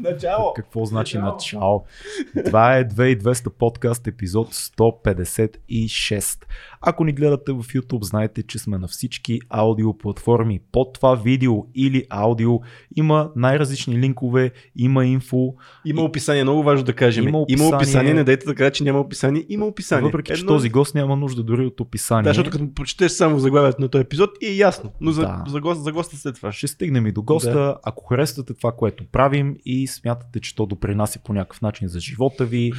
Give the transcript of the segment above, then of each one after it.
Начало. Какво значи начало? Това е 2200 подкаст епизод 156. Ако ни гледате в YouTube, знаете, че сме на всички аудиоплатформи. Под това видео или аудио има най-различни линкове, има инфо. Има описание, много важно да кажем. Има Има описание. описание, не дайте да кажа, че няма описание. Има описание. Въпреки, че Едно- този гост няма нужда дори от описание. Да, защото като прочетеш само заглавието на този епизод и е ясно. Но за, Да. за, гост, за госта след това. Ще стигнем и до госта. Да. Ако харесвате това, което правим и смятате, че то допринася по някакъв начин за живота ви,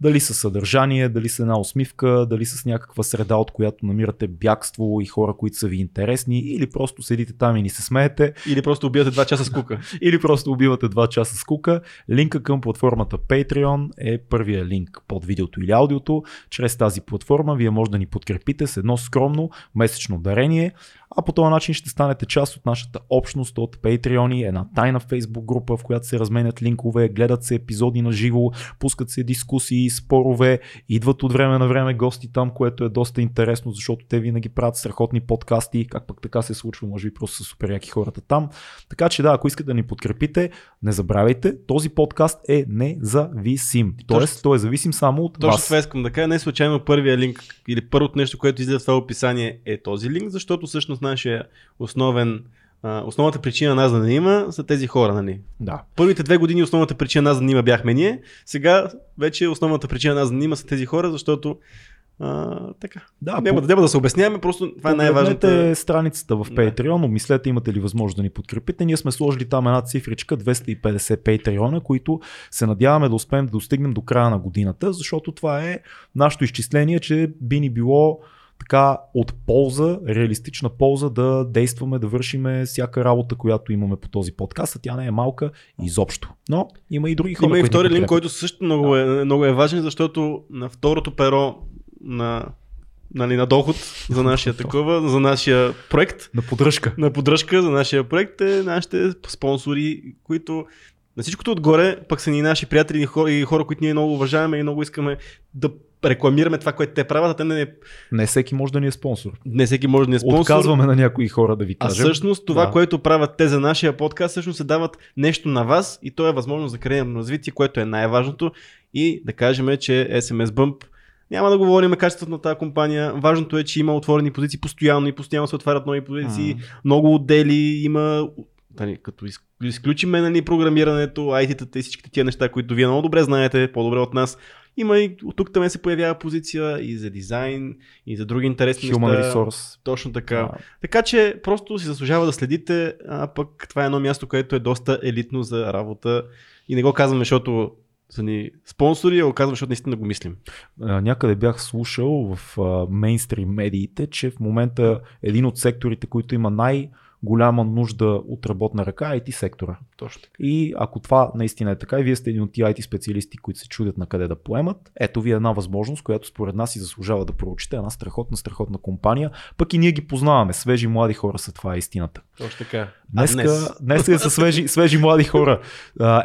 дали с съдържание, дали с една усмивка, дали с някаква среда, от която намирате бягство и хора, които са ви интересни, или просто седите там и ни се смеете, Или просто убивате два часа скука. или просто убивате 2 часа скука, линка към платформата Patreon е първия линк под видеото или аудиото. Чрез тази платформа вие може да ни подкрепите с едно скромно месечно дарение, а по този начин ще станете част от нашата общност от Patreon, една тайна Facebook група, в която се разменят линкове, гледат се епизоди на живо, пускат се дискусии, спорове, идват от време на време гости там, което е доста интересно, защото те винаги правят страхотни подкасти, как пък така се случва, може би просто са супер яки хората там. Така че да, ако искате да ни подкрепите, не забравяйте, този подкаст е независим. Тоест, той е зависим само от Точно вас. това искам да кажа. Не случайно първия линк или първото нещо, което излиза в това описание е този линк, защото всъщност нашия основен основната причина нас да не има са тези хора, нали? Да. Първите две години основната причина нас да не има бяхме ние, сега вече основната причина нас да не има са тези хора, защото а, така. Да, няма, да, няма да се обясняваме, просто това е най-важното. Погледнете страницата в Да. Patreon, обмислете имате ли възможност да ни подкрепите. Ние сме сложили там една цифричка 250 Patreon, които се надяваме да успеем да достигнем до края на годината, защото това е нашето изчисление, че би ни било така от полза, реалистична полза да действаме, да вършиме всяка работа, която имаме по този подкаст, а тя не е малка изобщо. Но има и други хора. Има и втори линк, който също много е, много е важен, защото на второто перо на, нали, на доход за нашия такова, за нашия проект, На поддръжка. на поддръжка за нашия проект е нашите спонсори, които на всичкото отгоре пък са ни наши приятели и хора, и хора които ние много уважаваме и много искаме да рекламираме това, което те правят, а те не, Не всеки може да ни е спонсор. не всеки може да ни е спонсор. Отказваме на някои хора да ви А кажем. всъщност това, Да. което правят те за нашия подкаст, всъщност се дават нещо на вас и то е възможност за кариерно развитие, което е най-важното. И да кажем, че SMS Bump няма да говорим качеството на тази компания. Важното е, че има отворени позиции постоянно и постоянно се отварят нови позиции, М. много отдели, има нали, като из- изключиме нали, програмирането, IT-тата и всичките тия неща, които вие много добре знаете, по-добре от нас. Има и от тук там се появява позиция и за дизайн, и за други интересни Human неща. resource. Точно така. Да. Така че просто си заслужава да следите, а пък това е едно място, което е доста елитно за работа и не го казваме, защото са ни спонсори, а го казваме, защото наистина го мислим. Някъде бях слушал в мейнстрим медиите, че в момента един от секторите, които има най- голяма нужда от работна ръка IT сектора. Точно. И ако това наистина е така и вие сте един от тия IT специалисти, които се чудят на къде да поемат, ето ви една възможност, която според нас и заслужава да проучите. Една страхотна, страхотна компания. Пък и ние ги познаваме. Свежи млади хора са, това е истината. Точно така. Днеска, днес? днес са свежи, свежи млади хора.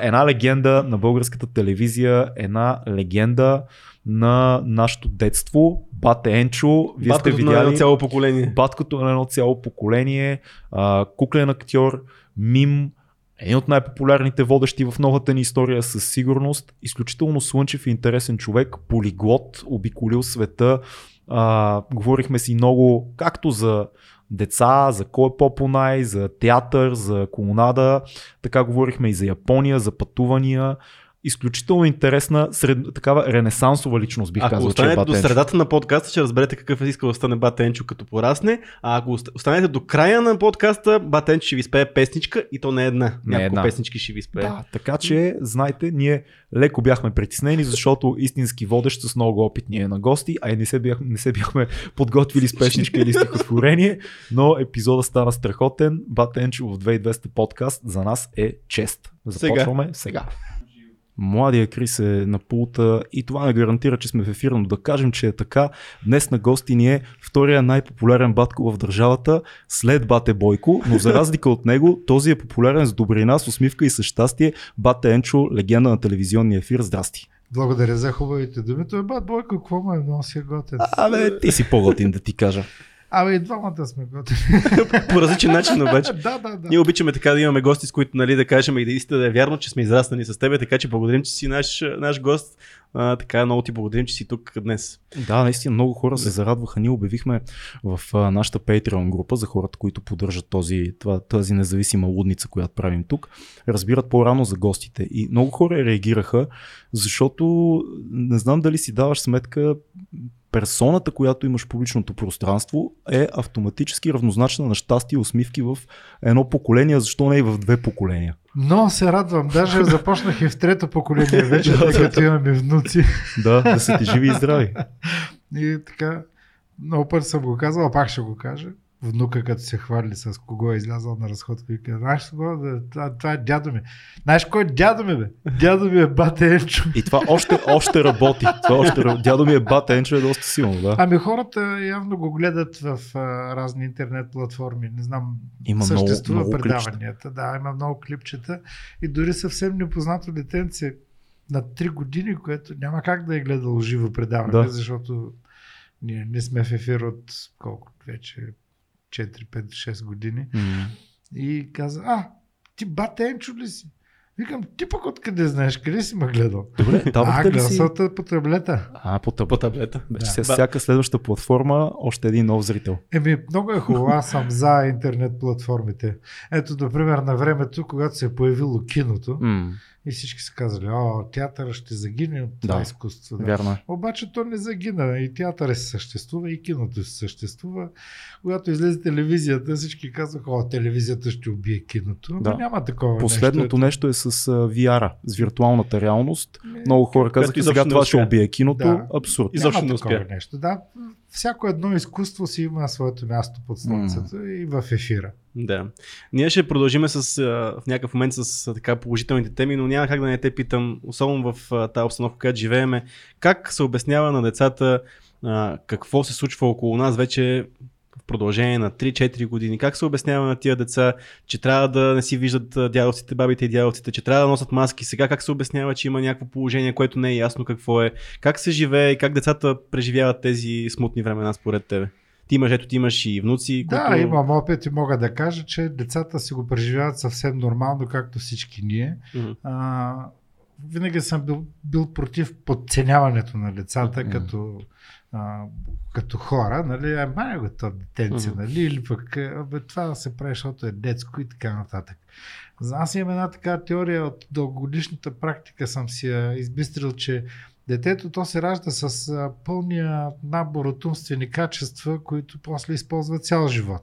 Една легенда на българската телевизия, една легенда на нашето детство. Бате Енчо, вие Баткото сте на видяли едно цяло поколение. баткото на едно цяло поколение, а, куклен актьор, мим, един от най-популярните водещи в новата ни история със сигурност, изключително слънчев и интересен човек, полиглот, обиколил света, а, говорихме си много както за деца, за кой е по-понай, за театър, за колонада, така говорихме и за Япония, за пътувания, изключително интересна, сред, такава ренесансова личност бих Ако казал, е останете до Батенчо. средата на подкаста, ще разберете какъв е искал да стане Батенчо като порасне. А ако ост- останете до края на подкаста, Батенчо ще ви спее песничка и то не е една. Не е Няколко една. песнички ще ви спее. Да, така че, знайте, ние леко бяхме притеснени, защото истински водещ с много опит ни е на гости, а и не се, бяхме, не се бяхме подготвили с песничка или стихотворение, но епизода стана страхотен. Батенчо в 2200 подкаст за нас е чест. Започваме сега. Младия Крис е на пулта и това не гарантира, че сме в ефир, но да кажем, че е така. Днес на гости ни е втория най-популярен батко в държавата, след Бате Бойко, но за разлика от него, този е популярен с добрина, с усмивка и с щастие. Бате Енчо, легенда на телевизионния ефир. Здрасти. Благодаря за хубавите думи. Той бат Бойко, какво му е много си готен. Абе, ти си по-готин да ти кажа. Абе, и двамата сме готини. По различен начин обаче. да, да, да. Ние обичаме така да имаме гости, с които нали, да кажем и да истина да е вярно, че сме израснали с тебе, така че благодарим, че си наш, наш гост. А, така много ти благодарим, че си тук днес. Да, наистина много хора се зарадваха. Ние обявихме в а, нашата Patreon група за хората, които поддържат този, това, тази независима лудница, която правим тук, разбират по-рано за гостите. И много хора реагираха, защото не знам дали си даваш сметка, персоната, която имаш в публичното пространство е автоматически равнозначна на щастие и усмивки в едно поколение, защо не и в две поколения. Но се радвам. Даже започнах и в трето поколение вече, тъй като имаме внуци. Да, да са ти живи и здрави. И така, много пъти съм го казал, а пак ще го кажа. Внука, като се хвали с кого е излязъл на разходка и казва, знаеш кого? Да, това, това, е дядо ми. Знаеш кой е дядо ми, бе? Дядо ми е бате Енчо. И това още, още работи. Това още, дядо ми е бате Енчо е доста силно, да. Ами хората явно го гледат в а, разни интернет платформи. Не знам, Има съществува много, много предаванията. Да, има много клипчета. И дори съвсем непознато детенце на 3 години, което няма как да е гледало живо предаване, Да. защото ние не сме в ефир от колко вече 4, 5, 6 години. М. И каза, а, ти бате Енчо ли си? Викам, ти пък откъде знаеш, къде си ме гледал? Добре, а, ли си... по таблета. А, по. По таблета. Вече Да. всяка следваща платформа още един нов зрител. Еми, много е хубаво. Аз съм за интернет платформите. Ето, например, на времето, когато се е появило киното М, и всички са казали, о, театъра ще загине от това Да. изкуство. Да. Вярно е. Обаче то не загина. И театъра си съществува, и киното си съществува. Когато излезе телевизията, всички казаха, о, телевизията ще убие киното. Да. Но няма такова Последното нещо е с VR, с виртуалната реалност. нещо. Много хора казаха, сега това ще убие киното. Да. Абсурд. Изобщо Няма не такова успя. нещо. Да, всяко едно изкуство си има своето място под слънцето и в ефира. Да. Ние ще продължиме с, в някакъв момент с така положителните теми, но няма как да не те питам, особено в тази обстановка, която живееме, как се обяснява на децата какво се случва около нас вече в продължение на 3-4 години. Как се обяснява на тия деца, че трябва да не си виждат дядовците, бабите и дядовците, че трябва да носят маски. Сега как се обяснява, че има някакво положение, което не е ясно какво е. Как се живее и как децата преживяват тези смутни времена според тебе? Ти имаш, ето ти имаш и внуци, Да, които... имам опит и мога да кажа, че децата си го преживяват съвсем нормално, както всички ние. Мгм. А, винаги съм бил, бил против подценяването на децата Мгм. като, а, като хора, нали, а май го то детенце, нали, или пък абе, това се прави, защото е детско и така нататък. Аз имам една така теория от дългогодишната практика съм си я избистрил, че детето то се ражда с а, пълния набор от умствени качества, които после използва цял живот.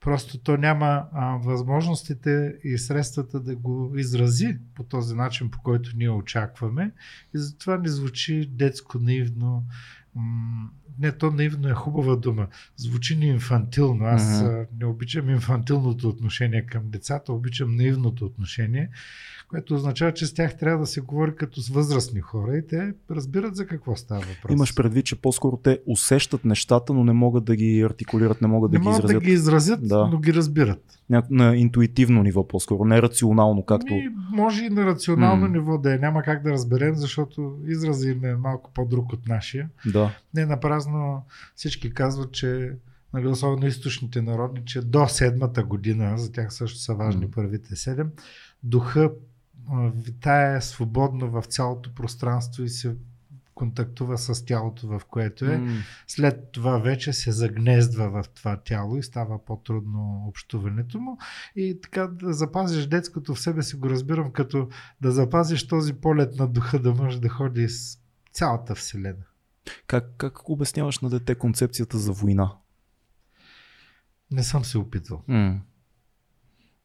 Просто то няма а, възможностите и средствата да го изрази по този начин, по който ние очакваме. И затова не звучи детско, наивно. Не, то наивно е хубава дума. Звучи ни инфантилно. Аз а, не обичам инфантилното отношение към децата, обичам наивното отношение, което означава, че с тях трябва да се говори като с възрастни хора и те разбират за какво става въпрос. Имаш предвид, че по-скоро те усещат нещата, но не могат да ги артикулират, не могат да не ги могат изразят. да ги изразят, Да. но ги разбират. Ня- На интуитивно ниво по-скоро, не рационално, както... Ми, може и на рационално М. ниво да е. Няма как да разберем, защото израза им е малко по-друг от нашия. Да. Не напразно всички казват, че нали, особено източните народи, че до седмата година, за тях също са важни М. първите седем, духа витае свободно в цялото пространство и се контактува с тялото, в което е. М, След това вече се загнездва в това тяло и става по-трудно общуването му. И така да запазиш детското в себе си го разбирам като да запазиш този полет на духа, да може да ходи с цялата вселена. Как, как обясняваш на дете концепцията за война? Не съм се опитвал. М.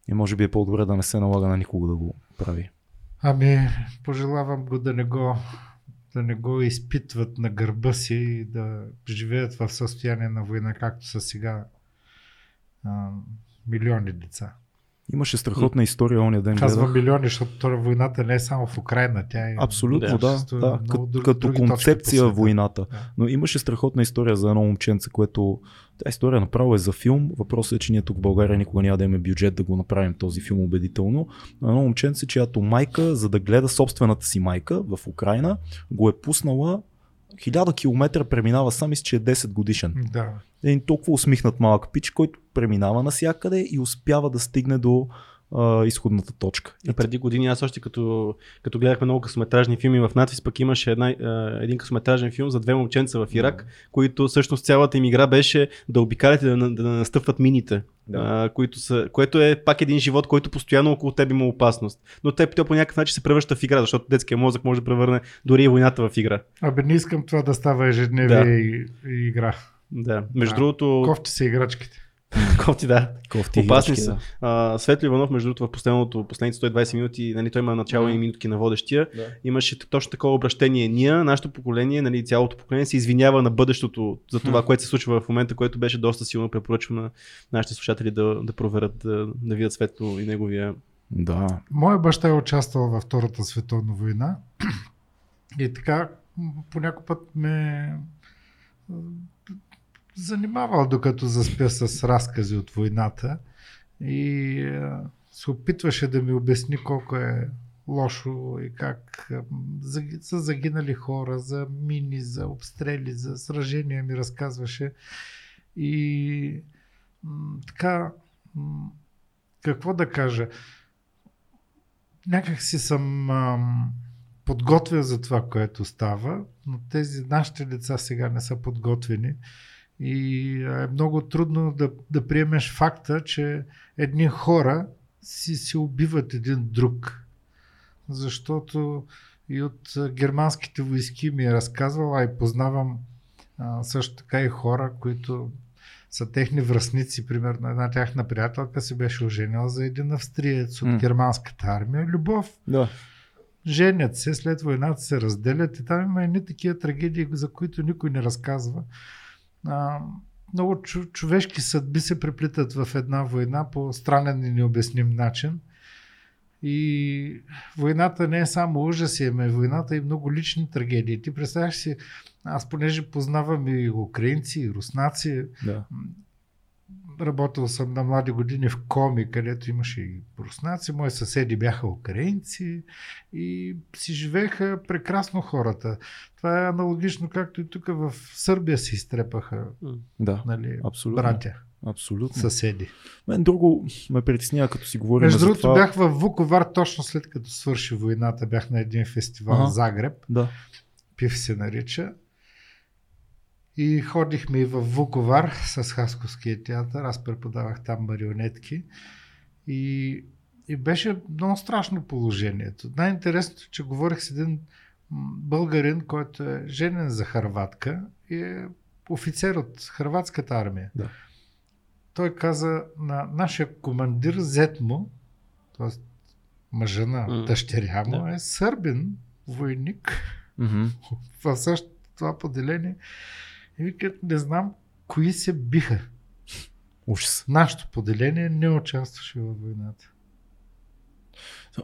И може би е по-добре да не се налага на никого да го прави. Ами, пожелавам го да не го да не го изпитват на гърба си и да живеят в състояние на война, както са сега а, милиони деца. Имаше страхотна история ония ден. Казвам гледах. милиони, защото това войната не е само в Украина, тя е... Абсолютно, Да, да. да, Като, други- като други концепция войната. Да. Но имаше страхотна история за едно момченце, което. Тя история направо е за филм. Въпросът е, че ние тук в България никога няма да имаме бюджет да го направим този филм убедително. Но едно момченце, чиято майка, за да гледа собствената си майка в Украина, го е пуснала 1000 км преминава сам, мисля, че е 10 годишен. Да. Един толкова усмихнат малък пич, който преминава навсякъде и успява да стигне до а, изходната точка. И преди години аз още като, като гледахме много късометражни филми в надпис, пък имаше една, а, един късометражен филм за две момченца в Ирак, които всъщност цялата им игра беше да обикалят и да, на- да настъпват мините. Да. А, които са, което е пак един живот, който постоянно около теб има опасност. Но те, те по някакъв начин се превръща в игра, защото детския мозък може да превърне дори и войната в игра. Абе, не искам това да става ежедневие Да. и, и игра. Да. Между Да. другото, Кофти са играчките. кофти, да. Кофти Опасни са. да. А, Светли Иванов, между другото, в последното, последните 120 минути, нали, той има начало и минутки на водещия. Да. Имаше точно такова обращение. Ние, нашето поколение, нали, цялото поколение се извинява на бъдещето за това, което се случва в момента, което беше доста силно препоръчвам на нашите слушатели да, да проверят, да, да видят Светло и неговия. Да. Моя баща е участвал във Втората световна война и така м, по някой път ме занимавал докато заспя с разкази от войната. И е, се опитваше да ми обясни колко е лошо и как е, са загинали хора за мини, за обстрели, за сражения ми разказваше. И така какво да кажа? Някак си съм ам, за това, което става, но тези нашите деца сега не са подготвени и е много трудно да, да приемеш факта, че едни хора си се убиват един друг. Защото и от германските войски ми е разказвал, а и познавам а, също така и хора, които са техни връзници. Примерно една тяхна приятелка се беше оженила за един австриец от М. германската армия. Любов. Да. Женят се, след войната се разделят и там има едни такива трагедии, за които никой не разказва. А, много човешки съдби се преплитат в една война по странен и необясним начин. И войната не е само ужаси, ами войната и много лични трагедии. Ти представяш си, аз понеже познавам и украинци, и руснаци, да. Работил съм на млади години в Коми, където имаше и руснаци, мои съседи бяха украинци и си живееха прекрасно хората. Това е аналогично, както и тук в Сърбия се изтрепаха Да. нали, Абсолютно. братя, Абсолютно. съседи. Мен друго ме притеснява, като си говорим Между другото, това. бях в Вуковар точно след като свърши войната. Бях на един фестивал Ага. в Загреб, Да. ПИВ се нарича. И ходихме и в Вуковар с Хасковския театър. Аз преподавах там марионетки. И, и беше много страшно положението. Най-интересното, че говорих с един българин, който е женен за Харватка и е офицер от Харватската армия. Да. Той каза на нашия командир, зет му, т.е. мъжа на М. дъщеря му, Да. е сърбин, войник Мгм. в същото това поделение. И викат, не знам кои се биха. Ужас. Нашето поделение не участваше във войната.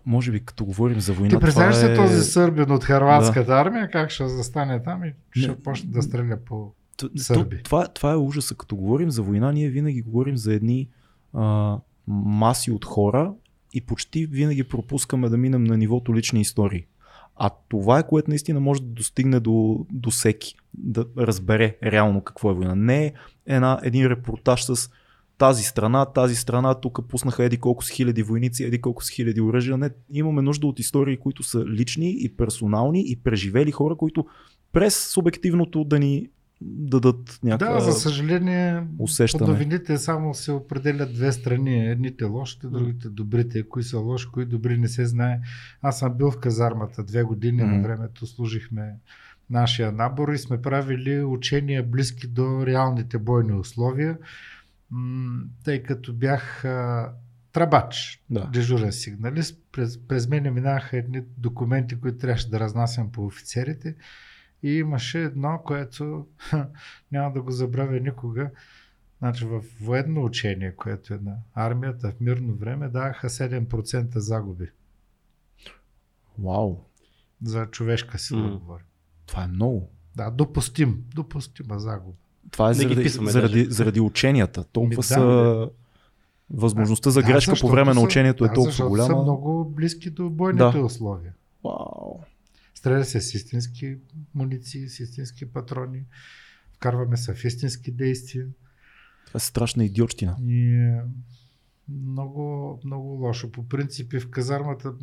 Може би като говорим за война, Ти представяш се е... този сърбин от харватската армия, как ще застане там и ще Не. почне да стреля по... То- Сърби. Това, това е ужаса. Като говорим за война, ние винаги говорим за едни а, маси от хора и почти винаги пропускаме да минем на нивото лични истории. А това е което наистина може да достигне до, до всеки, да разбере реално какво е война. Не е една, един репортаж с тази страна, тази страна, тук пуснаха еди колко с хиляди войници, еди колко с хиляди оръжия. Не, имаме нужда от истории, които са лични и персонални и преживели хора, които през субективното да ни дадат някаква... Да, за съжаление, усещане. по новините само се определят две страни. Едните лошите, другите добрите. Кои са лоши, кои добри не се знае. Аз съм бил в казармата две години Мгм. на времето, служихме нашия набор и сме правили учения близки до реалните бойни условия, тъй като бях а, трабач, Да. дежурен сигналист. През, през мен минаха едни документи, които трябваше да разнасям по офицерите. И имаше едно, което няма да го забравя никога. Значи в военно учение, което е на армията в мирно време, даваха 7% загуби Вау, за човешка сила, mm. говорим. това е много. Да, допустим, допустима загуба. Това е Да заради, писваме заради, даже. заради ученията. Толкова Ми, да, са... Възможността за Да, грешка по време на са- учението е да, толкова защото голяма. са много близки до бойните Да. условия. Вау. Стреля се с истински муниции, с истински патрони. Вкарваме се в истински действия. Това е страшна идиотщина. И е много, много лошо. По принципи в казармата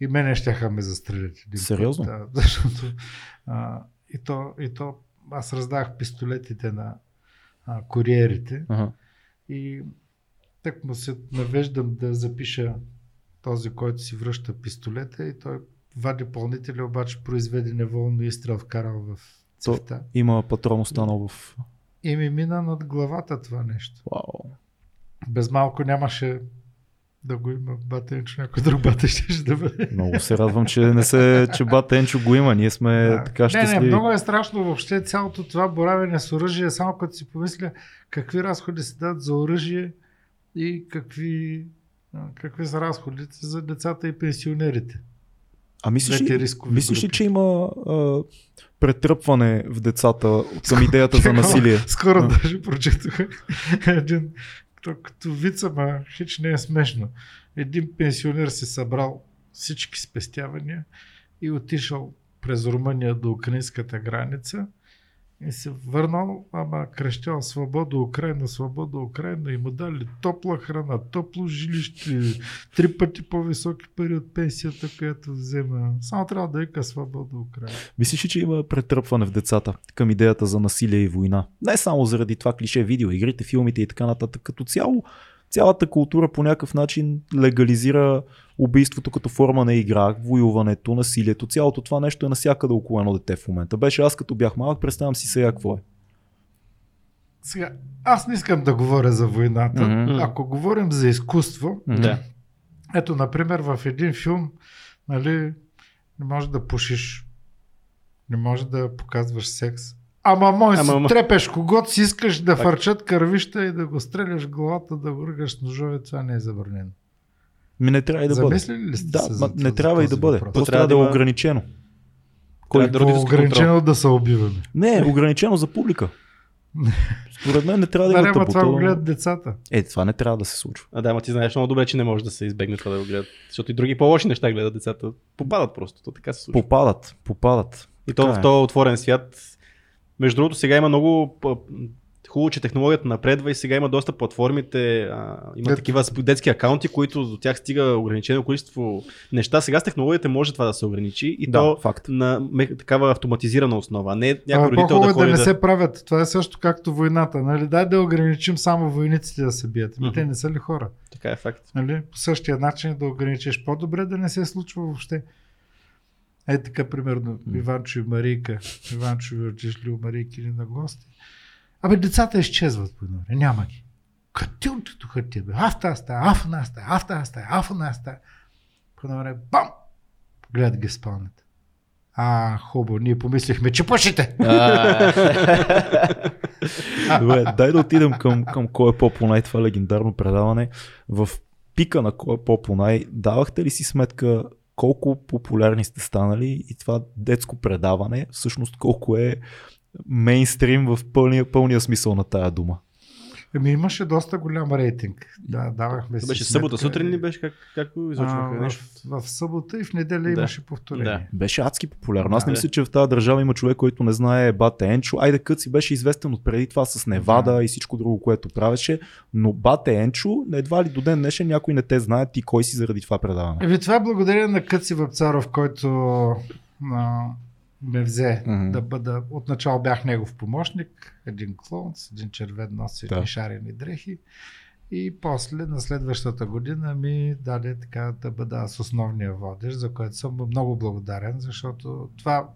и мене ще ме застрелят. Сериозно? Да, защото а, и, то, и то аз раздах пистолетите на а, куриерите Ага. и так му се навеждам да запиша този, който си връща пистолета и той вади пълнителя, обаче произведе неволно изстрел вкарал в цвета. Има патрон останал в... И ми мина над главата това нещо. Вау. Без малко нямаше да го има батенчо, някой друг бате ще да бъде. Много се радвам, че не се, че бата Енчо го има. Ние сме Да. така не, щастливи. не, много е страшно въобще цялото това боравене с оръжие, само като си помисля какви разходи се дадат за оръжие и какви, какви са разходите за децата и пенсионерите. А мислиш ли, мислиш ли, че има а, претръпване в децата към идеята за насилие? Скоро А. даже прочетох един, то като вица, ма хич не е смешно. Един пенсионер си събрал всички спестявания и отишъл през Румъния до украинската граница и се върнал, ама крещял свобода Украина, свобода Украина и му дали топла храна, топло жилище, три пъти по-високи пари от пенсията, която взема. Само трябва да вика свобода Украина. Мислиш ли, че има претръпване в децата към идеята за насилие и война? Не само заради това клише видеоигрите, филмите и така нататък. Като цяло, цялата култура по някакъв начин легализира убийството като форма на игра, воюването, насилието. Цялото това нещо е насякъде около едно дете в момента. Беше аз като бях малък, представям си сега какво е. Сега, аз не искам да говоря за войната. Mm-hmm. Ако говорим за изкуство, Да. ето, например, в един филм, нали, не може да пушиш, не може да показваш секс. Ама мой Ама, си ама. трепеш когото си искаш да Так. фърчат кървища и да го стреляш главата, да с ножове, това не е забранено. Ми не трябва и да бъде. Замислили ли сте Да, се ма, за, не за трябва и да бъде. въпрос? Просто трябва трябва да е има- ограничено. Кой да родителски контрол. Ограничено да се убиваме. Не, ограничено за публика. Според мен не трябва да Да, табута. това го гледат децата. Е, това не трябва да се случва. А да, ма ти знаеш много добре, че не може да се избегне това да го гледат. Защото и други по-лоши неща гледат децата. Попадат просто. То така се случва. Попадат, попадат. И то в е. този отворен свят. Между другото, сега има много хубаво, че технологията напредва и сега има доста платформите, а, има Дет- такива детски акаунти, които до тях стига ограничено количество неща. Сега с технологията може това да се ограничи и Да, то факт. на такава автоматизирана основа. а Не някой родител да е да не се правят. Това е също както войната. Нали? Дай да ограничим само войниците да се бият. Мгм. те не са ли хора? Така е факт. Нали? По същия начин да ограничиш. По-добре да не се случва въобще. Е така, примерно. Иванчо и Марийка. Иванчо ви отишли у Марийки или на гости. Абе, децата изчезват по едно време. Няма ги. Катилчето хартия, бе. А в тази стая, а в една стая, а в тази стая, а в една стая. По едно време, бам! Гледат ги спалнята. А, хубаво, ние помислихме, че пушите. Добре, дай да отидем към, към кой е по-понай това легендарно предаване. В пика на кой е по-понай, давахте ли си сметка колко популярни сте станали и това детско предаване, всъщност колко е мейнстрим в пълния, пълния смисъл на тая дума? Ами имаше доста голям рейтинг. Да, давахме си Беше сметка. събота сутрин ли беше? Как, как го излъчваха? в, Нещо? в събота и в неделя Да. имаше повторение. Да. Беше адски популярно. Аз не Да. мисля, че в тази държава има човек, който не знае Бате Енчо. Айде Кът си беше известен от преди това с Невада Да. и всичко друго, което правеше, но Бате Енчо едва ли до ден днешен някой не те знае ти кой си заради това предаване. Еми, това е благодарение на Къци Вапцаров, който а, ме взе Мгм. да бъда. Отначало бях негов помощник, един клон с един червен нос и Да. шарени дрехи. И после на следващата година ми даде така да бъда аз основния водещ, за което съм много благодарен, защото това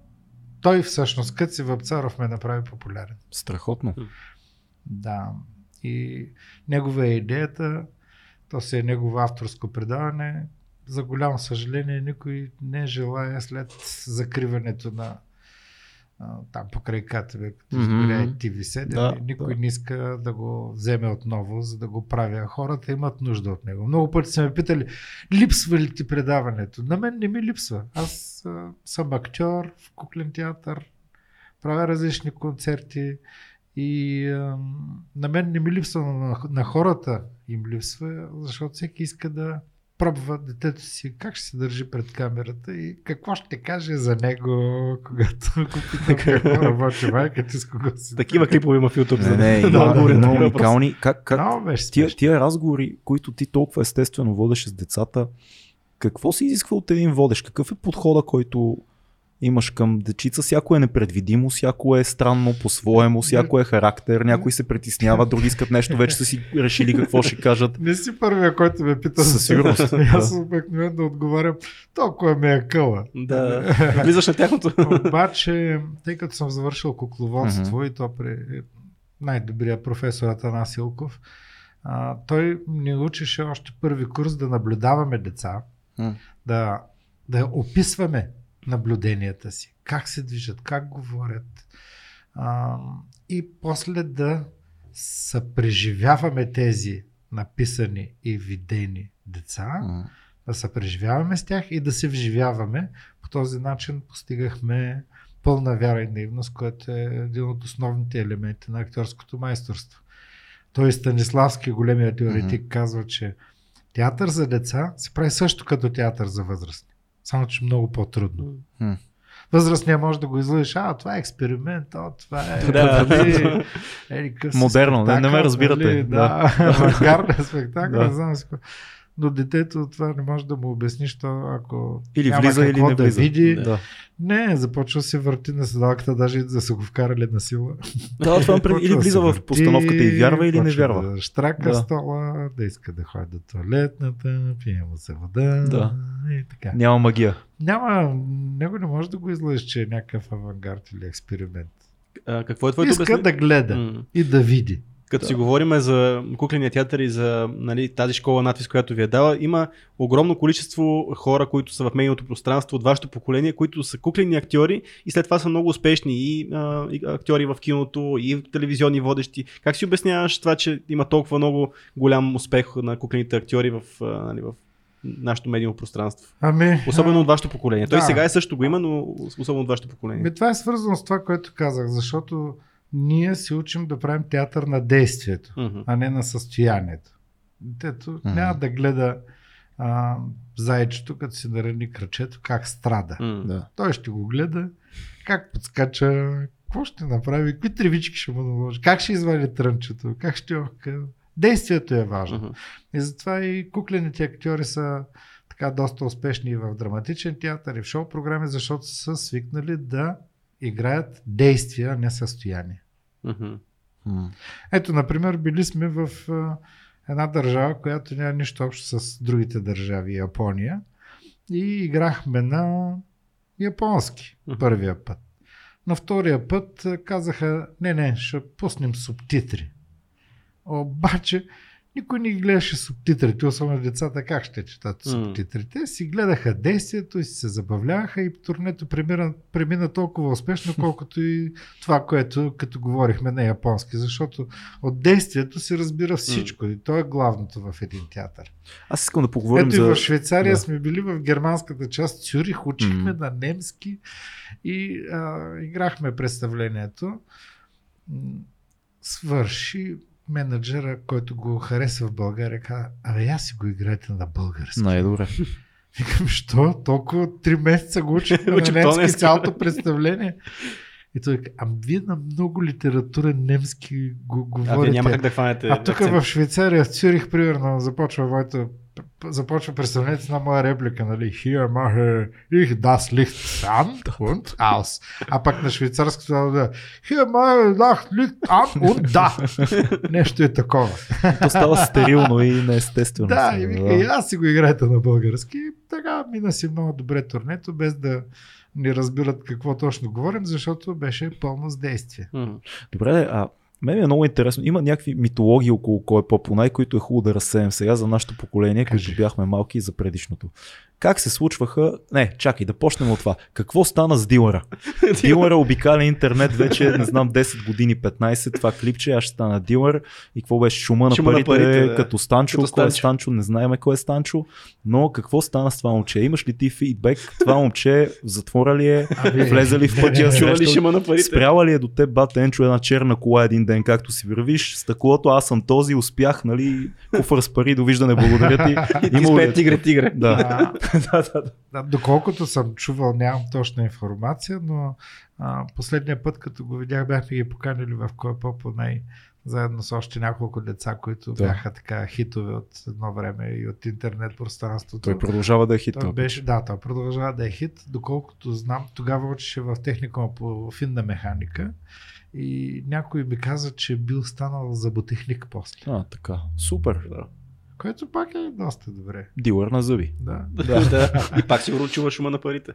той всъщност, Къци Вапцаров ме направи популярен. Страхотно. Да. И негова е идеята, то си е негово авторско предаване. За голямо съжаление, никой не желая след закриването на там покрай КТВ, като и TV7, Да, никой да. не иска да го вземе отново, за да го прави. А хората имат нужда от него. Много пъти са ме питали, липсва ли ти предаването? На мен не ми липсва. Аз а, съм актьор в куклен театър, правя различни концерти и а, на мен не ми липсва, на, на хората им липсва, защото всеки иска да пробва детето си как ще се държи пред камерата и какво ще каже за него, когато го питам какво работи майка ти с кого си. Такива клипове има в YouTube. Не, за не, да на много уникални. Как, как, Много тия, тия разговори, които ти толкова естествено водеше с децата, какво се изисква от един водещ? Какъв е подхода, който имаш към дечица? Всяко е непредвидимо, всяко е странно по-своему, всяко е характер, някой се притеснява, други искат нещо, вече са си решили какво ще кажат. Не си първия, който ме пита. Със сигурност. Аз обикновено да отговарям, толкова ме е къла. Да, влизаш на тяхното. Обаче, тъй като съм завършил кукловодство и то при най-добрия професор Атанас Илков, а, той ни учеше още първи курс да наблюдаваме деца, да, да описваме наблюденията си, как се движат, как говорят а, и после да съпреживяваме тези написани и видени деца, М. да се преживяваме с тях и да се вживяваме. По този начин постигахме пълна вяра и наивност, което е един от основните елементи на актьорското майсторство. Той Станиславски, големия теоретик, Мгм. казва, че театър за деца се прави също като театър за възрастни. Само, че много по-трудно. М. Възрастния може да го излъжеш, а това е експеримент, а това е... Да. еди къв си Модерно, не- не ме спектакъл, разбирате, нали, да. Да, спектакъл, Да. не знам си какво. Но детето това не може да му обясниш, то ако Или няма влиза, или какво не да влиза. види. Да. Не, започва се върти на седалката, даже и да са го вкарали на сила. Да, това пред... или влиза в постановката и вярва или не вярва. Да штрака Да. стола, да иска да ходи до туалетната, пие му се вода Да. и така. Няма магия. Няма, него не може да го излъжеш, че е някакъв авангард или експеримент. А, какво е твоето Иска обяснение? да гледа М. и да види. Като Да. си говорим за кукления театър и за нали, тази школа надпис, която ви е дала, има огромно количество хора, които са в медийното пространство от вашето поколение, които са куклени актьори и след това са много успешни и, а, и актьори в киното, и телевизионни водещи. Как си обясняваш това, че има толкова много голям успех на куклените актьори в, а, нали, в нашето медийно пространство? Ами, Особено а, от вашето поколение. Той да. сега е също го има, но особено от вашето поколение. Ми, това е свързано с това, което казах, защото ние се учим да правим театър на действието, Мгм. а не на състоянието. Детето Мгм. няма да гледа а, зайчето, като си нарани кръчето, как страда. Да. Той ще го гледа, как подскача, какво ще направи, какви тревички ще му наложи, как ще извади трънчето, как ще охка. Действието е важно. Мгм. И затова и куклените актьори са така доста успешни и в драматичен театър, и в шоу програми, защото са свикнали да играят действия, а не състояние. Ето, например, били сме в една държава, която няма нищо общо с другите държави, Япония, и играхме на японски първия път. На втория път казаха, не, не, ще пуснем субтитри. Обаче, никой не ги гледаше субтитрите, особено децата как ще четат субтитрите. Си гледаха действието и се забавляваха и турнето премина, премина толкова успешно, колкото и това, което като говорихме на японски, защото от действието се разбира всичко и то е главното в един театър. Аз искам да поговорим Ето за... и в Швейцария да. сме били в германската част Цюрих, учихме М. на немски и а, играхме представлението. Свърши менеджера, който го хареса в България, каза, абе, я си го играйте на български. Най-добре. Викам, що? Толкова три месеца го учихме на немски цялото представление. И той каза, ами вие на много литературен немски го А говорите. вие няма как да хванете. А тук в Швейцария, в Цюрих, примерно, започва моето започва представлението една моя реплика, нали? Hier mache ich das Licht an und aus. А пак на швейцарското да Here mache das Licht an und da. Нещо е такова. То става стерилно и неестествено. Да, и вика, и аз си го играете на български. Така мина си много добре турнето, без да ни разбират какво точно говорим, защото беше пълно с действие. Добре, а мен е много интересно. Има някакви митологии около кой е по-понай, които е хубаво да разсеем сега за нашето поколение, които бяхме малки и за предишното. Как се случваха... Не, чакай, да почнем от това. Какво стана с дилъра? Дилъра обикаля интернет вече, не знам, 10 години, 15, това клипче, аз ще стана дилър. И какво беше? Шума на Шума на парите, парите, да. като Станчо. Като Кой е Станчо. Не знаем кой е Станчо. Но какво стана с това момче? Имаш ли ти фидбек? Това момче затвора ли е? Влезе ли в пътя? парите? Спряла ли е до теб бат Енчо една черна кола един ден, както си вървиш, стъклото, аз съм този, успях, нали, куфър с пари, довиждане, благодаря ти. И ти спе тигре, тигре. Да. Да, да, да. Да, доколкото съм чувал, нямам точна информация, но а, последния път, като го видях, бяхме ги поканили в Кой е по-най заедно с още няколко деца, които Да. бяха така хитове от едно време и от интернет пространството. Той продължава да е хит. Той беше, да, той продължава да е хит. Доколкото знам, тогава учеше в техникума по финна механика и някой ми каза, че бил станал зъботехник после. А, така. Супер. Да. Което пак е доста добре. Дилър на зъби. Да. Да. И пак сигурно чува шума на парите.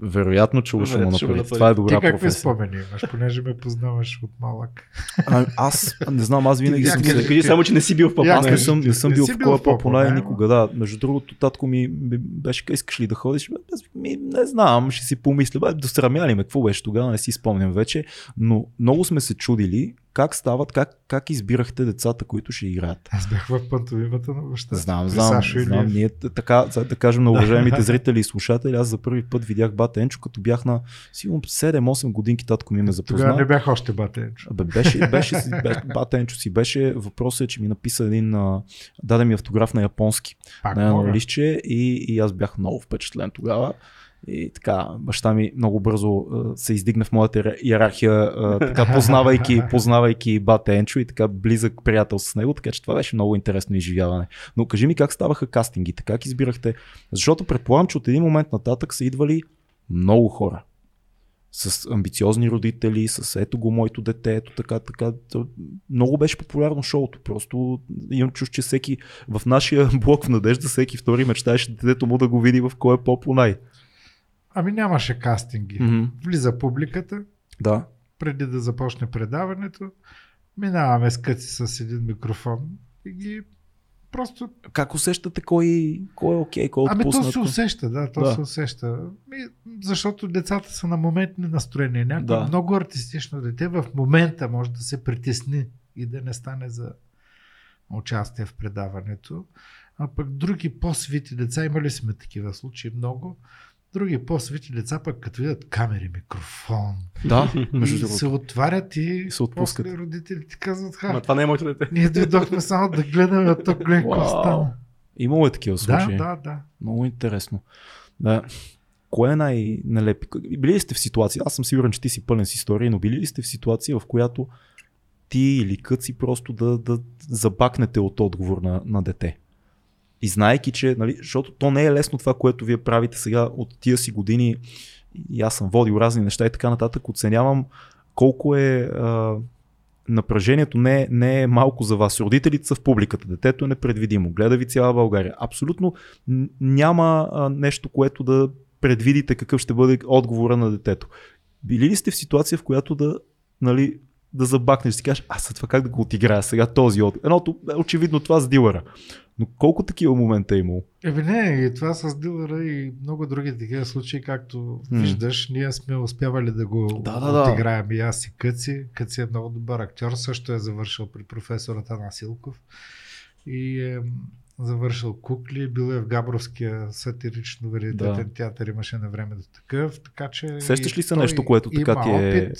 Вероятно чуваш му Вероятно на парите. Това е Ти добра какви професия. спомени имаш, понеже ме познаваш от малък? А, аз не знам, аз винаги Ти съм се... Кажи само, че не си бил в Я, Аз папа. не Ти- съм, не съм не бил в Попо, по-понай не, никога, да. Между другото, татко ми беше, искаш ли да ходиш? Ми, не знам, ще си помисля. Бе, досрамя ли ме, какво беше тогава, не си спомням вече. Но много сме се чудили как стават, как, как избирахте децата, които ще играят. Аз бях в пантомимата на баща. Знам, знам, Сашо знам. Ние така, за да кажем на уважаемите зрители и слушатели, аз за първи път видях бата Енчо, като бях на сигурно 7-8 годинки, татко ми ме Тогава не запозна. бях още батенчо. Абе, беше, беше, беше, бата Енчо си беше, въпросът е, че ми написа един, даде ми автограф на японски Пак на едно листче и, и аз бях много впечатлен тогава. И така, баща ми много бързо се издигна в моята иер- иерархия, така познавайки, познавайки бата Енчо и така близък приятел с него, така че това беше много интересно изживяване. Но кажи ми как ставаха кастингите, как избирахте, защото предполагам, че от един момент нататък са идвали много хора. С амбициозни родители, с ето го моето дете, ето така, така. Много беше популярно шоуто. Просто имам чуш, че всеки в нашия блок в Надежда, всеки втори мечтаеше детето му да го види в кой е по-понай. Ами нямаше кастинги. Мгм. Влиза публиката, Да. преди да започне предаването, минаваме с къци с един микрофон и ги просто... Как усещате кой, кой е окей, кой е Ами то се усеща, да, то Да. се усеща. Ми, защото децата са на моментни настроения. Някой Да. много артистично дете в момента може да се притесни и да не стане за участие в предаването. А пък други по-свити деца, имали сме такива случаи много, други по-свити деца пък като видят камери, микрофон, Да, между другото. се отварят и се отпускат. после родителите казват, ха, Ма това не е моето дете. ние дойдохме само да гледаме, а то гледай какво стана. Имало е такива Да, случаи. да, да. Много интересно. Да. Кое е най-нелепи? Били ли сте в ситуация, аз съм сигурен, че ти си пълен с истории, но били ли сте в ситуация, в която ти или къци просто да, да забакнете от отговор на, на дете? И знаеки, че, нали, защото то не е лесно това, което вие правите сега от тия си години, и аз съм водил разни неща и така нататък, оценявам колко е а, напрежението не, не е малко за вас. Родителите са в публиката, детето е непредвидимо, гледа ви цяла България. Абсолютно няма а, нещо, което да предвидите какъв ще бъде отговора на детето. Били ли сте в ситуация, в която да, нали, да забакнеш и си кажеш, аз това как да го отиграя сега този от. Едното, е очевидно това с дилъра. Но колко такива момента е имало? Еми не, и това с дилъра и много други такива случаи, както М. виждаш, ние сме успявали да го Да, да, да. отиграем и аз и Къци. Къци е много добър актьор, също е завършил при професора Танасилков и е завършил кукли, бил е в Габровския сатирично вариететен Да. театър, имаше на времето такъв, така че... Сещаш ли се нещо, което така ти е- Опит,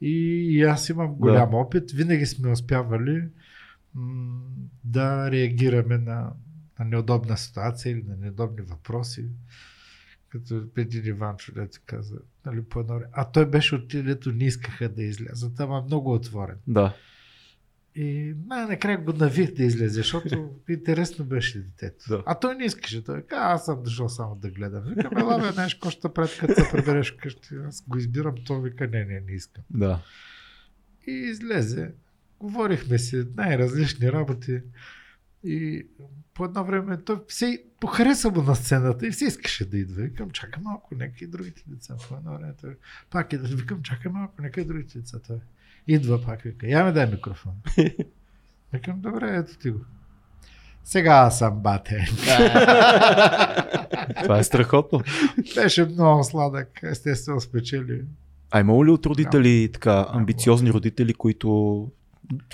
и, и аз имам голям опит, винаги сме успявали м, да реагираме на, на неудобна ситуация или на неудобни въпроси. Като един Иванчо, дето каза, нали, по едно. А той беше от дето не искаха да излязат, ама много отворен. Да. И най-накрая го навих да излезе, защото интересно беше детето. Да. А той не искаше. Той каза, аз съм дошъл само да гледам. Викам, ела бе, знаеш, какво ще пред като се прибереш вкъщи. Аз го избирам, той вика, не, не, не искам. Да. И излезе. Говорихме си най-различни работи. И по едно време той все похареса му на сцената и все искаше да идва. Викам, чакай малко, нека и другите деца. По едно време той пак идва. Викам, чакай малко, нека и другите деца. Той идва пак, вика, я ми дай микрофон. Викам, добре, ето ти го. Сега аз съм бате. Това е страхотно. Беше много сладък. Естествено спечели. А имало ли от родители така амбициозни родители, които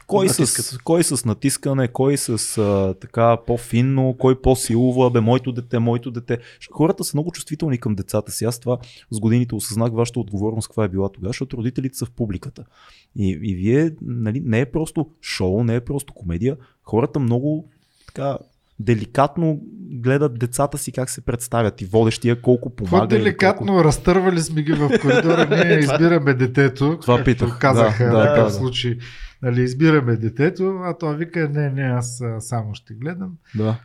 Кой с, кой с натискане, кой с а, така по-финно, кой по-силова, бе, моето дете, моето дете. Хората са много чувствителни към децата си. Аз това с годините осъзнах вашата отговорност каква е била тогава, защото родителите са в публиката. И, и вие, нали, не е просто шоу, не е просто комедия. Хората много така деликатно гледат децата си как се представят и водещия колко помага. или По-деликатно колко... разтървали сме ги в коридора, ние избираме детето. Това питах. Казаха Да, да, да, в да. случай. Нали, избираме детето, а той вика, не, не, аз само ще гледам. Да.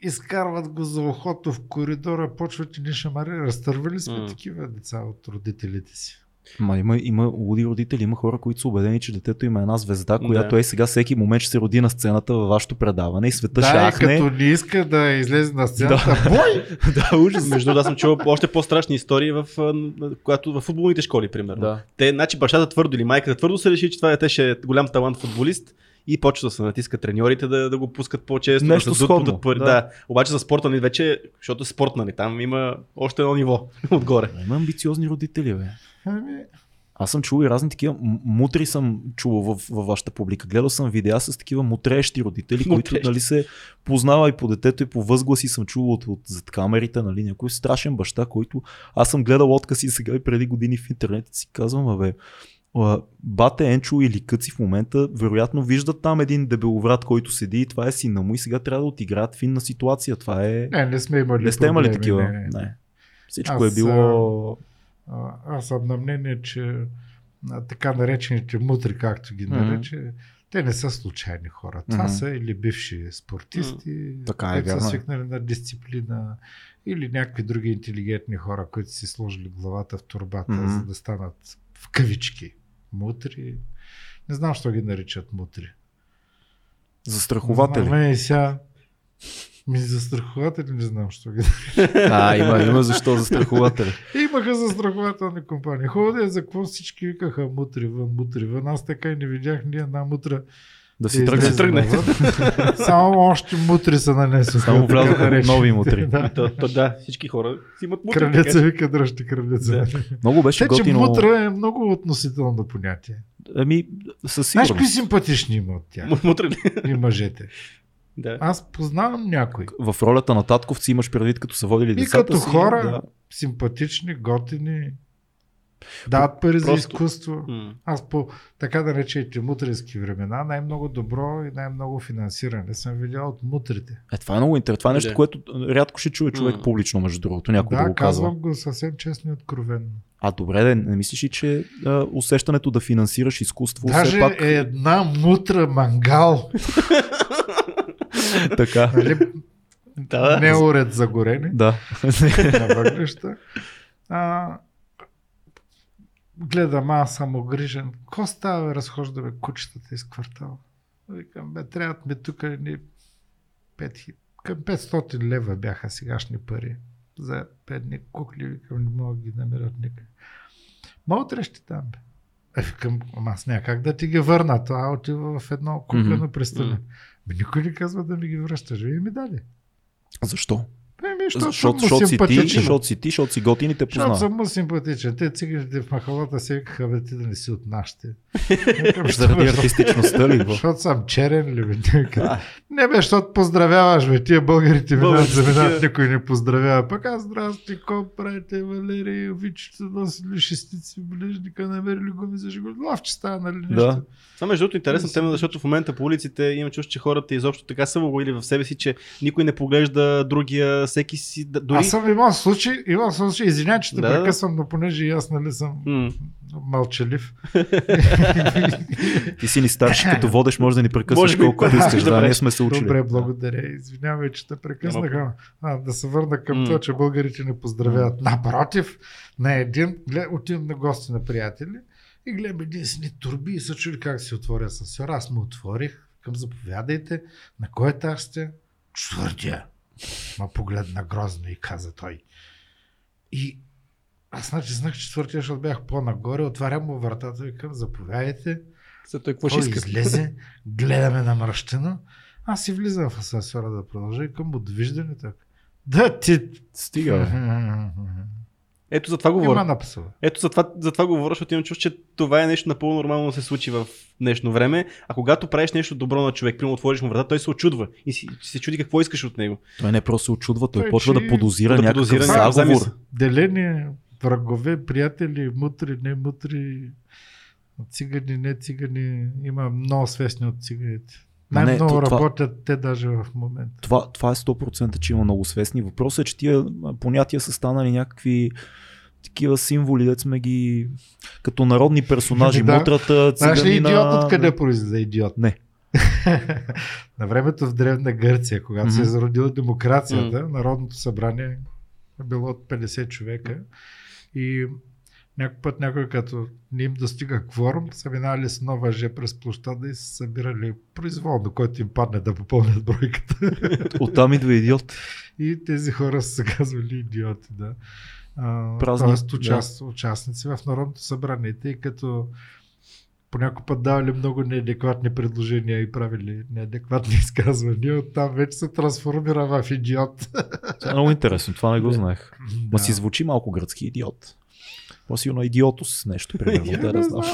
Изкарват го за ухото в коридора, почват и ни шамари. Разтървали сме М. такива деца от родителите си. Ма има, има луди родители, има хора, които са убедени, че детето им е една звезда, която Да. е сега всеки момент ще се роди на сцената във вашето предаване и света ще Да, и ахне. като не иска да излезе на сцената, бой! да, ужас. Между другото, аз съм чувал още по-страшни истории в, когато, в футболните школи, примерно. Да. Те, значи бащата твърдо или майката твърдо се реши, че това дете ще е голям талант футболист и почва да се натискат треньорите да, да го пускат по-често, Нещо да се сходно, пари. да. Да. да. Обаче за спорта ни вече, защото е спорт, нали, там има още едно ниво отгоре. Има амбициозни родители, бе. Ами, Аз съм чувал и разни такива мутри съм чувал в, във вашата публика. Гледал съм видеа с такива мутреещи родители, които Мутреещи. нали, се познава и по детето и по възгласи съм чувал от, от зад камерите, нали, някой страшен баща, който аз съм гледал откази сега и преди години в интернет и си казвам, абе, а, бате Енчо или Къци в момента, вероятно виждат там един дебеловрат, който седи и това е сина му и сега трябва да отиграят финна ситуация. Това е... не, не сме имали Не сте имали такива. Не, не. Не. Всичко Аз, е било... А, аз съм на мнение, че така наречените мутри, както ги нарече, те не са случайни хора. Това Мгм. са или бивши спортисти, Така е, които са е. свикнали на дисциплина, или някакви други интелигентни хора, които си сложили главата в турбата, Мгм. за да станат в кавички мутри. Не знам, що ги наричат мутри. Застрахователи. И сега ми застрахователи не знам, що ги А, има, има защо застрахователи. Имаха застрахователни компании. Хубаво да е за какво всички викаха мутри вън, мутри вън. Аз така и не видях ни една мутра Да си тръгне. тръгне. навън. Само още мутри са нанесоха. Само влязоха нови мутри. да. То, то, да, всички хора си имат мутри. Че- вика дръжте крадеца. Да. Много беше Те, че готино. мутра е много относително понятие. Ами, със Знаеш кои сигурност. симпатични има от тях? Му- Мутри ли? И мъжете. Да. Аз познавам някой. В ролята на татковци имаш предвид, като са водили И децата като си. хора, Да. симпатични, готини, дават пари за Просто- изкуство. М. Аз по така да речените мутрински времена най-много добро и най-много финансиране съм видял от мутрите. Е, това е много интересно. Това е нещо, Да. което рядко ще чуе човек М. публично, между другото. Някой да, да, го казва. казвам го съвсем честно и откровенно. А добре, да, не мислиш ли, че а, усещането да финансираш изкуство Даже все пак... е една мутра мангал, така. нали? Да, не уред за горене да. на въглища. А, гледам, аз съм огрижен. Ко става, бе, разхождаме кучетата из квартала? Викам, бе, трябват ми тук ни 5, хи- към 500 лева бяха сегашни пари за бедни кукли. Викам, не мога ги намерят никъде. Ма утре ще там, бе. Е, викам, аз няма как да ти ги върна. Това отива в едно куплено престъпление. Мгм. Бе, никой не казва да ми ги връщаш. Вие ми дали. Защо? Еми, защото, Защото, съм му защото си ти, симпатичен. защото си ти, защото си готин и те Защото познава. съм му симпатичен. Те циганите в махалата се викаха, бе, ти да не си от нашите. Викам, «Що, Заради артистичността ли? Защото съм черен ли, Не бе, защото поздравяваш, бе. Тия българите минат заминат, никой не поздравява. Пък аз, здрасти, ко правите, Валерий, Вичето, носили шестици, ближника, намерили го ми за жего. Лавче става, нали нещо. Да. Това между другото интересна Да, тема, защото в момента по улиците имам чувство, че хората изобщо така са въвоили в себе си, че никой не поглежда другия, всеки си, да- дори... Аз съм имал случай, имал случай, извинявай, че те Да, прекъсвам, но понеже и аз, нали, съм М. мълчалив. Ти си ни старши, като водеш, може да ни прекъсваш колкото да, искаш. да Да, ние сме се учили. Добре, благодаря. Извинявай, че те прекъснах. ама, А, да се върна към М. това, че българите не поздравяват. Напротив, на един, глед, отивам на гости на приятели и гледам един си ни турби и се чули как се отворя асансьор. Аз му отворих, към заповядайте. На кой етаж сте? Четвъртия. Ма погледна грозно и каза той. И аз значи знах четвъртия, защото бях по-нагоре. Отварям му вратата и към заповядайте. След той какво ще излезе, гледаме намръщено. Аз си влизам в асансьора да продължа и към от виждане така. Да ти... Стига, бе. Ето за това говоря. Ето за това, за това говоря, защото имам чувство, че това е нещо напълно нормално да се случи в днешно време. А когато правиш нещо добро на човек, примерно отвориш му врата, той се очудва и си, се чуди какво искаш от него. Той не просто се очудва, той Той, почва че- да подозира да някакъв подозира някакъв заговор. Деление, врагове, приятели, мутри, не мутри, цигани, не цигани. Има много свестни от циганите. Най-много то това- работят те даже в момента. Това, това е 100% че има много свестни. Въпросът е, че тия понятия са станали някакви такива символи, да сме ги като народни персонажи, Да. мутрата, Знаеш ли циганина... идиот откъде произлиза идиот? Не. На времето в Древна Гърция, когато се е зародила демокрацията, Народното събрание е било от 50 човека и някой път някой като не им достига кворум, са минали с нова въже през площада и са събирали произволно, който им падне да попълнят бройката. Оттам идва идиот. и тези хора са се казвали идиоти, да. Празни, тоест участ, участници в Народното събрание, тъй като по някой път давали много неадекватни предложения и правили неадекватни изказвания, оттам вече се трансформира в идиот. Това е много интересно, това не го знаех. Ма Да. си звучи малко гръцки идиот. По-сигурно идиотус нещо, примерно, да, не знам.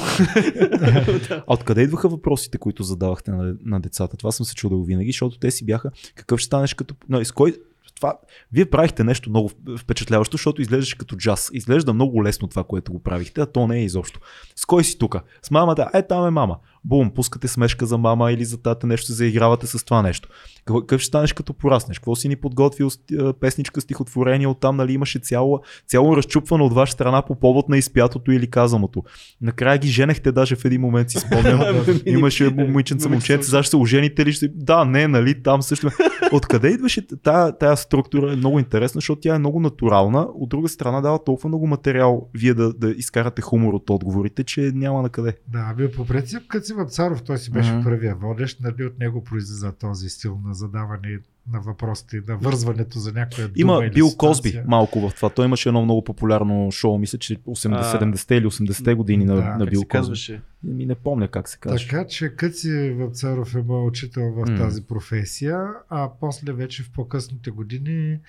А откъде идваха въпросите, които задавахте на, на децата? Това съм се чудил винаги, защото те си бяха какъв ще станеш като... No, с кой... Това... Вие правихте нещо много впечатляващо, защото изглеждаше като джаз. Изглежда много лесно това, което го правихте, а то не е изобщо. С кой си тука? С мамата? Е, там е мама. Бум, пускате смешка за мама или за тата нещо, се заигравате с това нещо. Какъв ще станеш като пораснеш? Какво си ни подготвил а, песничка, стихотворение, оттам нали имаше цяло, цяло разчупване от ваша страна по повод на изпятото или казаното. Накрая ги женехте даже в един момент си спомням. Имаше момиченца, момченце, сега ще се ожените ли? Ще... Да, не, нали, там също. Откъде идваше тая, тая структура е много интересна, защото тя е много натурална. От друга страна дава толкова много материал вие да, да изкарате хумор от отговорите, че няма на къде. Да, бе, по принцип, като си Вапцаров, той си беше Мгм. първия водещ, нали от него произлиза този стил на задаване на въпросите, на вързването за някоя дума Има или Бил ситуация. Козби малко в това. Той имаше едно много популярно шоу, мисля, че 80-70 или 80-те години на, да, на Как Бил се Козби. казваше? Ми не помня как се казва. Така че Къци Вапцаров е моят учител в М. тази професия, а после вече в по-късните години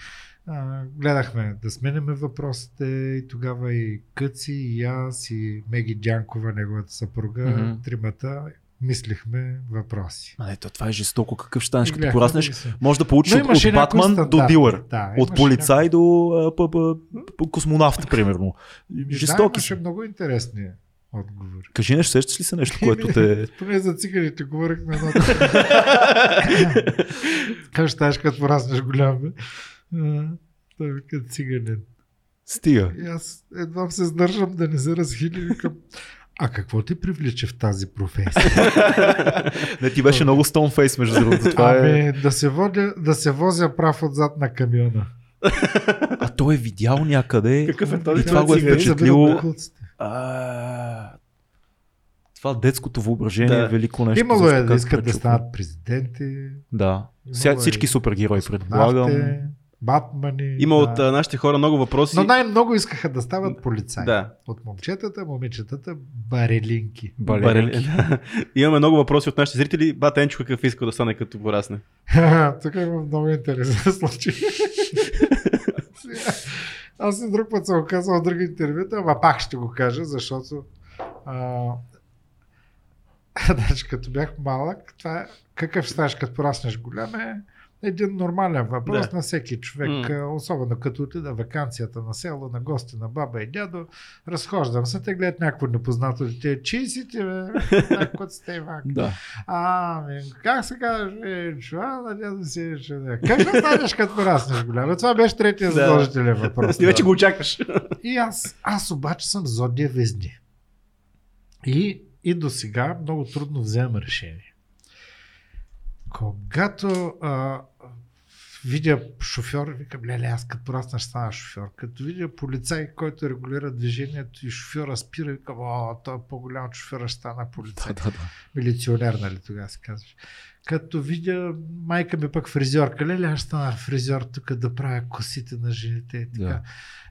а, гледахме да сменяме въпросите и тогава и Къци, и аз, и Меги Дянкова, неговата съпруга, Мгм. тримата мислихме въпроси. А, ето, това е жестоко. Какъв ще станеш като пораснеш? Може да получиш от, от Батман до стандарти. дилър. Да, От полицай до а, п, п, п, космонавт, примерно. Жестоки да, имаше много интересни отговори. Кажи нещо, сещаш ли се нещо, което те... Поне за циганите говорихме едно. Ще ставаш като пораснеш голям? А, Той вика циганин. Стига. И аз едва се сдържам да не се разхили. Викам, а какво те привлича в тази професия? Не, ти беше много стоунфейс, между другото. Това е... Ами да се, водя, да се возя прав отзад на камиона. А той е видял някъде. Какъв е този И това го е циганин? впечатлило. А, Това детското въображение Да. е велико нещо. Имало е да искат да станат президенти. Да. Е всички супергерои, предполагам. Батмани. Има да. от а, нашите хора много въпроси. Но най-много искаха да стават полицаи. Да. От момчетата, момичетата, барелинки. Балеринки. Барели- Имаме много въпроси от нашите зрители. Бата Енчо какъв иска да стане като порасне. Тук има много интересен случай. Аз и друг път съм казал в други интервюта, ама пак ще го кажа, защото а, значи, като бях малък, това е, какъв ставаш като пораснеш голям е един нормален въпрос Да. на всеки човек, а, особено като отида вакансията на село, на гости на баба и дядо, разхождам се, те гледат някакво непознато дете, чии си ти, бе? Някой сте, Иван. Да. А, ми, как се каже, чува, надявам се, че да. Как ще станеш като пораснеш голям? Това беше третия Да. задължителен въпрос. Ти вече го очакваш. И аз, аз обаче съм зодия везни. И, и до сега много трудно вземам решение. Когато а, видя шофьор, викам, леле, аз като порасна ще стана шофьор. Като видя полицай, който регулира движението и шофьора спира, викам, о, той е по-голям от шофьора ще стана полицай. Да, да, да. Милиционер, нали тогава се казваш. Като видя майка ми пък фризьорка, леле, аз стана фризьор тук да правя косите на жените и така. Да.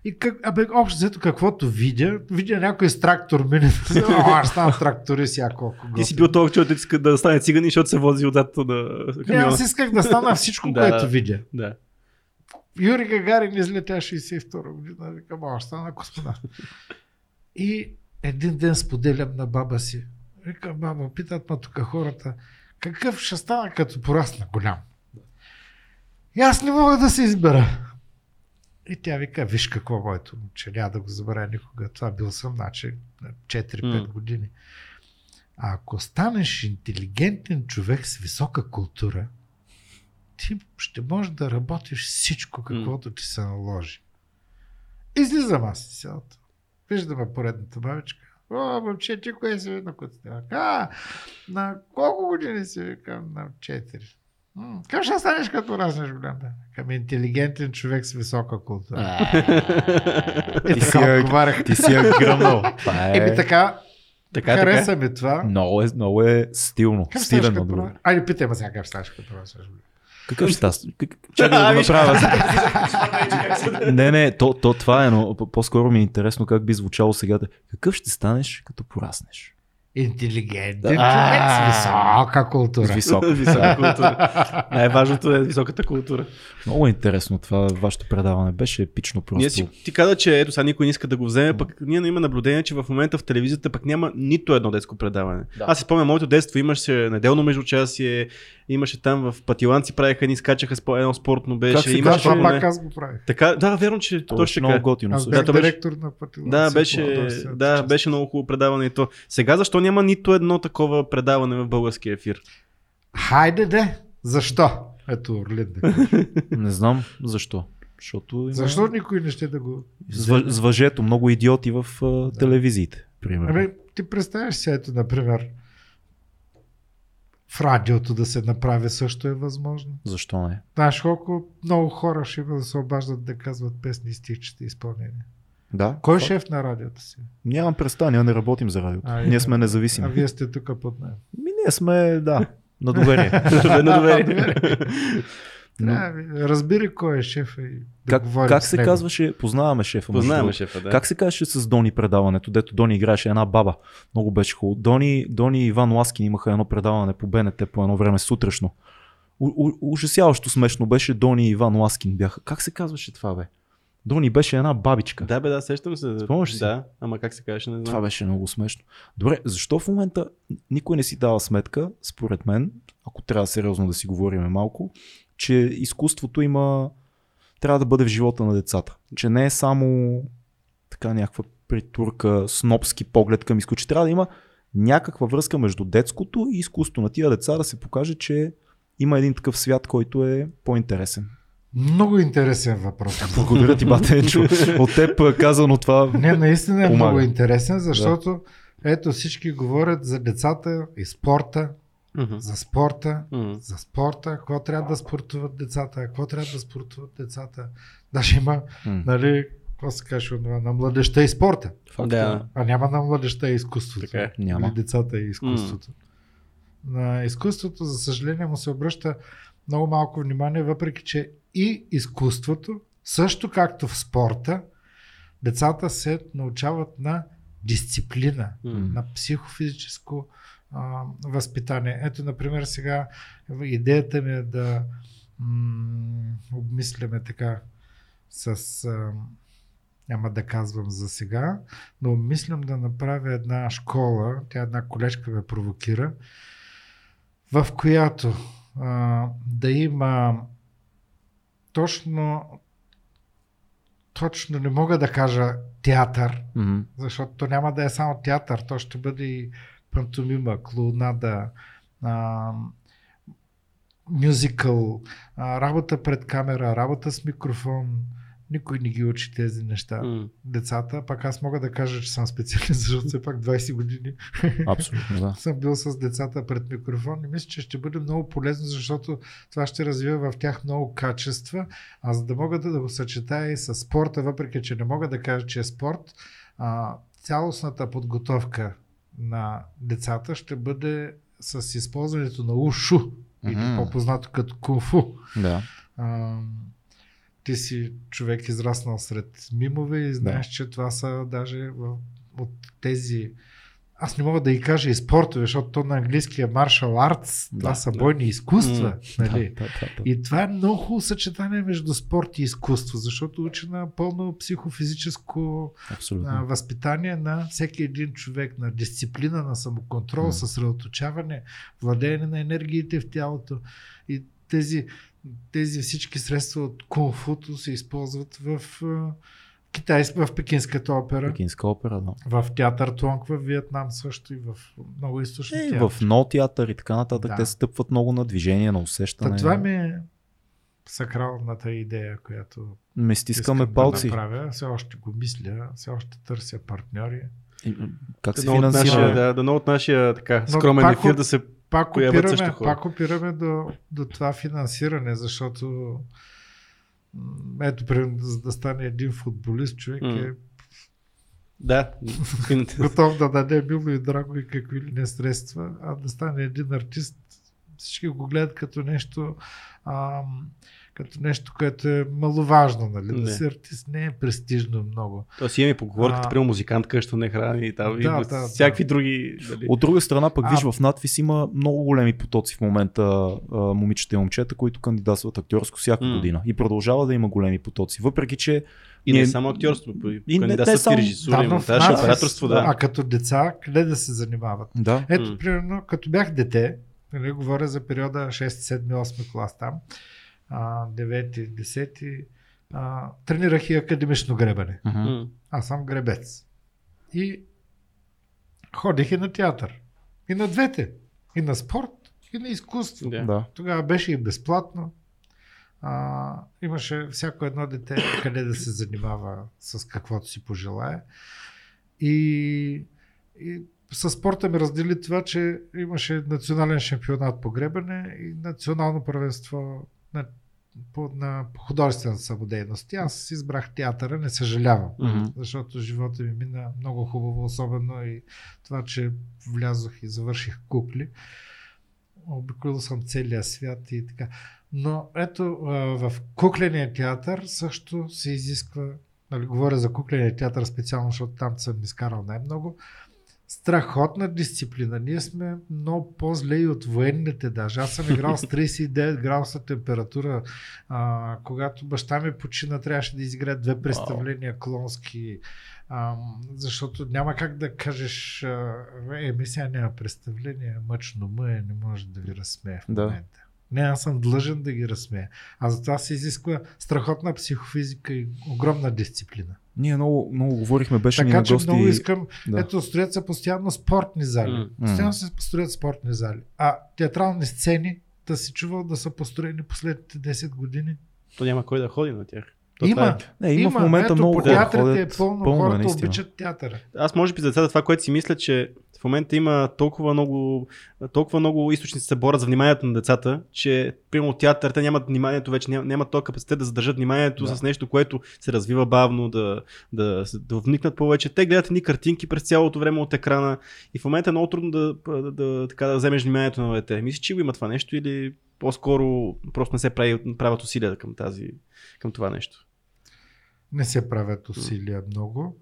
И как, абе, общо взето каквото видя, видя някой с трактор мине, о, аз стана тракторист, я колко Ти си готин. бил толкова, че иска да стане цигани, защото се вози отзад на Не, аз исках да стана всичко, което видя. Да. Юрий Гагарин излетя 62 година. Викам, о, стана космонавт. И един ден споделям на баба си. Викам, баба, питат ма тук хората, какъв ще стана като порасна голям? И аз не мога да се избера. И тя вика, виж какво моето момче, няма да го забравя никога. Това бил съм, значи, на 4-5 М. години. А ако станеш интелигентен човек с висока култура, ти ще можеш да работиш всичко, каквото ти се наложи. Излизам аз из селото. Виждаме поредната бабичка. О, момче, ти кое си на си? А, на колко години си? Викам, на 4. М, Как ще станеш като разнеш голям? Да. Към интелигентен човек с висока култура. Ти си я-. Ти си я гръмнал. Е... Еми така, Така, хареса така. ми това. Много е, много е стилно. Как Стилен отговор. Айде, питай ме сега как ставаш като разнеш голям. Какъв ще стас? Как- Чакай да го направя. Не, не, то, то това е, но по- по-скоро ми е интересно как би звучало сега. Какъв ще станеш, като пораснеш? Интелигентен Да. човек с висока култура. С високо. Висока култура. Най-важното е високата култура. Много интересно това. Вашето предаване беше епично просто. Ние си, ти каза, че ето сега никой не иска да го вземе, пък ние имаме наблюдение, че в момента в телевизията пък няма нито едно детско предаване. Да. Аз си спомням, моето детство имаше неделно междучасие, имаше там в патиланци правеха ни скачаха спо- едно спортно беше. Как се имаше казва? Това поне- пак аз го правих. Така, да, верно, че То така. много готино. Аз бях Да, директор на пътилата. Да, беше, да, беше много хубаво предаване и то. Сега защо няма нито едно такова предаване в българския ефир? Хайде де! Защо? Ето Орлин да. Не знам защо. Защото има... Защо никой не ще да го... С, с въжето. Много идиоти в а, телевизиите. Примерно. Ами, ти представяш си, ето, например, в радиото да се направи също е възможно. Защо не? Знаеш колко много хора ще има да се обаждат да казват песни и стихчета изпълнение. Да. Кой е шеф на радиото си? Нямам представа, ние не работим за радиото. А, ние е. сме независими. А вие сте тук под мен. Ми, ние сме, да, на доверие. На доверие. Но, Да, бе, разбери кой е шеф и да как, говорим как се него. казваше, познаваме шефа. Познаваме шефа, да. Как се казваше с Дони предаването, дето Дони играеше една баба. Много беше хубаво. Дони, Дони и Иван Ласкин имаха едно предаване по БНТ по едно време сутрешно. У, у, ужасяващо смешно беше Дони и Иван Ласкин бяха. Как се казваше това, бе? Дони беше една бабичка. Да, бе, да, сещам се. Спомняш си? Да, ама как се казваше, не знам. Това беше много смешно. Добре, защо в момента никой не си дава сметка, според мен, ако трябва сериозно да си говорим малко, че изкуството има трябва да бъде в живота на децата. Че не е само така някаква притурка, снобски поглед към изкуство, че трябва да има някаква връзка между детското и изкуството на тия деца да се покаже, че има един такъв свят, който е по-интересен. Много интересен въпрос. Благодаря ти, Батенчо. От теб казано това. Не, наистина е Помага. много интересен, защото ето всички говорят за децата и спорта, Мгм. за спорта, Мгм. за спорта, какво трябва да спортуват децата, какво трябва да спортуват децата. Даже има, М, нали, какво се каже на младеща и спорта. факт, Да. А няма на младеща и изкуството. Така е. Няма. Или децата и изкуството. На изкуството, за съжаление, му се обръща много малко внимание, въпреки че и изкуството, също както в спорта, децата се научават на дисциплина, М. на психофизическо а, възпитание. Ето, например, сега идеята ми е да м- обмисляме така с... А, няма да казвам за сега, но мислям да направя една школа, тя една колежка ме провокира, в която а, да има точно точно не мога да кажа театър, Мгм. защото то няма да е само театър, то ще бъде и пантомима, клоунада, а, мюзикъл, а, работа пред камера, работа с микрофон. Никой не ги учи тези неща. М. Децата, пак аз мога да кажа, че съм специалист, защото все пак 20 години Абсолютно, да. съм бил с децата пред микрофон и мисля, че ще бъде много полезно, защото това ще развива в тях много качества, а за да мога да, да го съчетая и с спорта, въпреки че не мога да кажа, че е спорт, а, цялостната подготовка на децата ще бъде с използването на ушу, или Мгм. по-познато като кунфу. Да. А, ти си човек израснал сред мимове и знаеш, че това са даже от тези аз не мога да и кажа и спортове, защото то на английски е martial arts, това Да, са да. бойни изкуства. Нали? Да, да, да. И това е много хубаво съчетание между спорт и изкуство, защото учи на пълно психофизическо Абсолютно. а, възпитание на всеки един човек, на дисциплина, на самоконтрол, М. съсредоточаване, владеене на енергиите в тялото. И тези, тези всички средства от кунг-футо се използват в а, Китай, в пекинската опера, Пекинска опера, да. в театър Туанг в Виетнам също и в много източни Е, театри. в но театър и така нататък, Да. те стъпват много на движение, на Та, усещане. това ми е сакралната идея, която Ме стискаме искам палци. да направя. Все още го мисля, все още търся партньори. И, Как се финансира? да, дано от нашия така, скромен пак ефир да се... Пак Появят също опираме, хора. пак опираме до, до това финансиране, защото ето, примерно, за да стане един футболист, човек М. е Да. готов да даде мило и драго и какви ли не средства, а да стане един артист, всички го гледат като нещо, ам, като нещо, което е маловажно, нали? Да Не. си артист не е престижно много. Тоест имаме поговорката, А. при музикант къщо не храни и там, Да, и да, всякакви да. други... Дали. От друга страна, пък А- виж в надвис има много големи потоци в момента а, момичета и момчета, които кандидатстват актьорско всяка М. година. И продължава да има големи потоци. Въпреки, че И не Ние- само актьорство, И и не- не само- режисура, в монтаж, операторство, да. А като деца, къде да се занимават? да, Ето, М. примерно, като бях дете, нали, говоря за периода 6, 7, 8 клас там, 9, 10, а, тренирах и академично гребане. М. Аз съм гребец. И ходих и на театър. И на двете. И на спорт, и на изкуство. Да. Тогава беше и безплатно. А, имаше всяко едно дете къде да се занимава с каквото си пожелае. И, и със спорта ми раздели това, че имаше национален шампионат по гребане и национално първенство на, по, на художествената самодейност. И Аз избрах театъра, не съжалявам. Мгм. Защото живота ми мина много хубаво, особено и това, че влязох и завърших кукли. Обиколил съм целия свят и така. Но ето в кукления театър също се изисква, нали, говоря за кукления театър специално, защото там съм изкарал най-много, страхотна дисциплина. Ние сме много по-зле и от военните даже. Аз съм играл с 39 градуса температура. А, когато баща ми почина, трябваше да изиграе две представления клонски. А, защото няма как да кажеш, е, ми сега няма представление, мъчно му е, не може да ви разсмее в Да. Не, аз съм длъжен да ги разсмея. А затова се изисква страхотна психофизика и огромна дисциплина. Ние много, много говорихме, беше ни Така на че гости. много искам. Да. Ето, строят се постоянно спортни зали. Постоянно се строят спортни зали. А театрални сцени, да си чувал да са построени последните 10 години. То няма кой да ходи на тях. То Има. това е- Не, има, в момента ето, много по хора театрите ходят. е пълно, пълно е, хората наистина. обичат театъра. Аз може би за децата това, което си мисля, че в момента има толкова много, толкова много източници се борят за вниманието на децата, че примерно театър, те нямат вниманието вече, нямат, нямат този капацитет да задържат вниманието Да. с нещо, което се развива бавно, да, да, да вникнат повече. Те гледат едни картинки през цялото време от екрана и в момента е много трудно да, да, да, така, да вземеш вниманието на дете. Мислиш, че го има това нещо или по-скоро просто не се прави, правят усилия към, тази, към това нещо? Не се правят усилия много.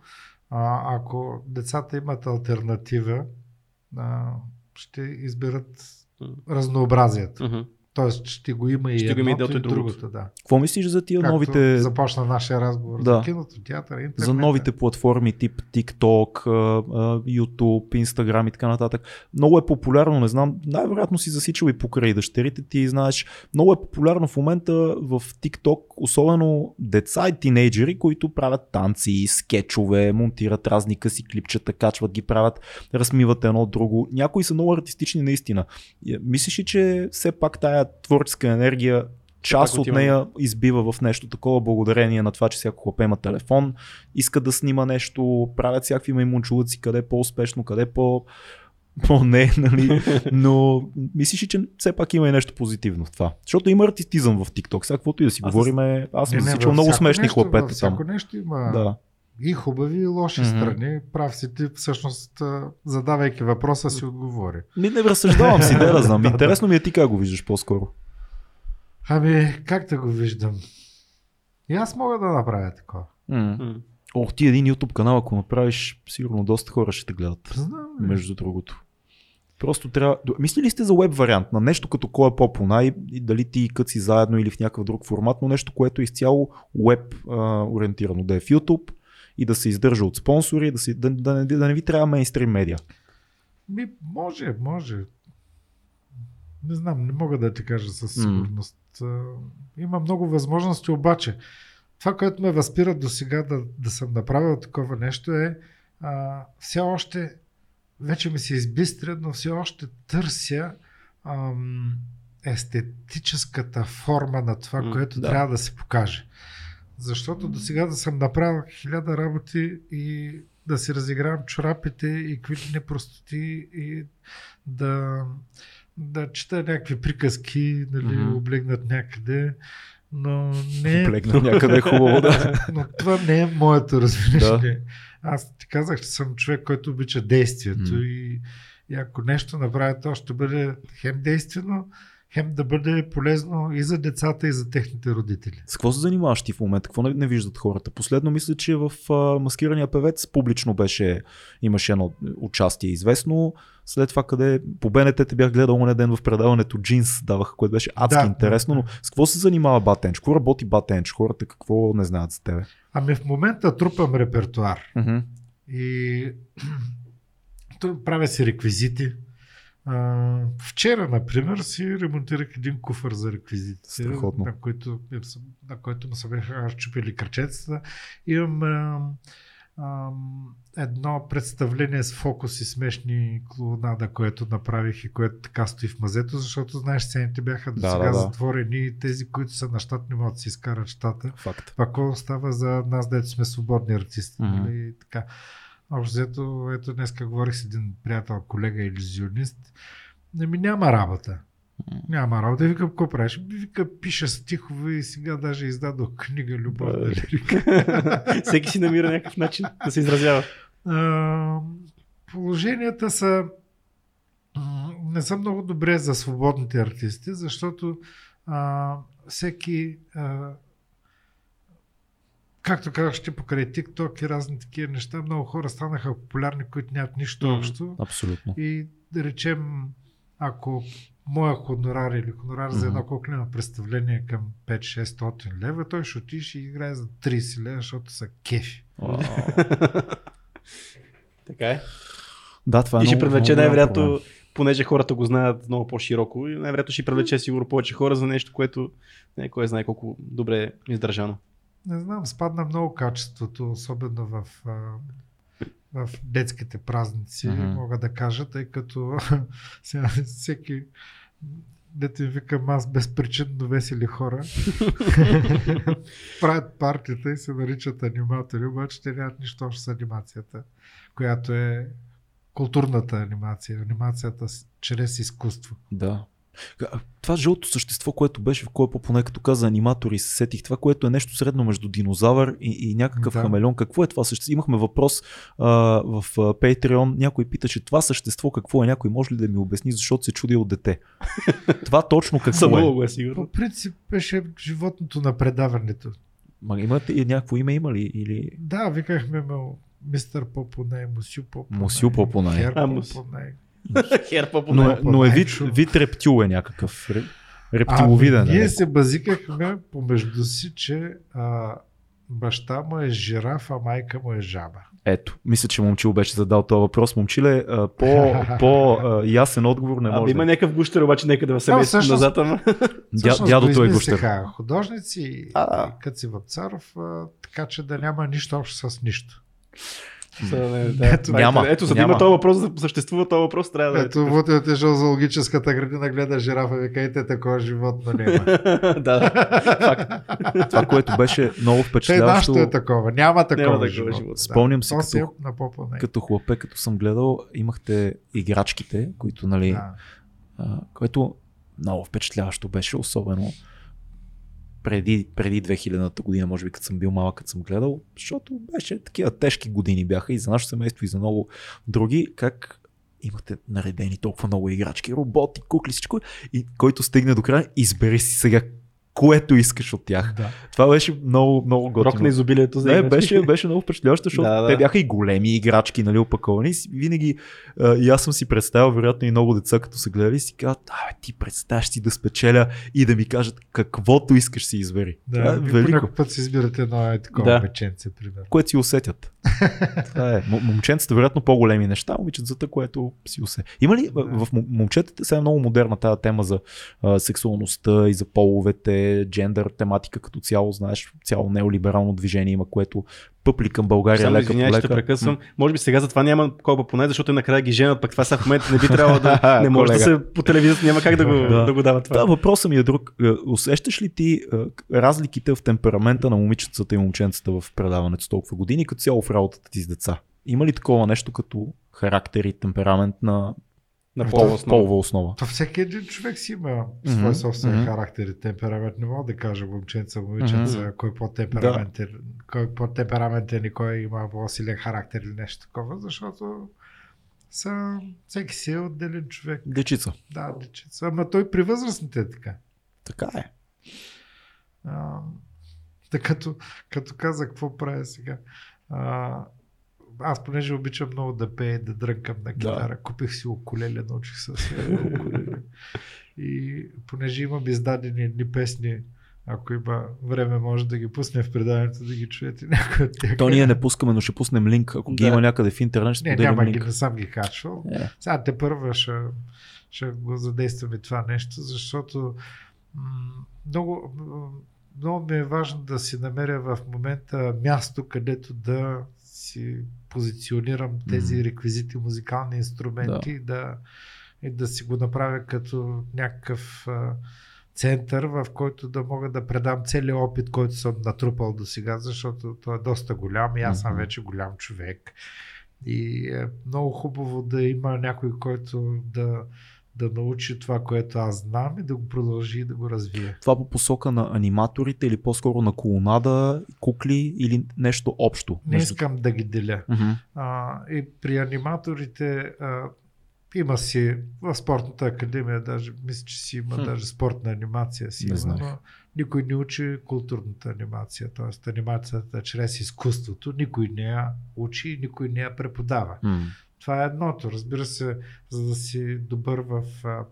А, ако децата имат альтернатива, а, ще изберат разнообразието. Мгм. Тоест ще го има и Ще го има и едното, едното, и и другото. другото. Да. Какво мислиш за тия Както новите започна нашия разговор Да. за киното, театъра, интернет. за новите платформи тип TikTok, YouTube, Instagram и така нататък. Много е популярно, не знам, най-вероятно си засичал и покрай дъщерите ти, знаеш, много е популярно в момента в TikTok, особено деца и тинейджери, които правят танци, скетчове, монтират разни къси клипчета, качват ги, правят, размиват едно от друго. Някои са много артистични наистина. И, Мислиш ли, че все пак тая творческа енергия част от нея избива в нещо такова, благодарение на това, че всяко хлапе има телефон, иска да снима нещо, правят всякакви маймунчулъци, къде е по-успешно, къде е по... по не, нали? Но мислиш ли, че все пак има и нещо позитивно в това? Защото има артистизъм в TikTok. Сега каквото и да си Аз говорим, аз съм засичал много смешни хлапета там. Всяко нещо има Да. И хубави, и лоши Мгм. страни. Прав си ти, всъщност, задавайки въпроса си отговори. Ми не разсъждавам си, не да знам. Да, да. Интересно ми е ти как го виждаш по-скоро. Ами, как да го виждам? И аз мога да направя такова. М. М. О, ти един YouTube канал, ако направиш, сигурно доста хора ще те гледат. Знам. Между другото. Просто трябва. Мисли ли сте за веб вариант на нещо като кой е по-понай и дали ти кът си заедно или в някакъв друг формат, но нещо, което е изцяло веб ориентирано, да е в YouTube и да се издържа от спонсори, да, си, да, да, не, да не ви трябва мейнстрим медиа. Ми, може, може. Не знам, не мога да ти кажа със сигурност. Mm. Има много възможности, обаче това, което ме възпира до сега да, да съм направил такова нещо е а, все още, вече ми се избистря, но все още търся ам, естетическата форма на това, М, което да. трябва да се покаже. Защото до сега да съм направил хиляда работи и да си разигравам чорапите и какви непростоти и да, да чета някакви приказки, нали, Мгм. облегнат някъде, но не Плегна някъде е хубаво, да. но това не е моето разбиране. Аз ти казах, че съм човек, който обича действието М. и, и ако нещо направя, то ще бъде хем действено, хем да бъде полезно и за децата, и за техните родители. С какво се занимаваш ти в момента? Какво не, не виждат хората? Последно мисля, че в а, маскирания певец публично беше, имаше едно участие известно. След това къде по БНТ те бях гледал оня ден в предаването Джинс даваха, което беше адски Да, интересно, но с какво се занимава Батенч? Какво работи Батенч? Хората какво не знаят за тебе? Ами в момента трупам репертуар Мгм. и правя си реквизити. А, вчера, например, си ремонтирах един куфър за реквизити, Страхотно. на, който, на който му се бяха чупили кръчетата. Имам а, а, едно представление с фокус и смешни клоунада, което направих и което така стои в мазето, защото знаеш, сцените бяха до Да, сега да, да. затворени и тези, които са на щат, не могат да си изкарат щата. Факт. Пак става за нас, дето сме свободни артисти. Мгм. Нали? Така. Общо взето, ето днес говорих с един приятел, колега иллюзионист. Не ми няма работа. Няма работа. Викам, какво правиш? Вика, пиша стихове и сега даже издадох книга лирика. Всеки си намира някакъв начин да се изразява. А, Положенията са не са много добре за свободните артисти, защото а, всеки а, както казах, ти покрай TikTok и разни такива неща, много хора станаха популярни, които нямат нищо Мгм. общо. Абсолютно. И да речем, ако моя хонорар или хонорар за едно куклено представление към 5-600 лева, той ще отише и играе за 30 лева, защото са кефи. Така е. Да, това е И ще привлече най-вероятно, понеже хората го знаят много по-широко, и най-вероятно ще привлече сигурно повече хора за нещо, което не кой знае колко добре е издържано. Не знам, спадна много качеството, особено в, в детските празници, Мгм. мога да кажа, тъй като сега всеки дете викам аз безпричинно весели хора, правят партията и се наричат аниматори, обаче те нямат нищо общо с анимацията, която е културната анимация, анимацията чрез изкуство. Да. Това жълто същество, което беше в кой поне като каза аниматори, се сетих това, което е нещо средно между динозавър и, и някакъв Да. хамелеон. Какво е това същество? Имахме въпрос а, в а, Patreon. Някой питаше това същество какво е. Някой може ли да ми обясни, защото се чуди от дете. това точно какво Само е? го е сигурно. По принцип беше животното на предаването. Ма, имате и някакво име има ли? Или... Да, викахме му мистер Попонай, Мусю Попонай. Мусю Попонай. А, Мус- Попонай. Херпа по Но, е, но е вид, вид рептил е някакъв. ре- Рептиловиден. Ами, е. ние се базикахме помежду си, че а, баща му е жираф, а майка му е жаба. Ето, мисля, че момчил беше задал този въпрос. Момчиле, а, по, по а, ясен отговор не Абе, може. има да... някакъв гущер, обаче нека да се Да, всъщност- назад, ама. Дя, Всъщност дядото е гущер. художници А, а, да. и Къци Вапцаров, така че да няма нищо общо с нищо. Да. Ето, е- няма, Ето, за да няма. има този въпрос, за да съществува този въпрос, трябва да е. Ето, вот е отишъл в зоологическата градина, гледа жирафа, вика, ете такова животно няма. да, факт. Това, което беше много Те впечатляващо. нашето е такова. Няма такова, такова животно. животно. Да. Спомням си То като- е на. Като хлапе, като съм гледал, имахте играчките, които, нали, Да. а, което много впечатляващо беше, особено преди, преди 2000-та година, може би като съм бил малък, като съм гледал, защото беше такива тежки години бяха и за нашето семейство, и за много други, как имахте наредени толкова много играчки, роботи, кукли, всичко, и който стигне до края, избери си сега което искаш от тях. Да. Това беше много, много Рок готино. на изобилието за Не, играчки. беше, беше много впечатляващо, защото Да, да, те бяха и големи играчки, нали, опаковани. Винаги а, и аз съм си представил, вероятно и много деца, като са гледали, си казват, а, ти представяш си да спечеля и да ми кажат каквото искаш си избери. Това Да, е ви велико. път си избирате едно е такова Да. да. печенце, примерно. Което си усетят. Това е. Момченцата, вероятно, по-големи неща, момичетата, което си усетят. Има ли в момчетата сега е много модерна тази тема за а, сексуалността и за половете, джендър, тематика като цяло, знаеш, цяло неолиберално движение има, което пъпли към България Само лека те лека. прекъсвам. Може би сега затова няма колба поне, защото накрая ги женят, пък това сега в момента не би трябвало да... Не може да се по телевизията, няма как да го, Да. да го дава Да, това. въпросът ми е друг. Е, Усещаш ли ти е, разликите в темперамента на момичетата и момченцата в предаването толкова години, като цяло в работата ти с деца? Има ли такова нещо като характер и темперамент на, На пол- полова основа. полова основа? То всеки един човек си има свой собствен мгм. характер и темперамент. Не мога да кажа момченца, момиченца, Мгм. кой по-темпераментен, кой по-темпераментен и кой има по-силен характер или нещо такова, защото са, всеки си е отделен човек. Дечица. Да, дечица. Ама той при възрастните е така. Така е. А, да, като, като каза какво правя сега. А, аз понеже обичам много да пея да дрънкам на китара, да. купих си укулеле, научих се укулеле. И понеже имам издадени едни песни, ако има време, може да ги пуснем в предаването, да ги чуете някой от тях. То ние не пускаме, но ще пуснем линк. Ако ги Да. има някъде в интернет, ще Не, няма ги, не съм ги качвал. Е, Сега те първа ще, ще го задействаме това нещо, защото много, много ми е важно да си намеря в момента място, където да си позиционирам тези реквизити, музикални инструменти да, и да си го направя като някакъв а, център, в който да мога да предам целият опит, който съм натрупал до сега, защото той е доста голям и аз съм вече голям човек. И е много хубаво да има някой, който да, да научи това, което аз знам и да го продължи и да го развие. това по посока на аниматорите или по-скоро на колонада, кукли или нещо общо? Не искам да ги деля. Мгм. А, и при аниматорите а, има си в спортната академия, даже мисля, че си има Хм. даже спортна анимация си Не има, знаех. но никой не учи културната анимация, т.е. анимацията чрез изкуството, никой не я учи и никой не я преподава. М. Това е едното. Разбира се, за да си добър в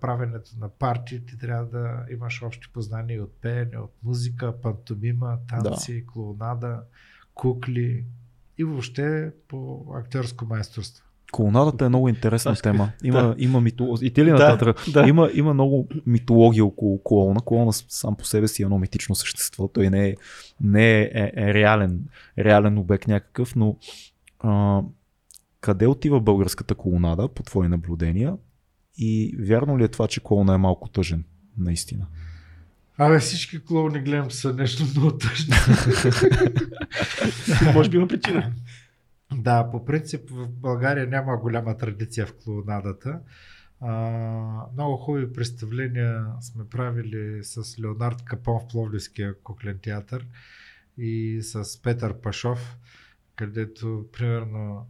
правенето на партии, ти трябва да имаш общи познания от пеене, от музика, пантомима, танци, да. клоунада, кукли и въобще по актьорско майсторство. Колонадата е много интересна Аз- тема. Има, да. има мито... И ти ли Да, нататък? да. Има, има много митология около клоуна. Клоуна сам по себе си е едно митично същество. Той не е, не е, е, е реален, реален обект някакъв, но а, къде отива българската колонада по твои наблюдения? И вярно ли е това, че клоуна е малко тъжен? Наистина. Абе, всички клоуни гледам са нещо много тъжно. Може би има причина. Да, по принцип в България няма голяма традиция в клоунадата. А, много хубави представления сме правили с Леонард Капон в Пловдивския куклен театър и с Петър Пашов, където примерно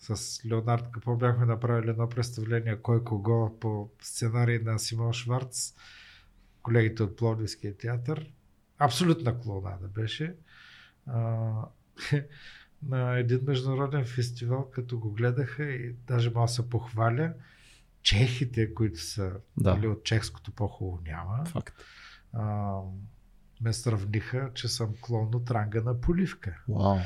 с Леонард Капон бяхме направили едно представление Кой кого по сценарий на Симон Шварц, колегите от Пловдивския театър. Абсолютна клоунада беше. А, на един международен фестивал, като го гледаха и даже мога да се похваля, чехите, които са Да. или от чехското по-хубаво няма, Факт. а, ме сравниха, че съм клон от ранга на поливка. Вау.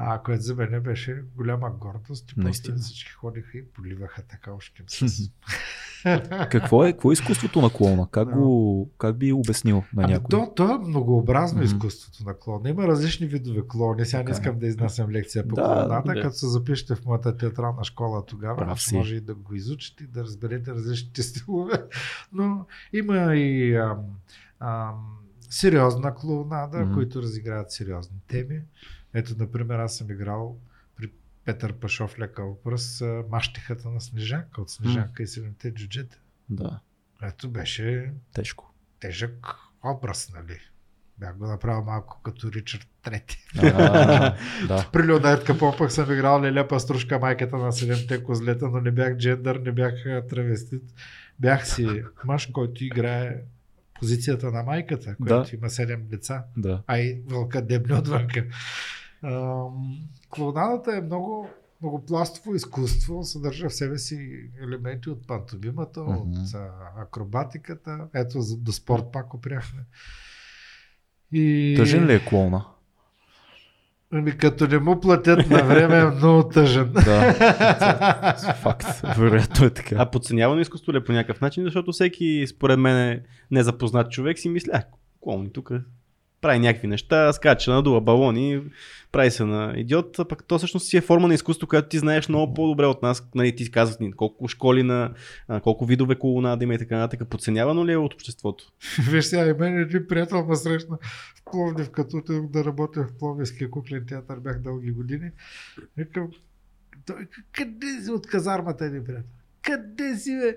А, което за мен беше голяма гордост. Наистина. всички ходиха и поливаха така още с... Какво е, какво е изкуството на клоуна? Как, Да. го, как би обяснил на Ами някой? то, то е многообразно изкуството на клона. Има различни видове клони. Сега не искам да изнасям лекция по Да, клоната. да. Като се запишете в моята театрална школа тогава, Прав си. може и да го изучите да разберете различните стилове. Но има и ам, ам, сериозна клоунада, които разиграват сериозни теми. Ето, например, аз съм играл при Петър Пашов лекал пръст а, мащихата на Снежанка от Снежанка и седемте джуджета. Да, Ето беше тежко. тежък образ, нали? Бях го направил малко като Ричард Трети. Да. При Леонард Капон пък съм играл Леля Паструшка, майката на седемте козлета, но не бях джендър, не бях травестит. Бях си мъж, който играе позицията на майката, която Да. има седем деца, Да. а и вълка дебне отвънка. Ам, Клоунадата е много многопластово изкуство, съдържа в себе си елементи от пантомимата, Мгм. от а, акробатиката. Ето, за- до спорт пак опряхме. И... Тъжен ли е клоуна? Ами като не му платят на време е много тъжен. Да. Факт. Вероятно е така. А подценявано изкуство ли е по някакъв начин, защото всеки, според мен, е незапознат човек си мисля, а, клоуни тук прави някакви неща, скача, надува балони, прави се на идиот, пък то всъщност си е форма на изкуство, която ти знаеш много по-добре от нас. Нали, ти казваш ни колко школи на, колко видове колона да има и така нататък. Подценявано ли е от обществото? Виж сега, и мен един приятел ме срещна в Пловдив, като да работя в Пловдивския куклен театър, бях дълги години. Викам, къде си от казармата един приятел? Къде си, бе?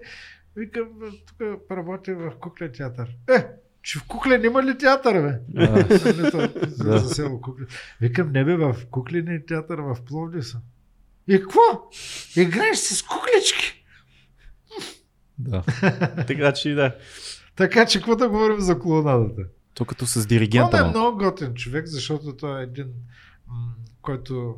Викам, тук работя в куклен театър. Е, че в куклен има ли театър, бе? За, за село Куклен. Викам, не бе, в кукления театър в Пловдив съм. И какво? Играеш с куклички? да. така че да. Така че, какво да говорим за клоунадата? То като с Он диригента. е ма. много готин човек, защото той е един, м, който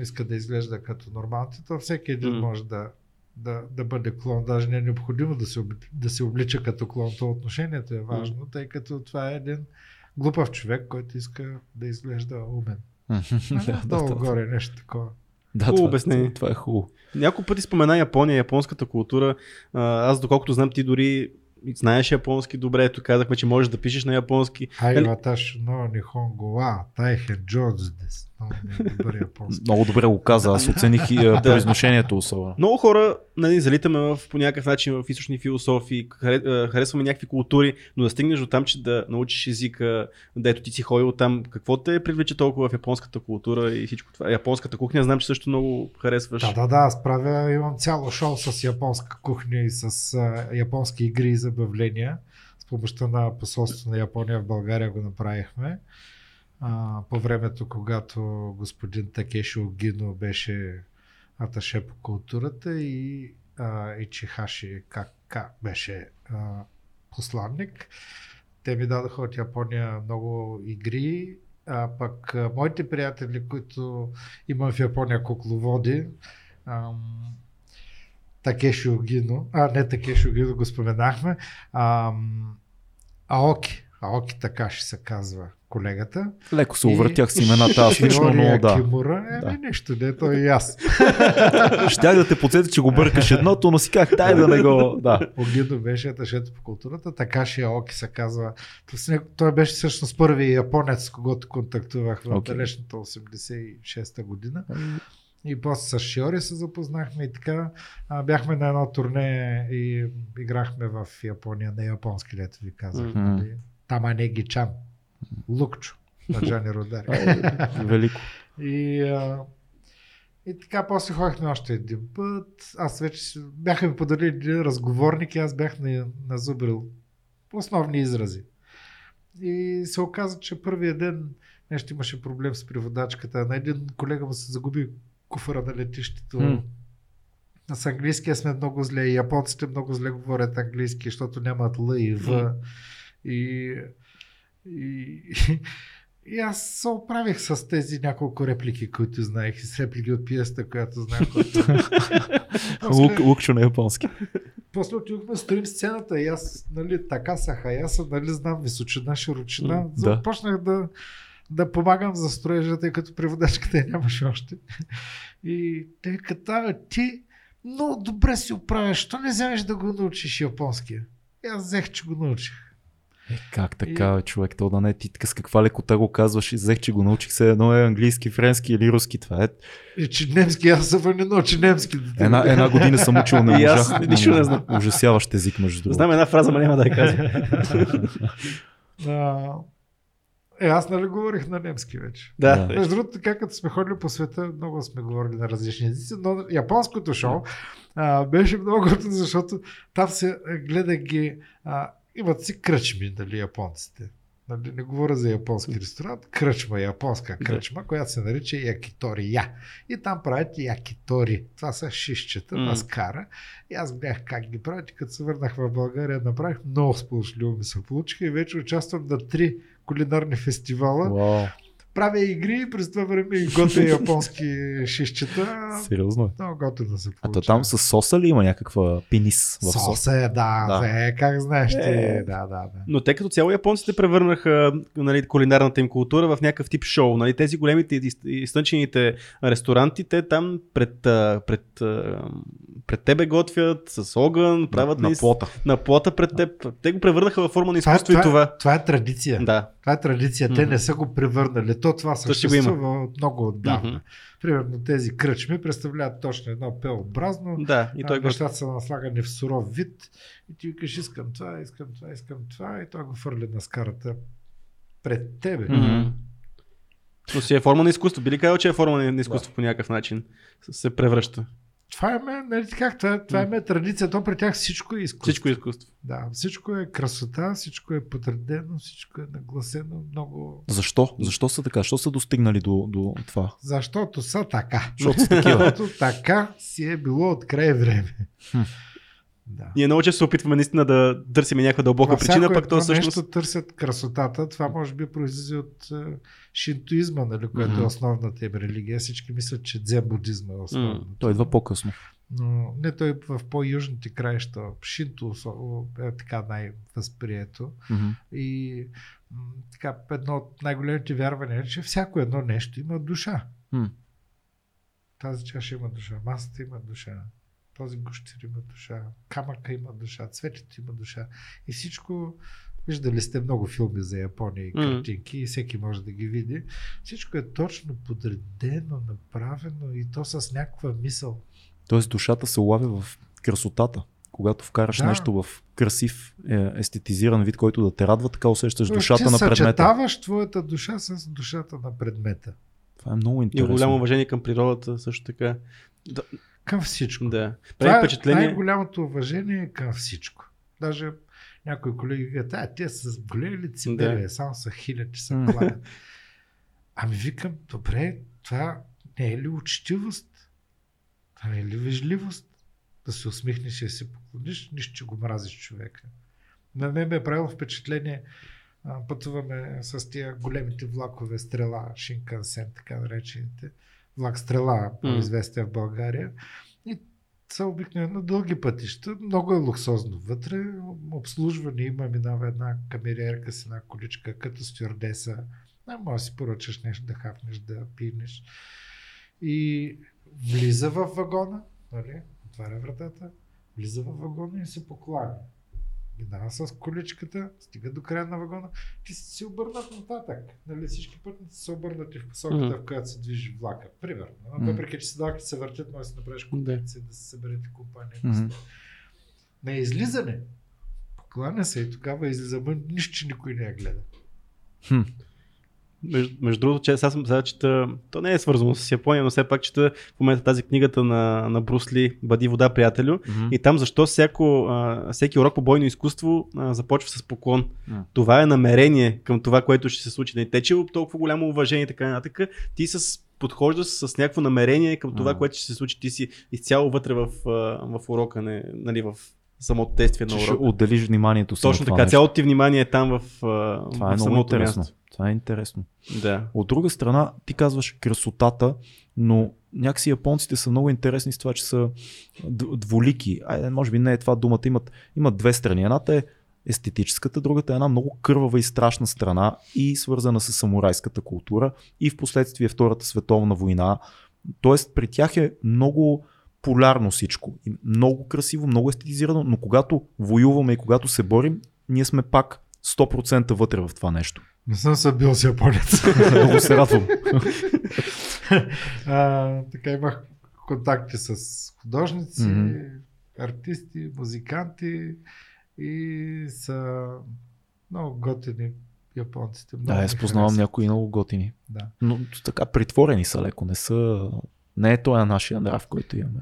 иска да изглежда като нормалните, то всеки един М. може да, да, да бъде клон. Даже не е необходимо да се, да се облича като клон. То отношението е важно, тъй като това е един глупав човек, който иска да изглежда умен. да, да, Долу да, горе нещо такова. да, Хубаво това, обяснение. Това е хубаво. Няколко пъти спомена Япония, японската култура. Аз, доколкото знам, ти дори знаеш японски добре. Ето казахме, че можеш да пишеш на японски. Хай, Нали? ваташ, но нихонго, ва, тайхен джодз дес. Е добър японски. Много добре го каза. Аз оцених и а, произношението особено. Много хора нали, залитаме в, по някакъв начин в източни философии, а, харесваме някакви култури, но да стигнеш до там, че да научиш езика, да ето ти си ходил там, какво те привлича толкова в японската култура и всичко това. Японската кухня, знам, че също много харесваш. Да, да, да, аз правя, имам цяло шоу с японска кухня и с а, японски игри и забавления. С помощта на посолството на Япония в България го направихме. По времето, когато господин Такеши Огино беше аташе по културата и а, Ичихаши Кака беше а, посланник. Те ми дадоха от Япония много игри, а пък а, моите приятели, които имам в Япония кукловоди, ам, Такеши Огино, а не Такеши Огино го споменахме, ам, Аоки, Аоки така ще се казва колегата. Леко се увъртях с имената аз лично, но да. Акимура, еми Да. нищо, не, той и аз. Щях да те подсетя, че го бъркаш едното, но си казах, дай да не го... Да. Огидо беше аташето по културата, така Аоки се казва. Той беше всъщност първият японец, с когото контактувах в Окей. далечната 86-та година. И после с Шиори се запознахме и така. А, бяхме на едно турне и играхме в Япония на японски, лето ви казах. Мгм. Нали? Таманеги Чан. Лукчо на Джани Родари. Велико. И, а, и така, после ходихме още един път. Аз вече бяха ми подарили разговорник и аз бях на, назубрил основни изрази. И се оказа, че първия ден нещо имаше проблем с преводачката. На един колега му се загуби куфара на летището. М. С английския сме много зле. Японците много зле говорят английски, защото нямат Л и В. И, и, и аз се оправих с тези няколко реплики, които знаех. И с реплики от пиеста, която знаех. Лук, лукчо на японски. после отидохме строим сцената и аз, нали, така са хаяса, нали, знам височина, широчина. Започнах да, да помагам за строежа, тъй като преводачката я нямаше още. И те каза, ти много добре си оправяш, що не вземеш да го научиш японския? И аз взех, че го научих. Е, как така, бе, човек? То да не ти така с каква лекота го казваш и взех, че го научих се едно е английски, френски или руски. Това е. И че немски, аз съм не научи немски. Една, една година съм учил, не И аз можах. нищо не знам. Ужасяващ език, между другото. Знам една фраза, но няма да я кажа. А, Е, аз нали говорих на немски вече. да. Да. Между другото, така като сме ходили по света, много сме говорили на различни езици, но японското шоу а, беше много готино, защото там се гледа ги, а, имат си кръчми, нали, японците. Нали, не говоря за японски ресторант, кръчма, японска кръчма, която се нарича Якитория. И там правят якитори. Това са шишчета, М. маскара. И аз гледах как ги правят и като се върнах в България, направих много сполучливо ми се получиха и вече участвам на три кулинарни фестивала. Вау, Правя игри и през това време и готвя японски шишчета. сериозно е. Много готино се А получава. то там с соса ли има някаква пинис в соса? Соса е, да, Да. Е, как знаеш ти. Е. Да, да, да. Но те като цяло японците превърнаха нали, кулинарната им култура в някакъв тип шоу. Нали, тези големите изтънчените ресторанти, те там пред, а, пред, а, пред тебе готвят с огън, правят на с- плота. на плота пред теб. Те го превърнаха в форма на Това, е- изкуство и това. това е традиция. Да. Това е традиция. Те не са го превърнали. То това То съществува от много отдавна. Мгм. Примерно тези кръчми представляват точно едно пеобразно. Да, и той го нещата са наслагани в суров вид и ти викаш искам това, искам това, искам това и той го фърля на скарата пред тебе. Мгм. Но си е форма на изкуство. Би ли казал, че е форма на изкуство по някакъв начин? Се превръща. Това е ме, нали, как, това, е- това е ме традиция. То при тях всичко е изкуство. Всичко е изкуство. Да, всичко е красота, всичко е подредено, всичко е нагласено много. Защо? Защо са така? Защо са достигнали до, до това? Защото са така. Защото са такива. Защото така си е било от край време. Да. Ние много често се опитваме наистина да търсим някаква дълбока причина, пък то всъщност... нещо търсят красотата. Това може би произлиза от е, шинтуизма, нали, което Мгм. е основната им религия. Всички мислят, че дзен будизма е основната. Той идва по-късно. Но не той в по-южните краища. Шинто е така най-възприето. Мгм. И м, така, едно от най-големите вярвания е, че всяко едно нещо има душа. М. Тази чаша има душа, масата има душа, този гущер има душа, камъка има душа, цветето има душа. И всичко, виждали сте много филми за Япония и картинки и всеки може да ги види. Всичко е точно подредено, направено и то с някаква мисъл. Тоест душата се улавя в красотата. Когато вкараш Да. нещо в красив, е, естетизиран вид, който да те радва, така усещаш Тоест, душата на предмета. съчетаваш твоята душа с душата на предмета. Това е много И интересно. голямо уважение към природата също така. Да. Към всичко. да. Прави Това е най-голямото уважение е към всичко. Даже някои колеги казват, а, те са големи лицемери, Да. само са хилядни, са М. кланят. ами викам, добре, това не е ли учтивост? Това не е ли вежливост? Да се усмихнеш и да се поклониш, нищо, че го мразиш човека. На мен ме е правило впечатление, пътуваме с тия големите влакове стрела, Шинкансен, така наречените, влак стрела, по-известен в България. И са обикновено дълги пътища, много е луксозно вътре, обслужване има, минава една камериерка с една количка, като стюардеса, а може да си поръчаш нещо да хапнеш, да пинеш. И влиза в вагона, нали? отваря вратата, влиза в вагона и се покланя. Минава с количката, стига до края на вагона и се обърнат нататък. Нали, всички пътници са обърнати в посоката, Мгм. в която се движи влака. Примерно. Но Мгм. Въпреки, че седалките се въртят, може да направиш комплекция, да се съберете компания. Мгм. На излизане, покланя се и тогава излиза, нищо, че никой не я гледа. Хм. Между, между другото, че съм сега чета, то не е свързано с Япония, но все пак чета в момента тази книгата на, на Брусли Бъди вода, приятелю. Мгм. И там защо всяко, а, всеки урок по бойно изкуство а, започва с поклон. М. Това е намерение към това, което ще се случи. Не тече толкова голямо уважение и така нататък. Ти с, подхождаш с някакво намерение към това, М. което ще се случи. Ти си изцяло вътре в, в урока, не, нали, в самото действие на урока. отделиш вниманието си Точно така, цялото ти внимание е там в, Това в е много самото интересно. място. Това е интересно. Да. От друга страна, ти казваш красотата, но някакси японците са много интересни с това, че са дволики. Айде, може би не е това думата. Имат, имат две страни. Едната е естетическата, другата е една много кървава и страшна страна и свързана с самурайската култура и в последствие Втората световна война. Тоест при тях е много полярно всичко. И много красиво, много естетизирано, но когато воюваме и когато се борим, ние сме пак 100% вътре в това нещо. Не съм се бил с японец. Много се радвам. а, така имах контакти с художници, Мгм. артисти, музиканти и са много готини японците. Много Да, аз познавам някои много готини. Да. Но така притворени са леко, не са... Не е този нашия нрав, който имаме.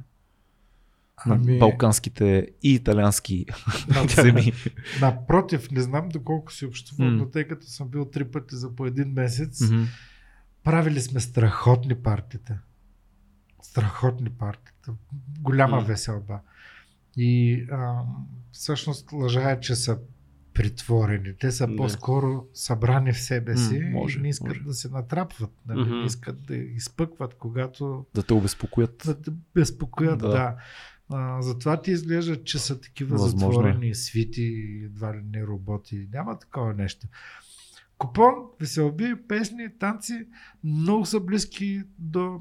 На Ами- балканските и италиански На- земи. Напротив, не знам доколко си общувам, М. но тъй като съм бил три пъти за по един месец, Мгм. правили сме страхотни партита. Страхотни партита. Голяма М. веселба. И а, всъщност лъжа е, че са притворени. Те са Да. по-скоро събрани в себе си М, може, и не искат може. да се натрапват. Нали? Мгм. Не искат да изпъкват, когато Да те обезпокоят. да те безпокоят. Да. Да. А, затова ти изглежда, че са такива Възможно е. затворени свити, едва ли не роботи. Няма такова нещо. Купон, веселби, песни, танци, много са близки до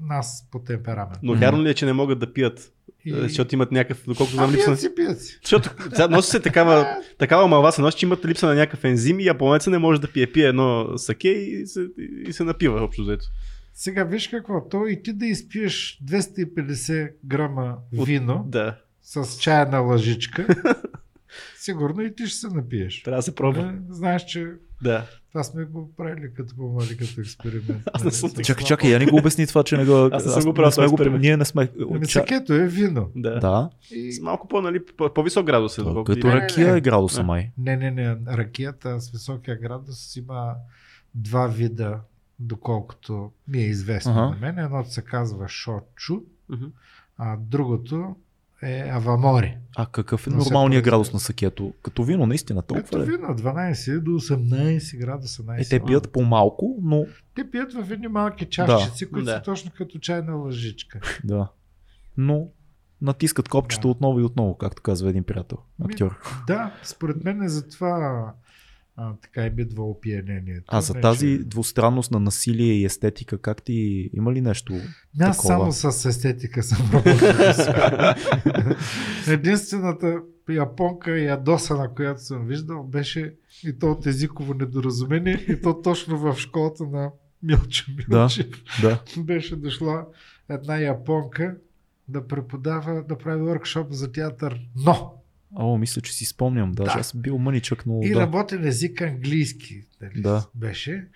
нас по темперамент. Но вярно ли е, че не могат да пият? И... Защото имат някакъв, доколкото знам а, липса. пият си, пият си. Защото носи се такава, такава малва се носи, че имат липса на някакъв ензим и японеца не може да пие. Пие едно саке и се, и се напива общо взето. Сега виж какво, то и ти да изпиеш 250 грама От- вино Да, с чайна лъжичка, сигурно и ти ще се напиеш. трябва да се пробва. Е, Знаеш, че Да. това сме го правили като по-мали, като експеримент. Аз не Нали, съм с такъв. Чакай, чакай, я не го обясни това, че не го... Аз не съм го правил не сме го, ние не сме... Ами Ча... сакето е вино. Да. Да, И... С малко по, нали, по- по-висок градус е. то, доколкото като не, ракия не. е градуса Не. май. Не, не, не. Ракията с високия градус има два вида, доколкото ми е известно Ага. на мен. Едното се казва шочу, а другото е авамори. А какъв е Но нормалният градус на сакето? Като вино, наистина, толкова Като вино, 12 до 18 градуса. Е, Най- те пият по-малко, но те пият в едни малки чашчици, които Да. са точно като чайна лъжичка. да. Но натискат копчето Да. отново и отново, както казва един приятел, Ми, актьор. Да, според мен е затова а, така и бидва опиянението. А за Не, тази че- двустранност на насилие и естетика, как ти има ли нещо? Аз такова. само с естетика съм работил. Единствената японка ядосана, която съм виждал, беше и то от езиково недоразумение, и то точно в школата на Милчо Да. Милчев. Да. Беше дошла една японка да преподава, да прави workshop за театър, но О, мисля, че си спомням. Даже Да. аз бил мъничък, но и да. работен език английски нали, Да. беше.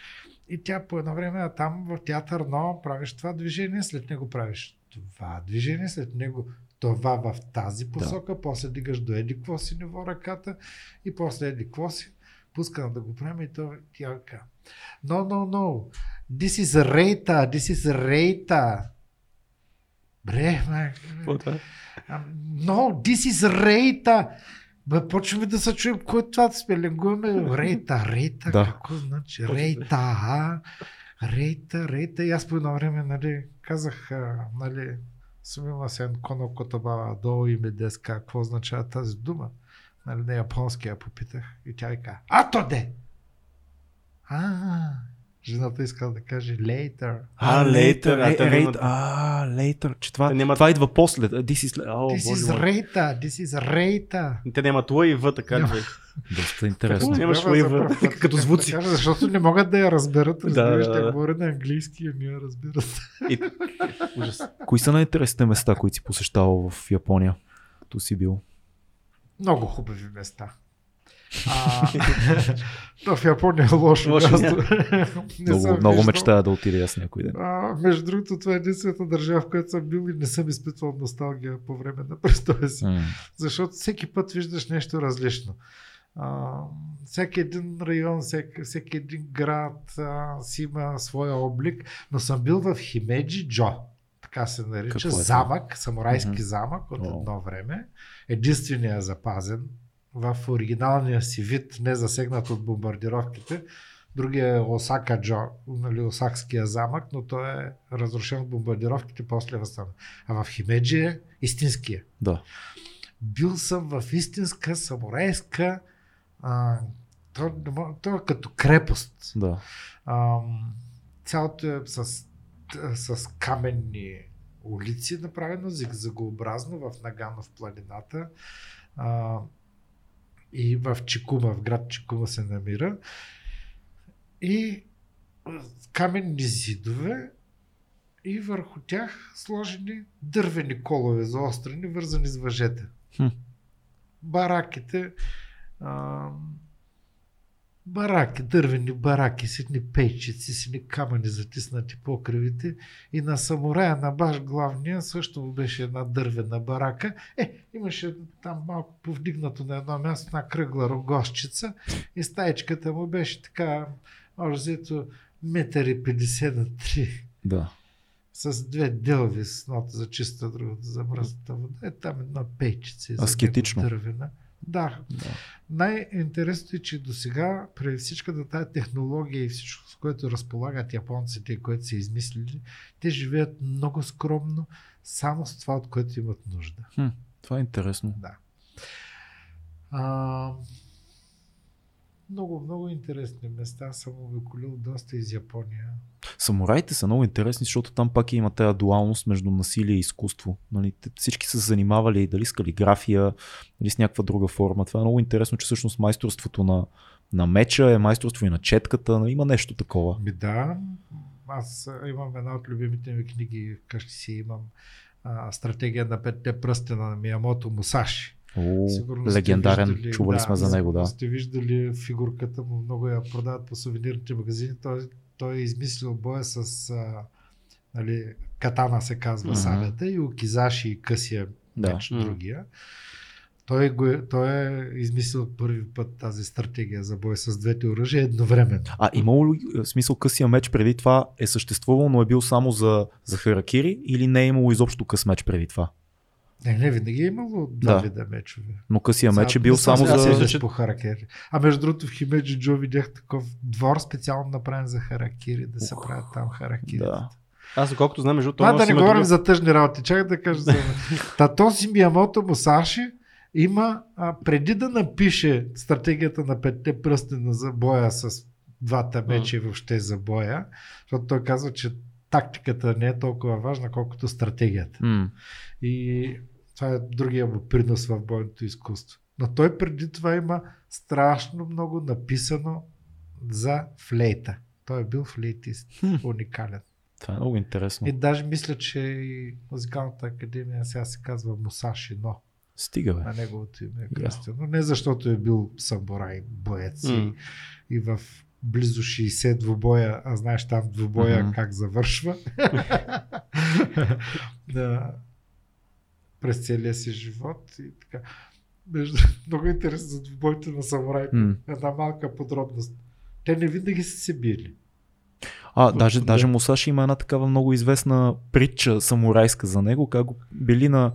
И тя по едно време там в театър, но правиш това движение, след него правиш това движение, след него това в тази посока, после дигаш до еди си ниво ръката и после еди си. Пускам да го правим и то тя казва, No, no, no. This is Reta. This is Reta. Бре, ма. No, this is Reta. Бе, почваме да се чуем, кой е това да спелингуваме? Рейта, рейта, Да. какво значи? Рейта, а? Рейта, рейта. И аз по едно време, нали, казах, нали, сумила сен коно котобава долу и ми деска, какво означава тази дума? Нали, на японски я попитах и тя ви каза, а то де! А, жената искала да каже later. А, later, а, е, те рейт, а, later, че това, нямат- това идва после. This is, о, This is рейта, this is рейта. Те нямат Л и В, така бе? Доста интересно. Какво? Нямаш път като звуци. защото не могат да я разберат. Разбираш, да, да, да. говоря на английски, а ние разбират. И... Ужас. Кои са най-интересните места, които си посещавал в Япония, като си бил? Много хубави места. А, то в Япония е лошо. Лошо място. Много, много мечтая да отида аз някой ден. А, между другото, това е единствената държава, в която съм бил и не съм изпитвал носталгия по време на престоя си. М, Защото всеки път виждаш нещо различно. А, всеки един район, всеки, всеки един град а, си има своя облик, но съм бил в Химеджи Джо. Така се нарича. Какво е замък, самурайски Мгм. замък от едно време. Единственият запазен в оригиналния си вид, не засегнат от бомбардировките. Другия е Осака Джо, нали, Осакския замък, но той е разрушен от бомбардировките, после е възстановен. А в Химеджи е истинския Да. бил съм в истинска самурайска а, то, то е като крепост. Да. А, цялото е с, с каменни улици, направено зигзагообразно в Нагано в планината. А, и в Чикума, в град Чикума се намира. И каменни зидове и върху тях сложени дървени колове заострени, вързани с въжета. Хм. Бараките а, бараки, дървени бараки, с едни пейчици, с едни камъни затиснати по кривите и на самурая, на баш главния, също беше една дървена барака. Е, имаше там малко повдигнато на едно място една кръгла рогощица и стаечката му беше така, може взето метър и 50 на 3 Да. с две делви с едното за чиста, другото за мръсната вода. Е там една пейчица. за Аскетично. Дървена. Да. Да. Най-интересното е, че до сега, при всичката тази технология и всичко, с което разполагат японците, и което са измислили, те живеят много скромно, само с това, от което имат нужда. Това е интересно. Да. А, много, много интересни места съм обиколил доста из Япония. Самураите са много интересни, защото там пак има тази дуалност между насилие и изкуство. Нали, всички са занимавали дали с калиграфия, дали с някаква друга форма. Това е много интересно, че всъщност майсторството на, на меча е майсторство и на четката. Нали, има нещо такова. Ми да, аз имам една от любимите ми книги, вкъщи си имам а, Стратегия на петте пръстена на Миямото Мусаши. О, Сигурно легендарен, виждали- чували сме за него, да. Сте виждали фигурката му, много я продават по сувенирните магазини. Той, той е измислил боя с а, нали, катана се казва Мгм. сабята и окизаши и късия Да. меч Мгм. другия. Той, го е, той е измислил първи път тази стратегия за бой с двете оръжия едновременно. А имало ли смисъл късия меч преди това е съществувал, но е бил само за, за харакири или не е имало изобщо къс меч преди това? Не, не, винаги е имало два Да. вида мечове. Но късия меч е Сега бил съм само за... се за... по харакири. А между другото в Химеджи Джо видях такъв двор специално направен за харакири, да се Ух, правят там харакири. Да. Аз, доколкото знам, между Това другото, да не говорим друга- за тъжни работи. Чакай да кажа за... Та този Миямото Мусаши има, а, преди да напише стратегията на петте пръстена за боя с двата меча и въобще за боя, защото той казва, че тактиката не е толкова важна, колкото стратегията. М, И това е другия му принос в бойното изкуство. Но той преди това има страшно много написано за флейта. Той е бил флейтист. Уникален. Това е много интересно. И даже мисля, че и музикалната академия сега се казва Мусаши Но. Стига, бе. На неговото име е кръстено. Не защото е бил самурай, боец и, М. и в близо 60 двубоя, а знаеш там двубоя Мгм. как завършва. да. През целия си живот и така. Много интересно за двубоите на самураите. М. Една малка подробност. Те не винаги са се били. А, даже, Да. даже Мусаши има една такава много известна притча самурайска за него, как го били на,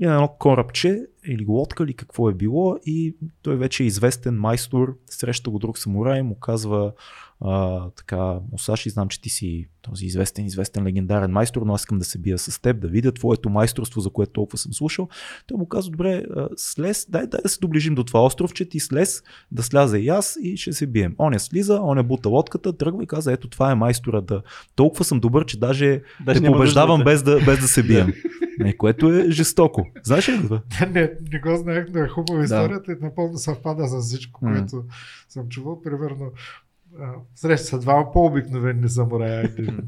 на едно корабче или лодка или какво е било и той вече е известен майстор, среща го друг самурай, му казва а, така, Мусаши, знам, че ти си този известен, известен легендарен майстор, но аз искам да се бия с теб, да видя твоето майсторство, за което толкова съм слушал. Той му казва, добре, слез, дай, дай да се доближим до това островче, ти слез, да сляза и аз и ще се бием. Он я слиза, он я бута лодката, тръгва и каза, ето това е майстора да. Толкова съм добър, че даже, Даже те побеждавам без да, без да се бием. Не, което е жестоко. Знаеш ли това? не, не го знаех, но е хубава историята и напълно съвпада с всичко, което съм чувал. Примерно, среща са двама по-обикновени самураи. Един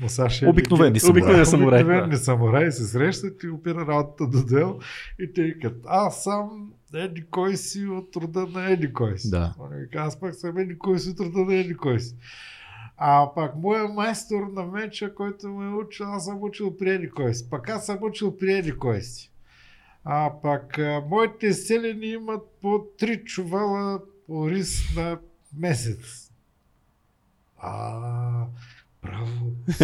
Мусаши. Обикновени самураи. Обикновени самураи, Обикновени да. самураи се срещат и опира работата до дел и те викат, аз съм еди кой си от рода на еди кой си. Да. Аз пък съм еди кой си от рода на еди кой си. А пак моя майстор на меча, който ме е учил, аз съм учил при еди кой си. Пак аз съм учил при еди кой си. А пак а, моите селени имат по три чувала рис на месец. А, браво.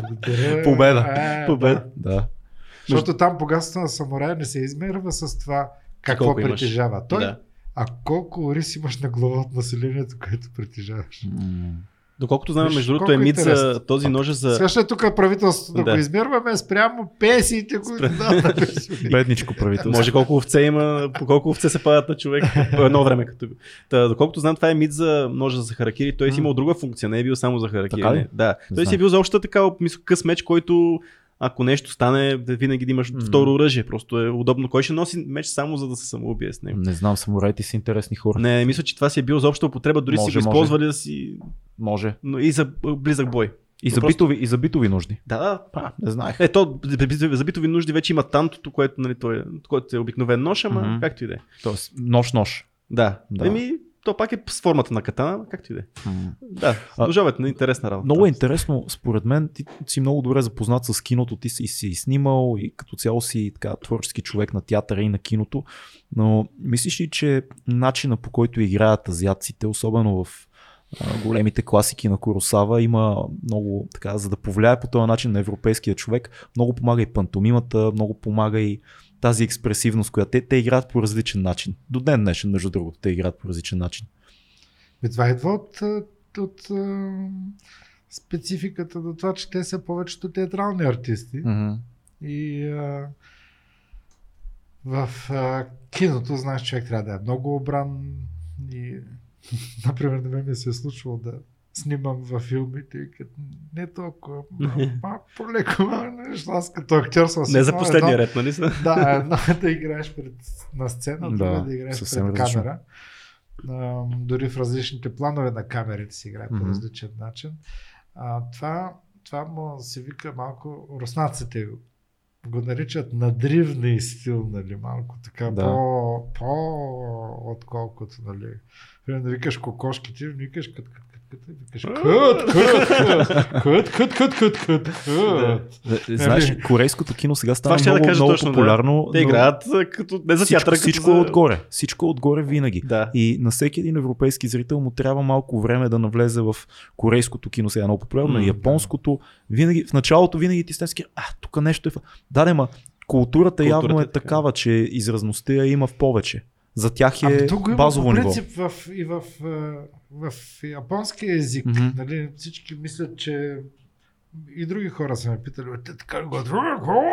Благодаря. Победа. Е, Победа. да. Да. Защото там богатството на самурая не се измерва с това какво Колко имаш. притежава той, Да. а колко рис имаш на глава от населението, което притежаваш. М. Доколкото знам, между другото е мит за този ножа за... Сега ще е тук правителството да, Да. го измерваме спрямо пенсиите, които дадат. Бедничко правителство. Може колко овце има, по колко овце се падат на човек по едно време. Като... Та, доколкото знам, това е мит за ножа за харакири. Той си имал друга функция, не е бил само за харакири. Така ли? Не. Да. Той си е бил за общата мисля, къс меч, който ако нещо стане, да винаги да имаш М. второ оръжие. Просто е удобно. Кой ще носи меч само за да се самоубие с него? Не знам, самураите са интересни хора. Не, мисля, че това си е бил за обща употреба, дори Може, си го може. използвали да си. Може. Но и за близък бой. И за, Просто- битови, и за битови нужди. Да, да. А, не знаех. Е, то за битови нужди вече има тантото, което, нали, той, е- което е обикновен нож, ама Мгм. както и да е. Тоест, нож-нож. Да. Да. Еми, то пак е с формата на катана, както и да е. Да, продължавайте, интересна работа. Много е интересно, според мен, ти си много добре запознат с киното, ти си, си снимал и като цяло си така, творчески човек на театъра и на киното, но мислиш ли, че начина по който играят азиатците, особено в големите класики на Куросава, има много, така, за да повлияе по този начин на европейския човек, много помага и пантомимата, много помага и тази експресивност, която те, те играят по различен начин. До ден днешен, между другото, те играят по различен начин. И това идва от, от а, спецификата до това, че те са повечето театрални артисти. Mm-hmm. И а, в а, киното, знаеш, човек трябва да е много обран. И, например, на мен ми се е случвало да снимам във филмите и като не толкова, малко по-леко, нещо. Аз като актьор съм си Не за последния едно- ред, нали са? Да, едно е да играеш пред, на сцена, Да, друго е да играеш пред различно. камера. А, дори в различните планове на камерите се играе по различен начин. А, това, това му се вика малко, руснаците го- наричат надривни стил, нали, малко така Да. по, по, отколкото, нали. Примерно да викаш кокошките, викаш кът, кът, кът, кът, викаш кът, кът, кът, кът, кът, кът, кът, кът. Е, Знаеш, корейското кино сега става ще да много, кажа много точно, да. популярно. Те но играят като не за всичко, театър, всичко е за... отгоре. Всичко е отгоре винаги. Да. И на всеки един европейски зрител му трябва малко време да навлезе в корейското кино, сега е много популярно, и японското. Винаги, в началото винаги ти стески, а, тук нещо е. в- Да, не, ма, културата, явно Културата е, е така. такава, че изразността я има в повече. За тях е Ами го има базово ниво. принцип в, и в, в, японския език. Мгм. Нали, всички мислят, че и други хора са ме питали, «Е, те така го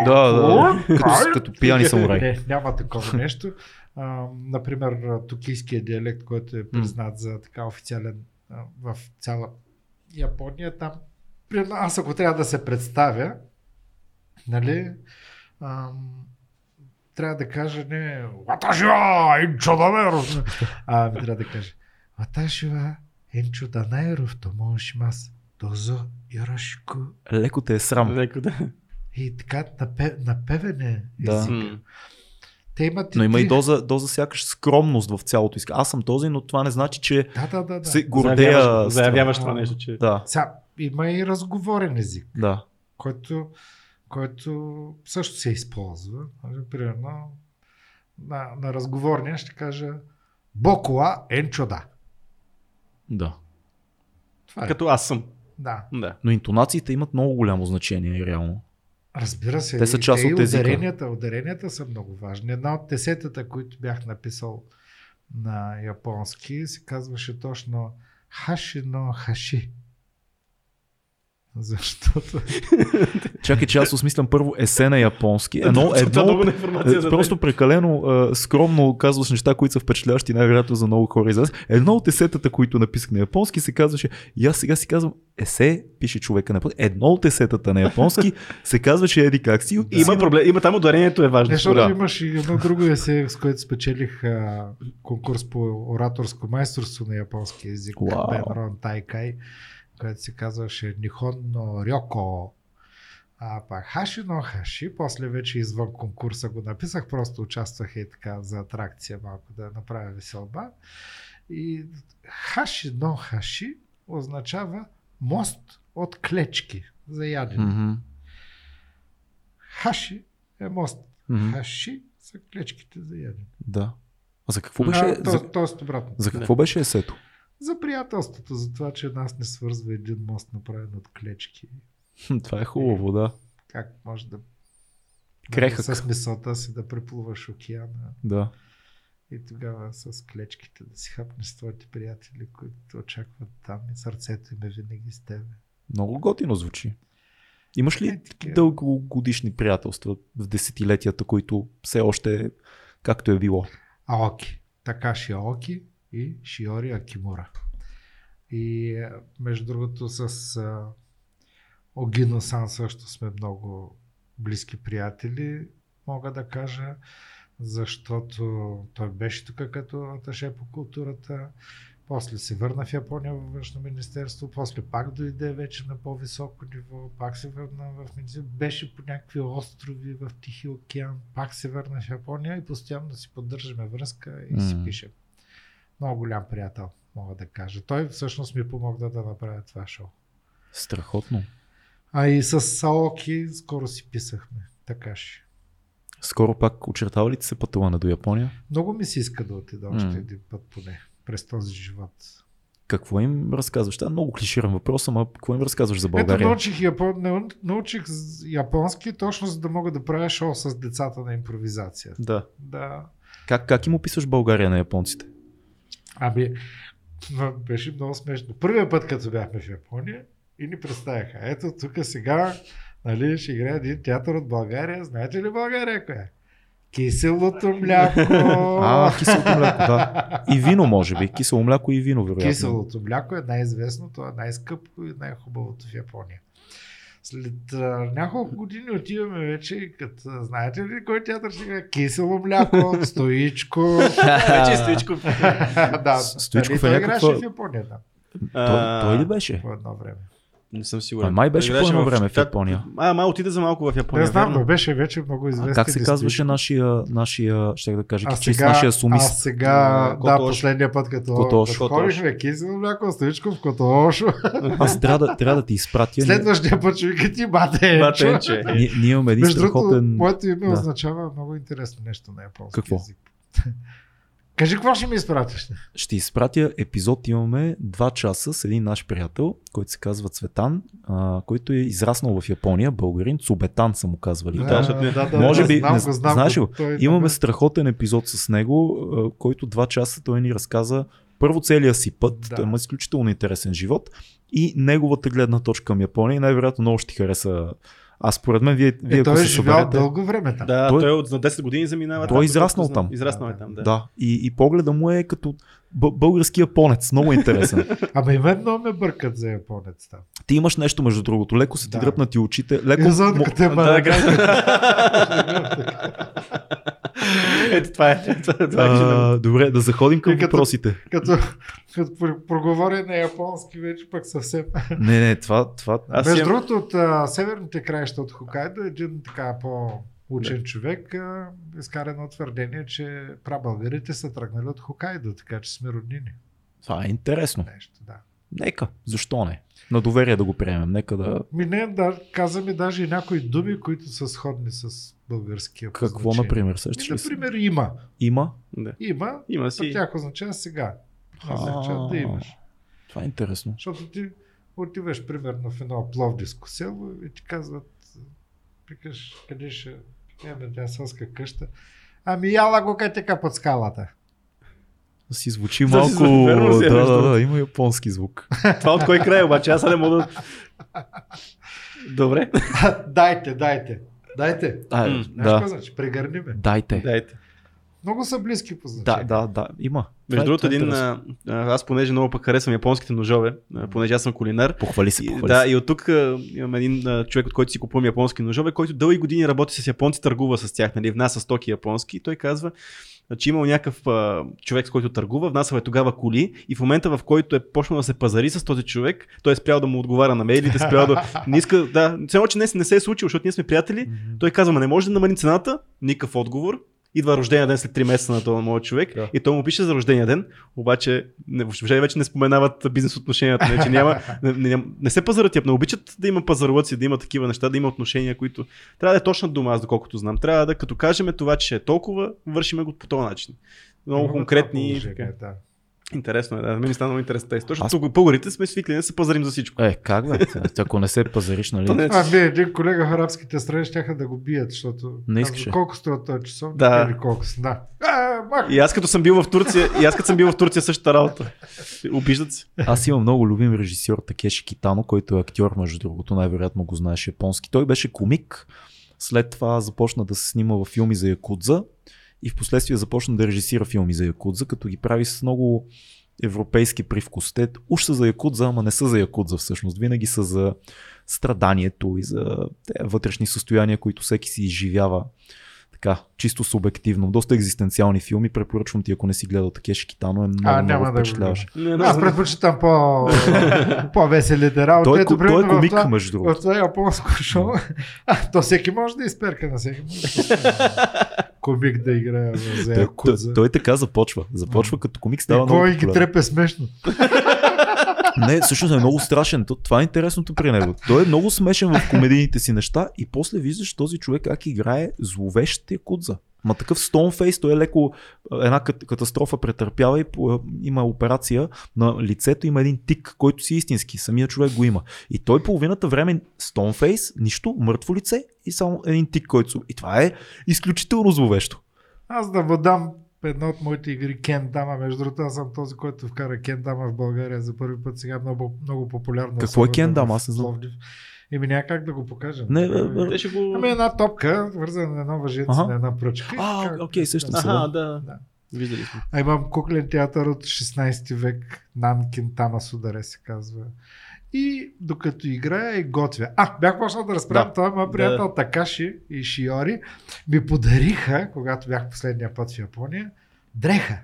Да, да, да. Като, като пияни самураи. Не, няма такова нещо. А, например, а, токийския диалект, който е признат за така официален а, в цяла Япония, там аз ако трябва да се представя, нали, ам, трябва да кажа не Ваташи ва енчо да меро. А, ми трябва да кажа Ваташи ва енчо да найро в томошимас. Дозо Йорошику. Леко те е срам. Леко да. И така напе, напевене Да. език. Те имат Но има и доза, доза сякаш скромност в цялото. иска. Аз съм този, но това не значи, че Да, да, да. да. се гордея. Заявяваш, заявяваш това. това нещо, че... Да, Сега, има и разговорен език, да. който, който също се използва. Нали, Примерно, на, на разговорния ще кажа Бокола енчода. Да. Това е. Като аз съм. Да. Да. Но интонациите имат много голямо значение, реално. Разбира се. Те са част те от езика. Ударенията, ударенията са много важни. Една от десетата, които бях написал на японски, се казваше точно Хаши но Хаши. Защото Чакай, че аз осмислям първо есе на японски. Едно, Това едно, много информация е, просто прекалено скромно казваш неща, които са впечатляващи най-вероятно за много хора из нас. Едно от есетата, които написах на японски, се казваше, и аз сега си казвам, есе, пише човека на японски. Едно от есетата на японски се казваше еди как си. и Има проблем, има там ударението е важно. Защото Да. имаш и едно друго есе, с което спечелих а, конкурс по ораторско майсторство на японски язик. Уау. Бенрон Тайкай, което се казваше Нихонно Рьоко. А пак Хаши но Хаши, после вече извън конкурса го написах, просто участвах и така за атракция малко да направя веселба. И Хаши но Хаши означава мост от клечки за ядене. Мгм, Хаши е мост. мгм. Хаши са клечките за ядене. Да. А за какво А, беше, то, за, тоест обратно. за какво беше есето? За приятелството, за това, че нас не свързва един мост направен от клечки. Това е хубаво, да. Как може да Крехък. с мисълта си да преплуваш океана Да. и тогава с клечките да си хапнеш твоите приятели, които те очакват там и сърцето им е винаги с тебе. Много готино звучи. Имаш ли Е, такива. дългогодишни приятелства в десетилетията, които все още е както е било? Аоки. Такаши Аоки и Шиори Акимура. И е, между другото с а, Огино Сан също сме много близки приятели, мога да кажа, защото той беше тук като аташе по културата, после се върна в Япония във външно министерство, после пак дойде вече на по-високо ниво, пак се върна в министерство, беше по някакви острови в Тихи океан, пак се върна в Япония и постоянно си поддържаме връзка и си М. пишем. Много голям приятел, мога да кажа. Той всъщност ми помогна да направя това шоу. Страхотно. А и с Саоки скоро си писахме. Така ще. Скоро пак очертава ли ти се пътуване до Япония? Много ми се иска да отида още М. един път поне през този живот. Какво им разказваш? Това е много клиширан въпрос, ама какво им разказваш за Ето България? научих, япон... нау- научих японски точно за да мога да правя шоу с децата на импровизация. Да. Да. Как, как им описваш България на японците? Ами, беше много смешно. Първия път, като бяхме в Япония и ни представяха. Ето тук сега нали, ще играе един театър от България. Знаете ли България коя е? Киселото мляко. А, киселото мляко, да. И вино, може би. Кисело мляко и вино, вероятно. Киселото мляко е най-известно, то е най-скъпо и най-хубавото в Япония. След а, няколко години отиваме вече като знаете ли кой театър играе? Кисело мляко, стоичко. Вече стоичко. да, Стоичков нали, е той играше някаква- в Япония, да, Той, той ли беше? по едно време. Не съм сигурен. А май беше по едно време в Япония. А, май отиде за малко в Япония. Не знам, но беше вече много известен. А как се казваше нашия, нашия ще да кажа, А кичи, сега, нашия а сумист? сега А, да, последния път, като, Котошо. като ходихме кисело мляко, стоичко в Котошо. Аз трябва да, трябва да ти изпратя. Следващия път ще вика ти бате. Батенче. ние, ние имаме един Между страхотен... моето име Да. означава много интересно нещо на японски Какво? език. Кажи, какво ще ми изпратиш? Ще изпратя епизод, имаме 2 часа с един наш приятел, който се казва Цветан, а, който е израснал в Япония, българин, Цубетан са му казвали. Да, защото не- Може би, знам не- го, знам знаеш ли, е Имаме добър. страхотен епизод с него, а, който 2 часа той ни разказа първо целия си път, Да. той има изключително интересен живот и неговата гледна точка към Япония и най-вероятно много ще ти хареса. А според мен, вие, вие Е, ако той е живял съберете... дълго време там. Да, Той- той, от на 10 години заминава. Той е израснал там. Израснал е там, да. Да, и, и погледа му е като б- български японец, много интересен. Ама и мен много ме бъркат за японец там. Ти имаш нещо между другото, леко са ти Да. дръпнати очите, леко... И за мо- като е Да, малък. Ето това е. Това е а, добре, да заходим към като- въпросите. като, като про- проговоря на японски вече пък съвсем. Не, не, това, това Аз Между другото, от а, северните краища от Хокайдо, един така по-учен човек а, изкара едно твърдение, че прабългарите са тръгнали от Хокайдо, така че сме роднини. това е интересно. Нещо, да. Нека, защо не? На доверие да го приемем, нека да... Ми не, да, каза ми даже и някои думи, които са сходни с българския. Какво, например, Ми, сещаш ли се? например, има. Има? Да. Има, Има си. тях означава сега. Означава да имаш. Това е интересно. Защото ти отиваш примерно в едно пловдивско село и ти казват, викаш, къде ще имаме тя селска къща. Ами яла го къде така под скалата. Да си звучи Да си малко... звучи, верно си е, да, да, да, има японски звук. Това от кой край, обаче аз не мога да... Добре. дайте, дайте. Дайте. А, Знаеш какво да. значи? Прегърни ме. Дайте. Дайте. Много са близки по Да, значение. да, да, има. Между е- другото, е един, а, аз понеже много пък харесвам японските ножове, понеже аз съм кулинар, Похвали се, похвали да, и от тук имам един а, човек, от който си купувам японски ножове, който дълги години работи с японци, търгува с тях, нали, внася стоки японски. И той казва, че имал някакъв а, човек, с който търгува, внасял е тогава коли и в момента, в който е почнал да се пазари с този човек, той е спрял да му отговаря на мейлите, спрял да... Не иска, да, все едно, че не, не се е случило, защото ние сме приятели. Той казва, не може да намали цената, никакъв отговор. Идва рождения ден след 3 месеца на този моят човек Да. и той му пише за рождения ден, обаче не, въобще вече не споменават бизнес отношенията, не, че няма, не, не, не се пазарат не обичат да има пазарлъци, да има такива неща, да има отношения, които трябва да е точна дума, аз доколкото знам. Трябва да, като кажем това, че е толкова, вършиме го по този начин. Много Има конкретни. Да. Интересно е, да. Мен ми стана много интересно. тези. Точно Аз- тук българите сме свикли да се пазарим за всичко. Е, как бе? Ако не се пазариш, нали? Не- Ами един колега в арабските страни ще да го бият, защото Не искаше. колко струва този часовник Да. или колко са. Да. А, мах. И аз като съм бил в Турция, и аз като съм бил в Турция същата работа. Обиждат се. Аз имам много любим режисьор Такеши Китано, който е актьор, между другото, най-вероятно го знаеш японски. Той беше комик, след това започна да се снима в филми за Якудза и в последствие започна да режисира филми за Якудза, като ги прави с много европейски привкус. Те уж са за Якудза, ама не са за Якудза всъщност. Винаги са за страданието и за вътрешни състояния, които всеки си изживява така, чисто субективно. Доста екзистенциални филми. Препоръчвам ти, ако не си гледал Такеши Китано, е много, А, много няма да го впечатляващ. Не, не, Аз предпочитам по, по-веселите работи. Той, е, Ето, той е в комик, това- между другото. В това японско шоу. А, то всеки може да изперка на всеки. Да комик да играе за Той, той, той така започва. Започва като комик, И става много кой ги трепе смешно? Не, всъщност е много страшен. То- Това е интересното при него. Той е много смешен в комедийните си неща и после виждаш този човек как играе зловещ якудза. Ма такъв стоунфейс, той е леко а, една кат- катастрофа претърпява и по- има операция на лицето, има един тик, който си истински, самия човек го има. И той половината време стоунфейс, нищо, мъртво лице и само един тик, който... И това е изключително зловещо. Аз да му дам една от моите игри Кен Дама. Между другото, аз съм този, който вкара Кен Дама в България за първи път. Сега е много, много популярно. Какво е особено Кен Дама? в Аз не знам. Еми няма как да го покажем. Не, бе, бе, Те ще го... Ами една топка, вързана на една въжица Аха. на една пръчка. А, как- окей, се. Аха, да. Да. Виждали сме. А имам куклен театър от 16 век. Нанкин Тамас Ударе се казва. И докато играя и готвя. А, бях почнал да разправям Да. това. Моят приятел Да. Такаши и Шиори ми подариха, когато бях последния път в Япония, дреха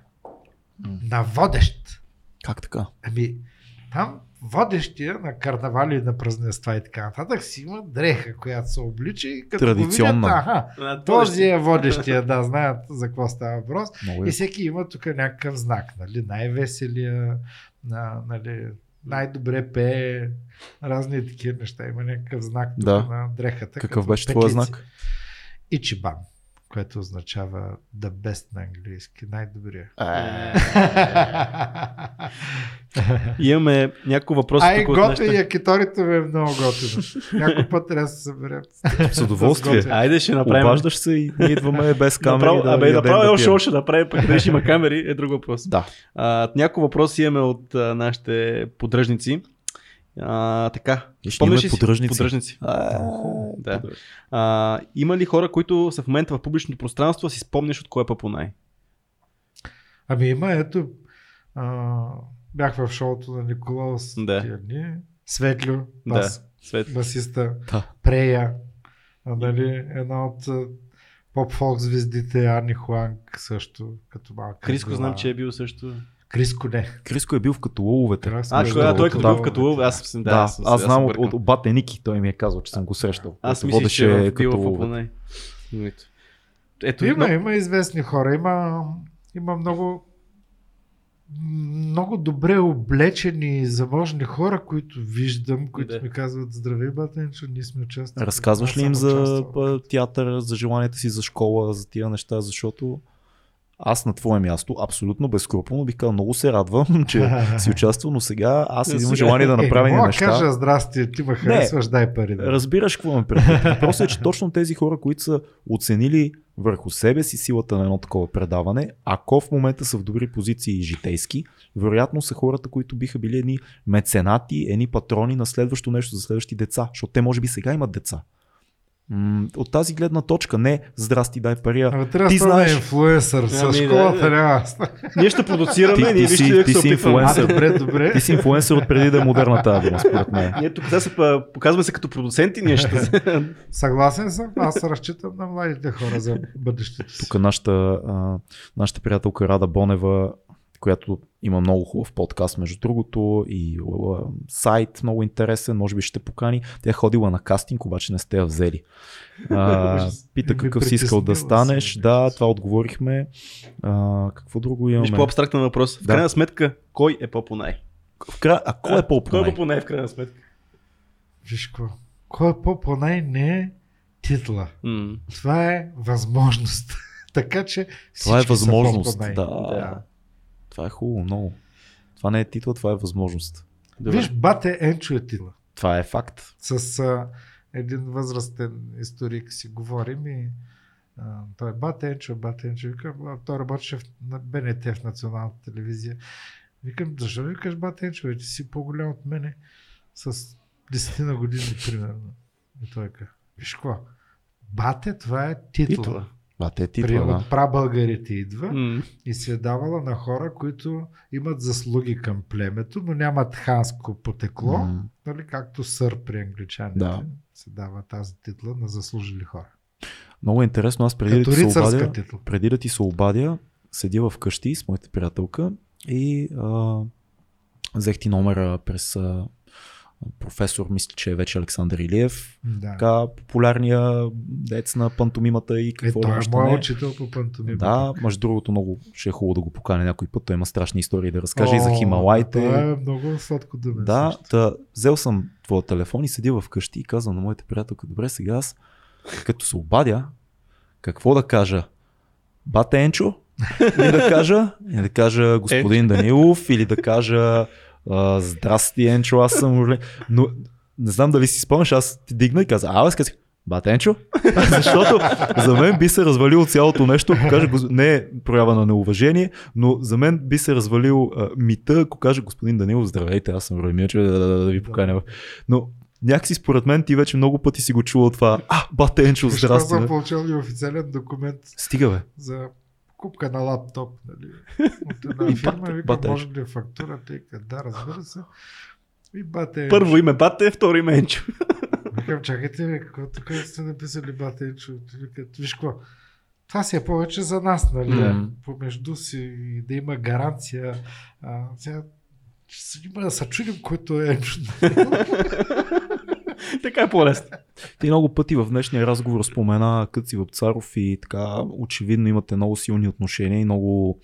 М. на водещ. Как така? Ами, там водещия на карнавали, на празненства и така нататък си има дреха, която се облича и като Традиционна. Видят, аха, този е водещия, да, знаят за какво става въпрос. Много И всеки има тук някакъв знак, нали? Най-веселия, на, нали, най-добре пее, разни такива неща. Има някакъв знак Да. на дрехата. Какъв беше твоя знак? Ичибан, което означава the best на английски, най-добрия. Имаме няколко въпроса Ай, готви, нашите... якиторито ми е много готино. Някой път трябва да се съберем. С удоволствие. Айде ще направим. Обаждаш се и ние идваме без камери Направо, да абе, направо да още още да прави, пък да ще има камери, е друг въпрос. Да. А, няколко въпроси имаме от а, нашите поддръжници. А, така. И ще си- поддръжници. поддръжници. А, Да. А, има ли хора, които са в момента в публичното пространство, си спомняш от кой е Папунай? Ами има, ето, а, бях в шоуто на Николаус Да. Светлю, Да. бас, Свет. басиста, Да. Прея, а, нали, една от поп-фолк звездите, Ани Хуанг също, като малка. Криско знам, че е бил също. Криско не. Криско е бил в каталоговете. А, е той, бил а, той в като бил в каталоговете. каталог, аз съм, да, Да, аз, аз, съм знам от, бъркал. от, от Бате Ники, той ми е казал, че съм го срещал. Аз който мислих, че водеше е бил в. Ето. Има, но- има известни хора. Има, има много много добре облечени заможни хора, които виждам, които Да. ми казват здравей, батенчо, ние сме участвали. Разказваш Аз ли им за участвал. театър, за желанията си за школа, за тия неща, защото аз на твое място абсолютно безкрупно бих казал, много се радвам, че си участвал, но сега аз имам сега- желание да Е, направя не мога да неща. кажа здрасти, ти ме харесваш, дай пари. Да. Разбираш какво ме предвид. Въпросът е, че точно тези хора, които са оценили върху себе си силата на едно такова предаване, ако в момента са в добри позиции житейски, вероятно са хората, които биха били едни меценати, едни патрони на следващо нещо за следващи деца, защото те може би сега имат деца. М, От тази гледна точка, не здрасти, дай пари, а Абе, трябва Ти знаеш- инфлуенсър. С Ами, да. няма. Ние ще продуцираме, Ти- ние ти вижте ти се си инфлуенсър. добре, добре. ти си инфлуенсър от преди да е модерна тази дума, според мен. Ние тук сега се показваме се като продуценти, ние ще... Съгласен съм. Аз разчитам на младите хора за бъдещето. Тук нашата, а, нашата приятелка Рада Бонева, която има много хубав подкаст, между другото, и сайт много интересен, може би ще покани. Тя е ходила на кастинг, обаче не сте я взели. А, пита какъв си искал да станеш. си. Да, това отговорихме. А, какво друго имаме? Виж по-абстрактен въпрос. В Да. крайна сметка, кой е Папунай? В кра... А кой е по Кой е Папунай в крайна сметка? Виж какво. Кой е по-понай не е титла. Това е възможност. така че Това е възможност. по-понай. Да. Да. Това е хубаво, много. Това не е титла, това е възможност. Добре. Виж, бате Енчо е титла. Това е факт. С а, един възрастен историк си говорим и а, той е бате Енчо, бате Енчо. Викам, а, той работеше в, на БНТ в националната телевизия. Викам, защо ми викаш бате Енчо? Ти си по-голям от мене с 10 на години, примерно. И той каза, виж какво, бате, това е титла. Титла. А те При, титла, да. от прабългарите идва М, и се е давала на хора, които имат заслуги към племето, но нямат ханско потекло, М. нали, както сър при англичаните. Да. Се дава тази титла на заслужили хора. Много е интересно. Аз преди да ти се обадя, титла. преди да ти се обадя, седя в къщи с моята приятелка и а, взех ти номера през а, професор, мисля, че е вече Александър Илиев, Да. така популярния дец на пантомимата и Е, какво той е още моят не. учител по пантомима. Да, между другото много ще е хубаво да го поканя някой път. Той има страшни истории да разкаже и за О, Хималайте. Това е много сладко да ме Да, също. та, взел съм твоя телефон и седя вкъщи и казвам на моите приятелка, добре, сега аз, като се обадя, какво да кажа? Бате Енчо? Или да кажа? Или да кажа господин Данилов? Или да кажа а, здрасти Енчо, аз съм Орлин. Но не знам дали си спомняш, аз ти дигна и каза, а аз казах, Батенчо? Защото за мен би се развалило цялото нещо, ако гос- не е проява на неуважение, но за мен би се развалил а, мита, ако каже господин Данилов, здравейте, аз съм Роймирче, да, да, да, да ви поканя. Но някакси според мен ти вече много пъти си го чувал това. А, Батенчо, Защо здрасти. съм бе». получил и официален документ Стига бе. за покупка на лаптоп нали, от една И фирма. Вика, може ли фактура? Тъй като да, разбира се. И бате. Първо име Бате, второ име Енчо. Викам, чакайте, какво тук сте написали бате? Викат, виж какво, това си е повече за нас, нали? Мгм. Помежду си да има гаранция. А, сега ще има да се чудим, който е така е по-лесно. Ти много пъти в днешния разговор спомена Къци Вапцаров и така очевидно имате много силни отношения и много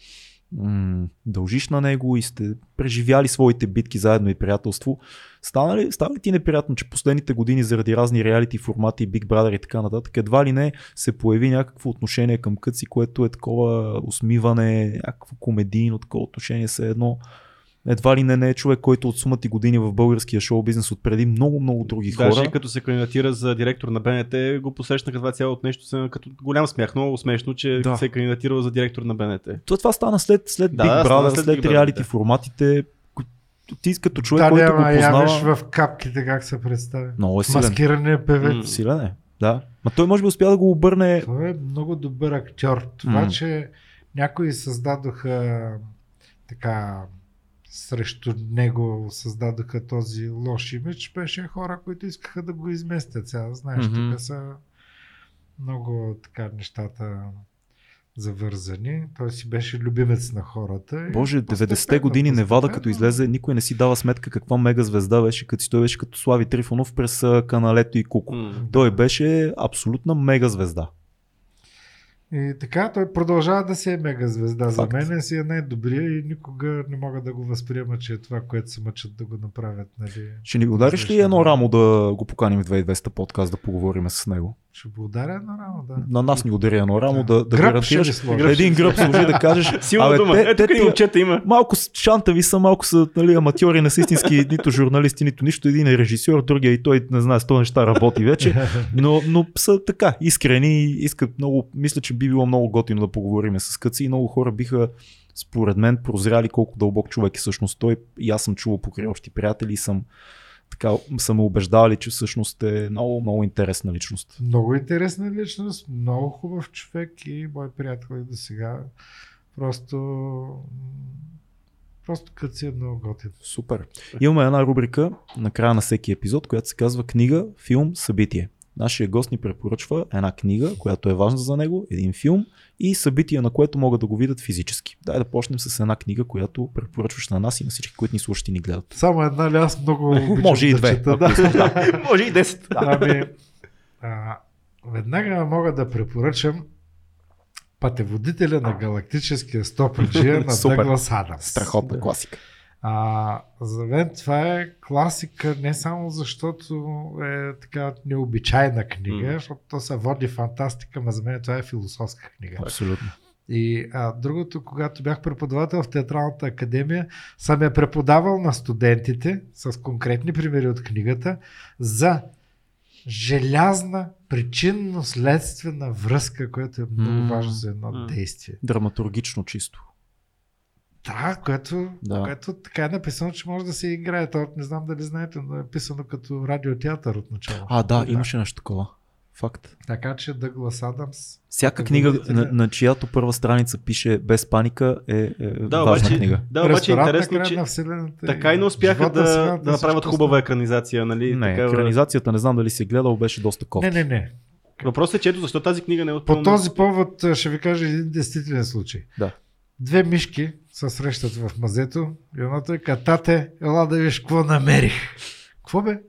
м- дължиш на него и сте преживяли своите битки заедно и приятелство. Стана ли, става ли ти неприятно, че последните години заради разни реалити формати, Big Brother и така нататък, едва ли не се появи някакво отношение към Къци, което е такова усмиване, някакво комедийно такова отношение се едно. Едва ли не, не е човек, който от сумати години в българския шоу бизнес отпреди много, много други Даже хора. и като се кандидатира за директор на БНТ, го посрещнаха това цялото нещо се- като голям смях. Много смешно, че Да. се е кандидатирал за директор на БНТ. То това стана след, след Да, Big Brother, след след, реалити да. форматите. Ти като човек, да, който го познава... явиш в капките как се представя. Много е силен. Маскиране певец. М. Силен е. Да. Ма той може би успя да го обърне. Той е много добър актьор. Това, М. че някои създадоха така срещу него създадоха този лош имидж, беше хора, които искаха да го изместят. Сега, знаеш, Мгм. тук са много така нещата завързани. Той си беше любимец на хората. Боже, 90-те постепенно, години Невада, като излезе, никой не си дава сметка каква мега звезда беше, като си той беше като Слави Трифонов през каналето и Куко. М. Той беше абсолютна мега звезда. И така той продължава да си е мега звезда. За мен си е най-добрия и никога не мога да го възприема, че е това, което се мъчат да го направят. Нали. Ще ни удариш ли едно рамо да го поканим в 2200 подкаст да поговорим с него? Ще го ударя едно рамо, да. На нас ни удари едно рамо да, да Гръб гарантираш. ще сложи. Един гръб служи да кажеш. Силна абе, дума. те- Ето те момчета има. малко шантави са, малко са нали, аматьори, не са истински нито журналисти, нито нищо. Един е режисьор, другия и той не знае с това неща работи вече. Но, но са така, искрени и искат много, мисля, че би било много готино да поговорим с Къци и много хора биха според мен прозряли колко дълбок човек е всъщност той и аз съм чувал покрай общи приятели и съм така са ме убеждавали, че всъщност е много, много интересна личност. Много интересна личност, много хубав човек и мой приятел и до сега. Просто просто като си е много готин. Супер. Имаме една рубрика на края на всеки епизод, която се казва книга, филм, събитие. Нашия гост ни препоръчва една книга, която е важна за него, един филм и събитие, на което могат да го видят физически. Дай да почнем с една книга, която препоръчваш на нас и на всички, които ни слушат и ни гледат. Само една ли аз много обичам Може и да две. Да. да. Може и 10. Ами, а, веднага мога да препоръчам пътеводителя на галактическия стопаджия на. Дъглас Адамс. Страхотна класика. А, за мен това е класика не само защото е така необичайна книга, М. защото то се води фантастика, но за мен това е философска книга. Абсолютно. И а, другото, когато бях преподавател в Театралната академия, съм я преподавал на студентите с конкретни примери от книгата за желязна причинно-следствена връзка, която е много М, важно за едно м. действие. Драматургично чисто. Да, което, Да. което така е написано, че може да се играе. То, не знам дали знаете, но е писано като радиотеатър от начало. А, да, имаше нещо такова. Факт. Така че Дъглас Адамс. Всяка книга, на, на чиято първа страница пише без паника е, е Да, важна обаче, книга. да, обаче е интересно, че така и не успяха да, Вселената да направят хубава екранизация, нали? Не, Такава- екранизацията не знам дали си гледал, беше доста кофти. Не, не, не. Въпросът е, че ето защо тази книга не е от По този повод ще ви кажа един действителен случай. Да. Две мишки се срещат в мазето и едното е катате, ела да виж какво намерих. Какво бе?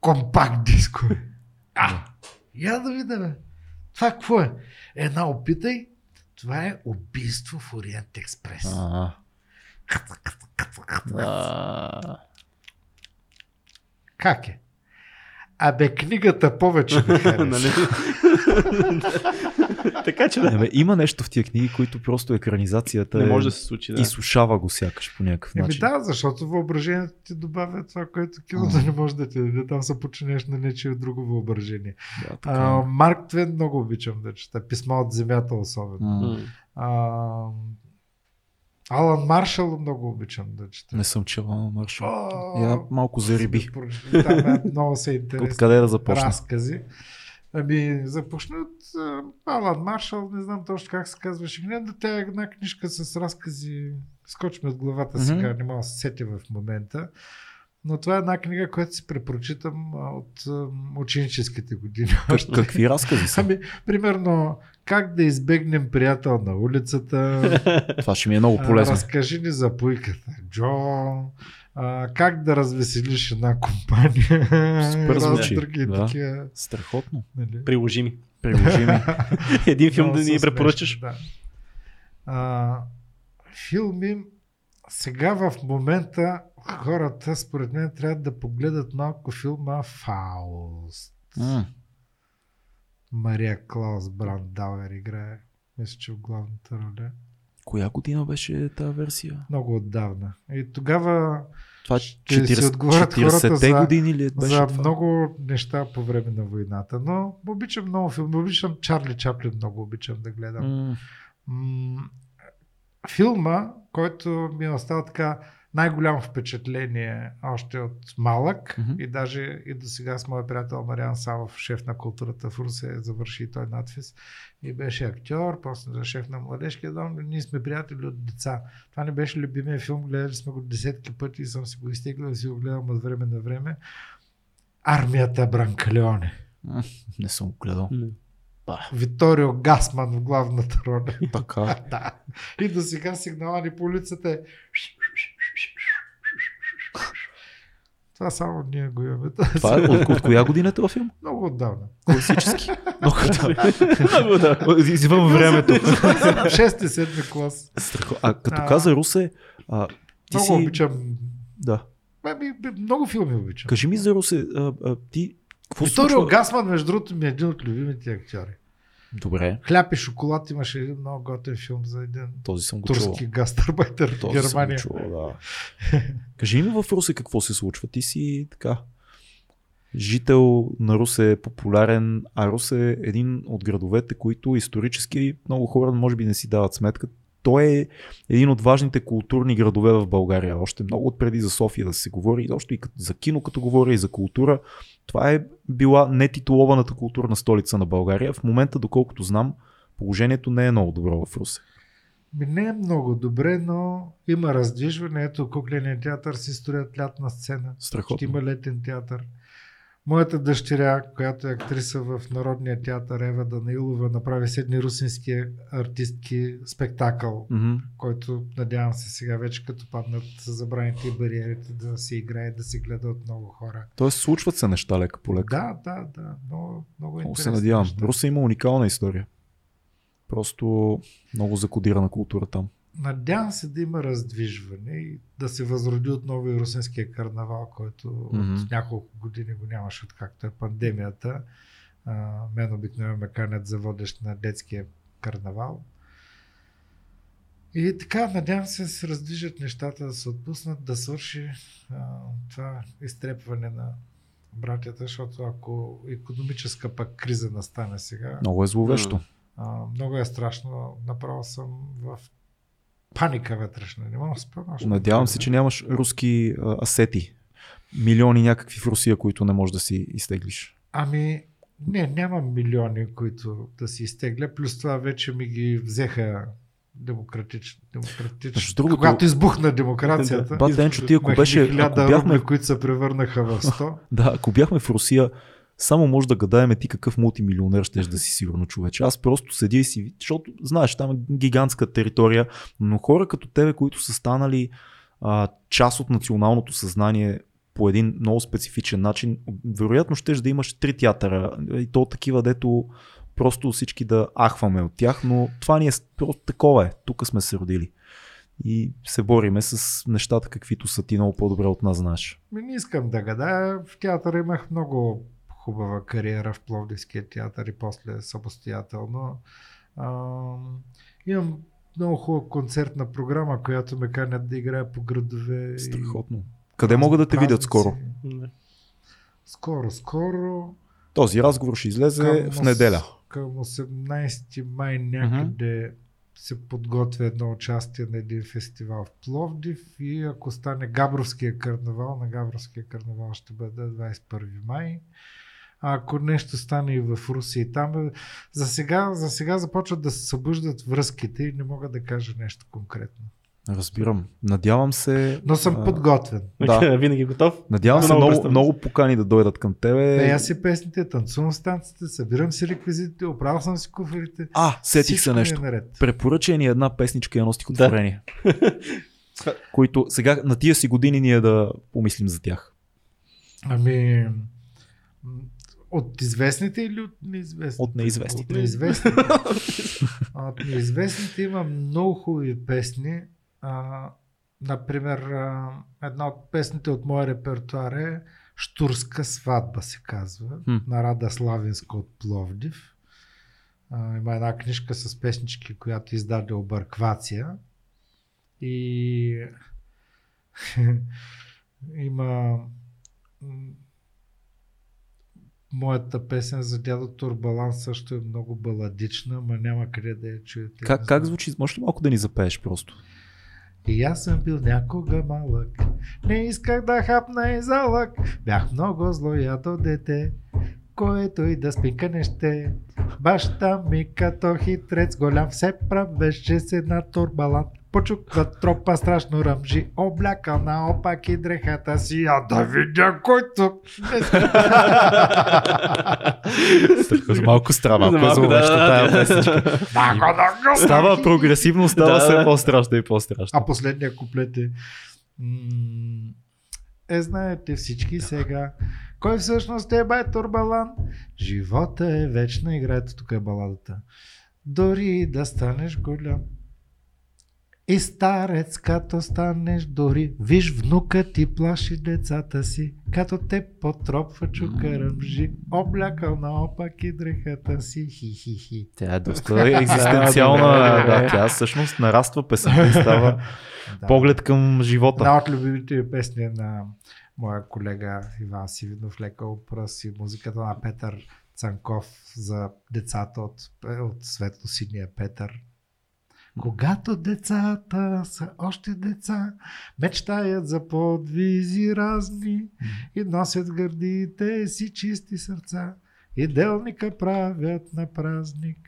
Компакт диско. А, я да видя, бе. Това какво е? Една опитай. Това е убийство в Ориент Експрес. Как е? Абе, книгата повече ми хареса. Нали? така че да. Ебе, има нещо в тия книги, които просто екранизацията Не е... може да се случи. Да. изсушава го сякаш по някакъв Еми начин. да, защото въображението ти добавя това, което киното не може да ти даде. Там се починеш на нечие друго въображение. Да, така А, е. Марк Твен много обичам да чета. Писма от земята особено. А, Алан Маршал много обичам да чета. Не съм чел на Маршал. О, Я малко зариби. Е, много са интересни Откъде да започна? разкази. Ами, започна от Алан Маршал, не знам точно как се казваше. Да тя е една книжка с разкази. Скочи ми от главата Мгм. сега, не мога да се сетя в момента. Но това е една книга, която си препрочитам от ученическите години. Как, какви разкази са? Ами, примерно, как да избегнем приятел на улицата. Това ще ми е много полезно. разкажи ни за пуйката, Джо. А, как да развеселиш една компания. Супер звучи, Други да. такива. Страхотно. Нали? Приложими. Приложими. Един филм Много да ни препоръчаш. Да. А, филми сега в момента хората според мен трябва да погледат малко филма Фауст. М, Мария Клаус Брандауер играе. Мисля, че в главната роля. Коя година беше тази версия? Много отдавна. И тогава Това Ще си 40, отговорят хората 40-те за- години ли беше за това? много неща по време на войната. Но обичам много филми. Обичам Чарли Чаплин, много обичам да гледам. М, филма, който ми е оставил така най-голямо впечатление още от малък Мгм. и даже и до сега с моят приятел Мариан Савов, шеф на културата в Русе, завърши и той надфис и беше актьор, после за шеф на младежкия дом. Ние сме приятели от деца. Това не беше любимия филм, гледали сме го десетки пъти и съм си го изтеглил и си го гледам от време на време. Армията Бранкалеоне. Не съм го гледал. Виторио Гасман в главната роля. Така. Да. И до сега сигнала ни по улицата е това само ние го имаме. Това е, от, от коя година е този филм? Много отдавна. Класически. Много да. Много да. Извън времето. Шести, седми клас. Страхо- А като А. каза Русе, а, ти Много си... обичам. Да. Ами, много филми обичам. Кажи ми за Русе, а, а, ти... Какво Виторио? Гасман, между другото, ми е един от любимите актьори. Добре, Хляб и шоколад имаше един много готин филм за един този съм го турски гастарбайтер в съм Германия. го чувал, да. Кажи ми в Русе какво се случва. Ти си така жител на Русе е популярен, а Русе е един от градовете, които исторически много хора може би не си дават сметка. Той е един от важните културни градове в България. Още много отпреди за София да се говори, още и за кино като говори и за култура. Това е била нетитулованата културна столица на България. В момента, доколкото знам, положението не е много добро в Русе. Не е много добре, но има раздвижване. Ето кукления театър си строят лятна сцена. Страхотно. Ще има летен театър. Моята дъщеря, която е актриса в Народния театър Ева Данаилова, направи седни русински артистки спектакъл, Мгм. който надявам се сега вече като паднат забраните и бариерите да се играе, да се гледа от много хора. Тоест случват се неща лека по лека. Да, да, да. Много, много Много се надявам. неща. Русе има уникална история. Просто много закодирана култура там. Надявам се да има раздвижване и да се възроди отново и русинския карнавал, който Мгм. от няколко години го нямаше, откакто е пандемията. А, мен обикновено ме канят за водещ на детския карнавал. И така, надявам се да се раздвижат нещата, да се отпуснат, да свърши а, това изтрепване на братята, защото ако економическа пък криза настане сега, Много е зловещо. а, много е страшно. Направо съм в паника вътрешна. Не мога да още. Надявам се, че нямаш руски а, асети. Милиони някакви в Русия, които не можеш да си изтеглиш. Ами, не, нямам милиони, които да си изтегля. Плюс това вече ми ги взеха демократично. демократично. Другото- Когато избухна демокрацията, Ба, Денчо, ти ако беше- ако бяхме- рубля, които се превърнаха в 100. Да, ако бяхме в Русия, само може да гадаеме ти какъв мултимилионер ще да си сигурно човече. Аз просто седя и си, защото знаеш, там е гигантска територия, но хора като тебе, които са станали а, част от националното съзнание по един много специфичен начин. Вероятно ще да имаш три театъра и то такива, дето просто всички да ахваме от тях, но това ни е просто такова е. Тук сме се родили. И се бориме с нещата, каквито са ти много по-добре от нас знаеш. Не искам да гадая. В театъра имах много хубава кариера в Пловдивския театър и после самостоятелно. А, имам много хубава концертна програма, която ме канят да играя по градове. Страхотно. Къде могат да те видят скоро? Не. Скоро, скоро. Този разговор ще излезе в неделя. Към 18 май някъде uh-huh. се подготвя едно участие на един фестивал в Пловдив и ако стане Габровския карнавал, на Габровския карнавал ще бъде 21 май. А ако нещо стане и в Русия и там, за сега, за сега започват да се събуждат връзките и не мога да кажа нещо конкретно. Разбирам. Надявам се. Но съм а, подготвен. Да. Винаги готов. Надявам се Много много, покани да дойдат към тебе. Пея си песните, танцувам станците, събирам си реквизитите, оправил съм си куфарите. А, сетих се е нещо. наред. Препоръча ни една песничка и едно стихотворение. които сега на тия си години ние да помислим за тях. Ами, от известните или от неизвестните? От неизвестните. От неизвестните. от неизвестните има много хубави песни. А, например, а, една от песните от моя репертуар е Штурска сватба се казва, Хм. на Рада Славинска от Пловдив. А, има една книжка с песнички, която издаде Обърквация. И има моята песен за дядо Турбалан също е много баладична, ма няма къде да я чуете. Как, как звучи? Може ли малко да ни запееш просто? И аз съм бил някога малък, не исках да хапна и залък, бях много злоядо дете, което и да спика не ще. Баща ми като хитрец голям все правеше се на турбалан. Почуква тропа страшно ръмжи, облякал на опаки дрехата си, а да видя който. малко страва, малко, малко да, да, да, тая го. Става прогресивно, става все по-страшно и по-страшно. А последния куплет е... Е, знаете всички сега. Кой всъщност е бай Турбалан? Живота е вечна, играете тук е баладата. Дори и да станеш голям. И старец, като станеш дори, виж внука ти плаши децата си, като те потропва чука ръмжи, облякал наопак и дрехата си, хи-хи-хи. Тя е доста екзистенциална. да, тя всъщност нараства песента и става поглед към живота. Една от любимите ми песни на моя колега Иван Сивинов, Лека пръс и музиката на Петър Цанков за децата от, от Светло-синия Петър. Когато децата са още деца, мечтаят за подвизи разни и носят гърдите си чисти сърца. И делника правят на празник.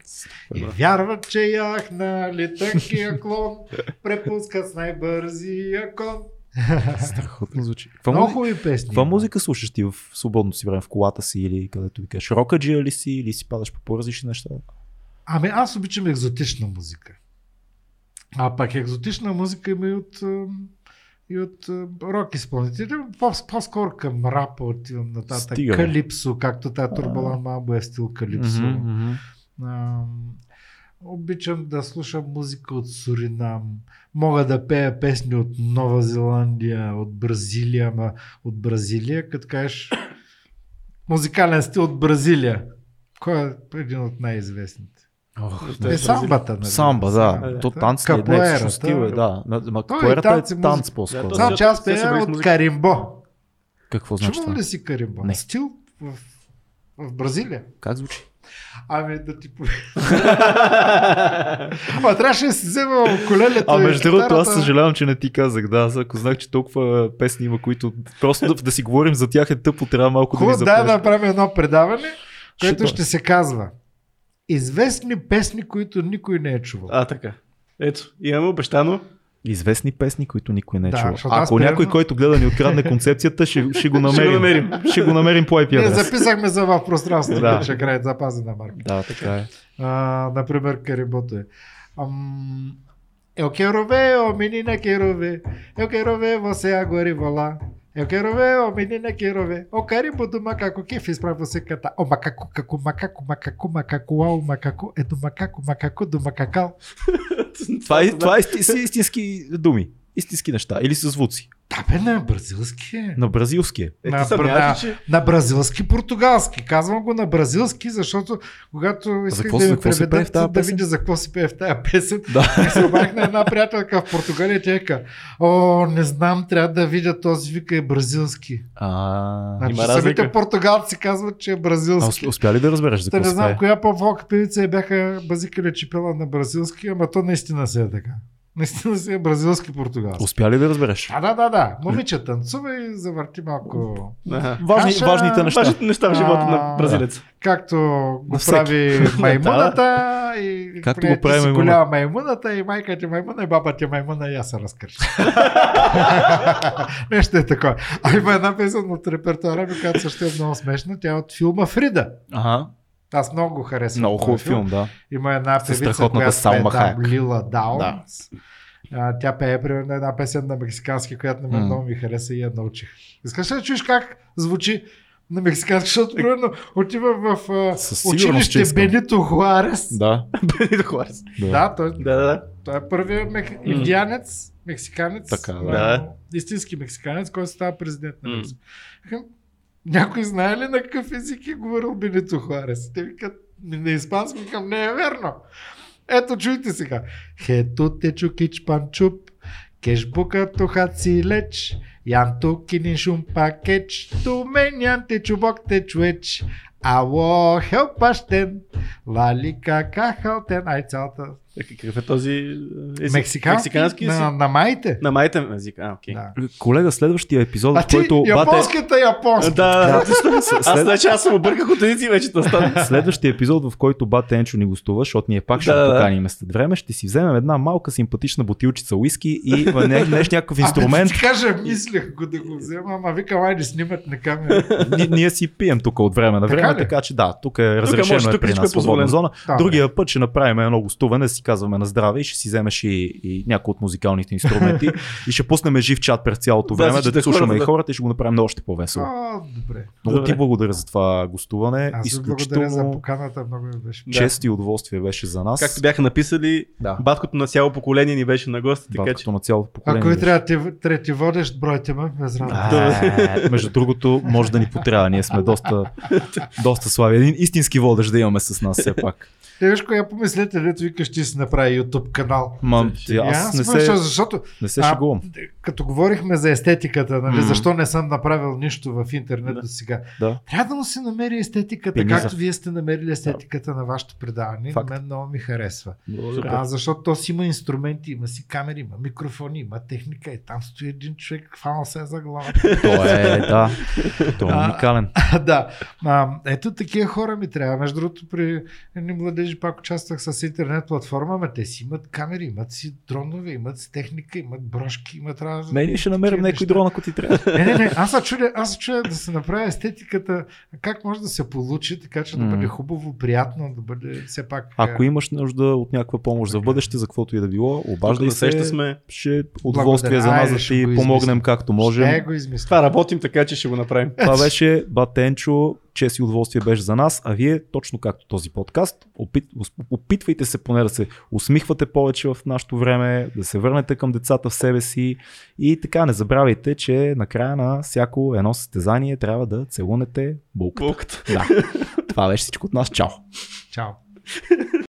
И вярват, че яхнали тънкия клон, препускат с най-бързия кон. Страхотно звучи. Каква, Много хубави песни. каква музика слушаш ти в свободното си време? В колата си или където ви кажеш? Рокаджия ли си или си падаш по по-различни неща? Ами аз обичам екзотична музика. А пък екзотична музика има и от, и от рок изпълнители. По- По-скоро към рапа отивам нататък. Стига, бе. Калипсо, както тази Турбалан Мамбо е стил Калипсо. Обичам да слушам музика от Суринам. Мога да пея песни от Нова Зеландия, от Бразилия, ама от Бразилия, като кажеш музикален стил от Бразилия. Кой е един от най-известните? Ох, Е е самбата, нали? Самба, да. То танц е? Не, всъщност стил е, да. Ма- и е танц по-скоро. Да, че аз пея от. Каримбо. Какво значи Чувал това? ли си Каримбо? Не. Стил в, в Бразилия. Как звучи? Ами да ти Ама трябваше да си взема колелето А между другото, аз съжалявам, че не ти казах. Да, ако знах, че толкова песни има, които просто да, да си говорим за тях е тъпо, трябва малко да Хубаво, ни дай да направим едно предаване, което ще се казва Известни песни, които никой не е чувал. А, така. Ето, имаме обещано. Известни песни, които никой не е Да, чувал. Ако някой, който гледа ни открадне концепцията, ще, ще го намерим. Ще го намерим. Ще го намерим по IP адрес. записахме за в пространството, Да. ще край запазена марка. Да, така е. А, например, Карибото е. Ам, Eu quero ver, ô menina, quero ver. Eu quero ver você agora e vou lá. Eu quero ver, ô menina, quero ver. O carimbo do macaco, quem fez pra você cantar? O macaco, cacu, macaco, macaco, macaco, o macaco é do macaco, macaco do macacал. Това, е, това е истински думи. Истински неща. Или с звуци. Да бе, на бразилски е. На бразилски е. Е, на, ти съмняваш на, че... на бразилски португалски. Казвам го на бразилски, защото когато исках какво- да за ми преведат, да песен? видя за какво се пее в тази песен, Да. и се обадих на една приятелка в Португалия тя вика, о, не знам, трябва да видя този вика е бразилски. А, Значи, има самите португалци казват, че е а бразилски. усп- успя ли да разбереш за какво не знам коя по-волка певица бяха базикали чепела на бразилски, ама то наистина се е така. Наистина си е бразилски португалски. Успя ли да разбереш? А, да, да, да. Момиче танцува и завърти малко. Аха. Важни, Каша- важните неща. Важните неща в живота на А, бразилец. Както го На прави маймуната и Както го прави маймуна. голяма маймуната и майка ти маймуна и баба ти маймуна и аз се разкръща. Нещо е такова. А има една песен от репертуара ми, която също е много смешна. Тя е от филма Фрида. Ага. Аз много го харесвам. Много хубав филм, да. Има една певица, която Салма пее там. Лила Даунс. Да. А, тя пее примерно една песен на мексикански, която на мен много ми хареса и я научих. Искаш ли да чуеш как звучи на мексикански, защото примерно отива в а, училище. Бенито Хуарес. Да. Бенито Хуарес. Да, той, Да, да, той е първият мех... индианец, мексиканец, Така, да. истински мексиканец, който става президент на. Мексика. Някой знае ли на какъв език е говорил Бенито Хуарес? Те викат «Ми на испански, викам не е верно. Ето чуйте сега. Хето те чукич панчуп, кешбука тухат си леч, янто кинин шум пакеч, ту мен янте чубок те чуеч, ало хелпаштен, лали кака халтен, ай цялата. Е, Какъв е този език? Мексикански, Мексикански език? на, на майте. На майта език. А, окей. Да. Колега, следващия епизод, А в ти, който бате... японската японска. Да, да. След- Аз значи аз съм обърках от езици вече да стане. Следващия епизод, в който Бате Енчо ни гостува, защото ние пак ще Да, го да, поканим след време, ще си вземем една малка симпатична бутилчица уиски и не, нещо някакъв инструмент. ти кажа, мислех го да го взема, ама викам, айде снимат на камера. Ни, ние си пием тук от време на Така време, ли? така че да, тук е разрешено може, е тук при нас е зона. Да, Другия път ще направим едно гостуване, си казваме на здраве и ще си вземеш и, и някои от музикалните инструменти и ще пуснем жив чат през цялото Да, време, да, всичките слушаме хората, и да. хората и ще го направим още по-весело. Добре. Много ти Добре. благодаря за това гостуване. Аз ви благодаря за Изключително поканата, много ми беше. чест и удоволствие беше за нас. Както бяха написали, Да. баткото на цяло поколение ни беше на гост, така че... На цялото поколение. Ако ви трябва ти- трети водещ, бройте ме без. А, Между другото, може да ни потрябва. Ние сме доста, доста слаби. Един истински водещ да имаме с нас все пак. Те виж коя помислете, дето викаш ти си направи YouTube канал. Ма, И аз не смешно, се, защото не се а, шегувам. като говорихме за естетиката, нали, М. защо не съм направил нищо в интернет Да. до сега. Да. Трябва да му се намери естетиката, Пениза. както вие сте намерили естетиката на вашето предаване. Факт. Мен много ми харесва. Благодаря. А, защото то си има инструменти, има си камери, има микрофони, има техника и там стои един човек, хванал се е за главата. Той е, да. Той е А, уникален. да. А, ето такива хора ми трябва. Между другото, при едни младежи пак участвах с интернет платформа, ама те си имат камери, имат си дронове, имат си техника, имат брошки, имат разни. Не, ние ще намерим някой дрон, ако ти трябва. Не, не, не, аз се чудя, аз се чудя да се направи естетиката, как може да се получи, така че да бъде хубаво, приятно, да бъде все пак... Ако е, имаш нужда от някаква помощ за в бъдеще, за каквото и да било, обаждай се. сме. Ще е удоволствие за нас да ти помогнем както Ще можем. го измисля. Това работим така, че ще го направим. Това беше Батенчо, чест и удоволствие беше за нас, а вие, точно както този подкаст, опит, опитвайте се поне да се усмихвате повече в нашето време, да се върнете към децата в себе си и така не забравяйте, че накрая на всяко едно състезание трябва да целунете булката. Булката. Да. Това беше всичко от нас. Чао! Чао.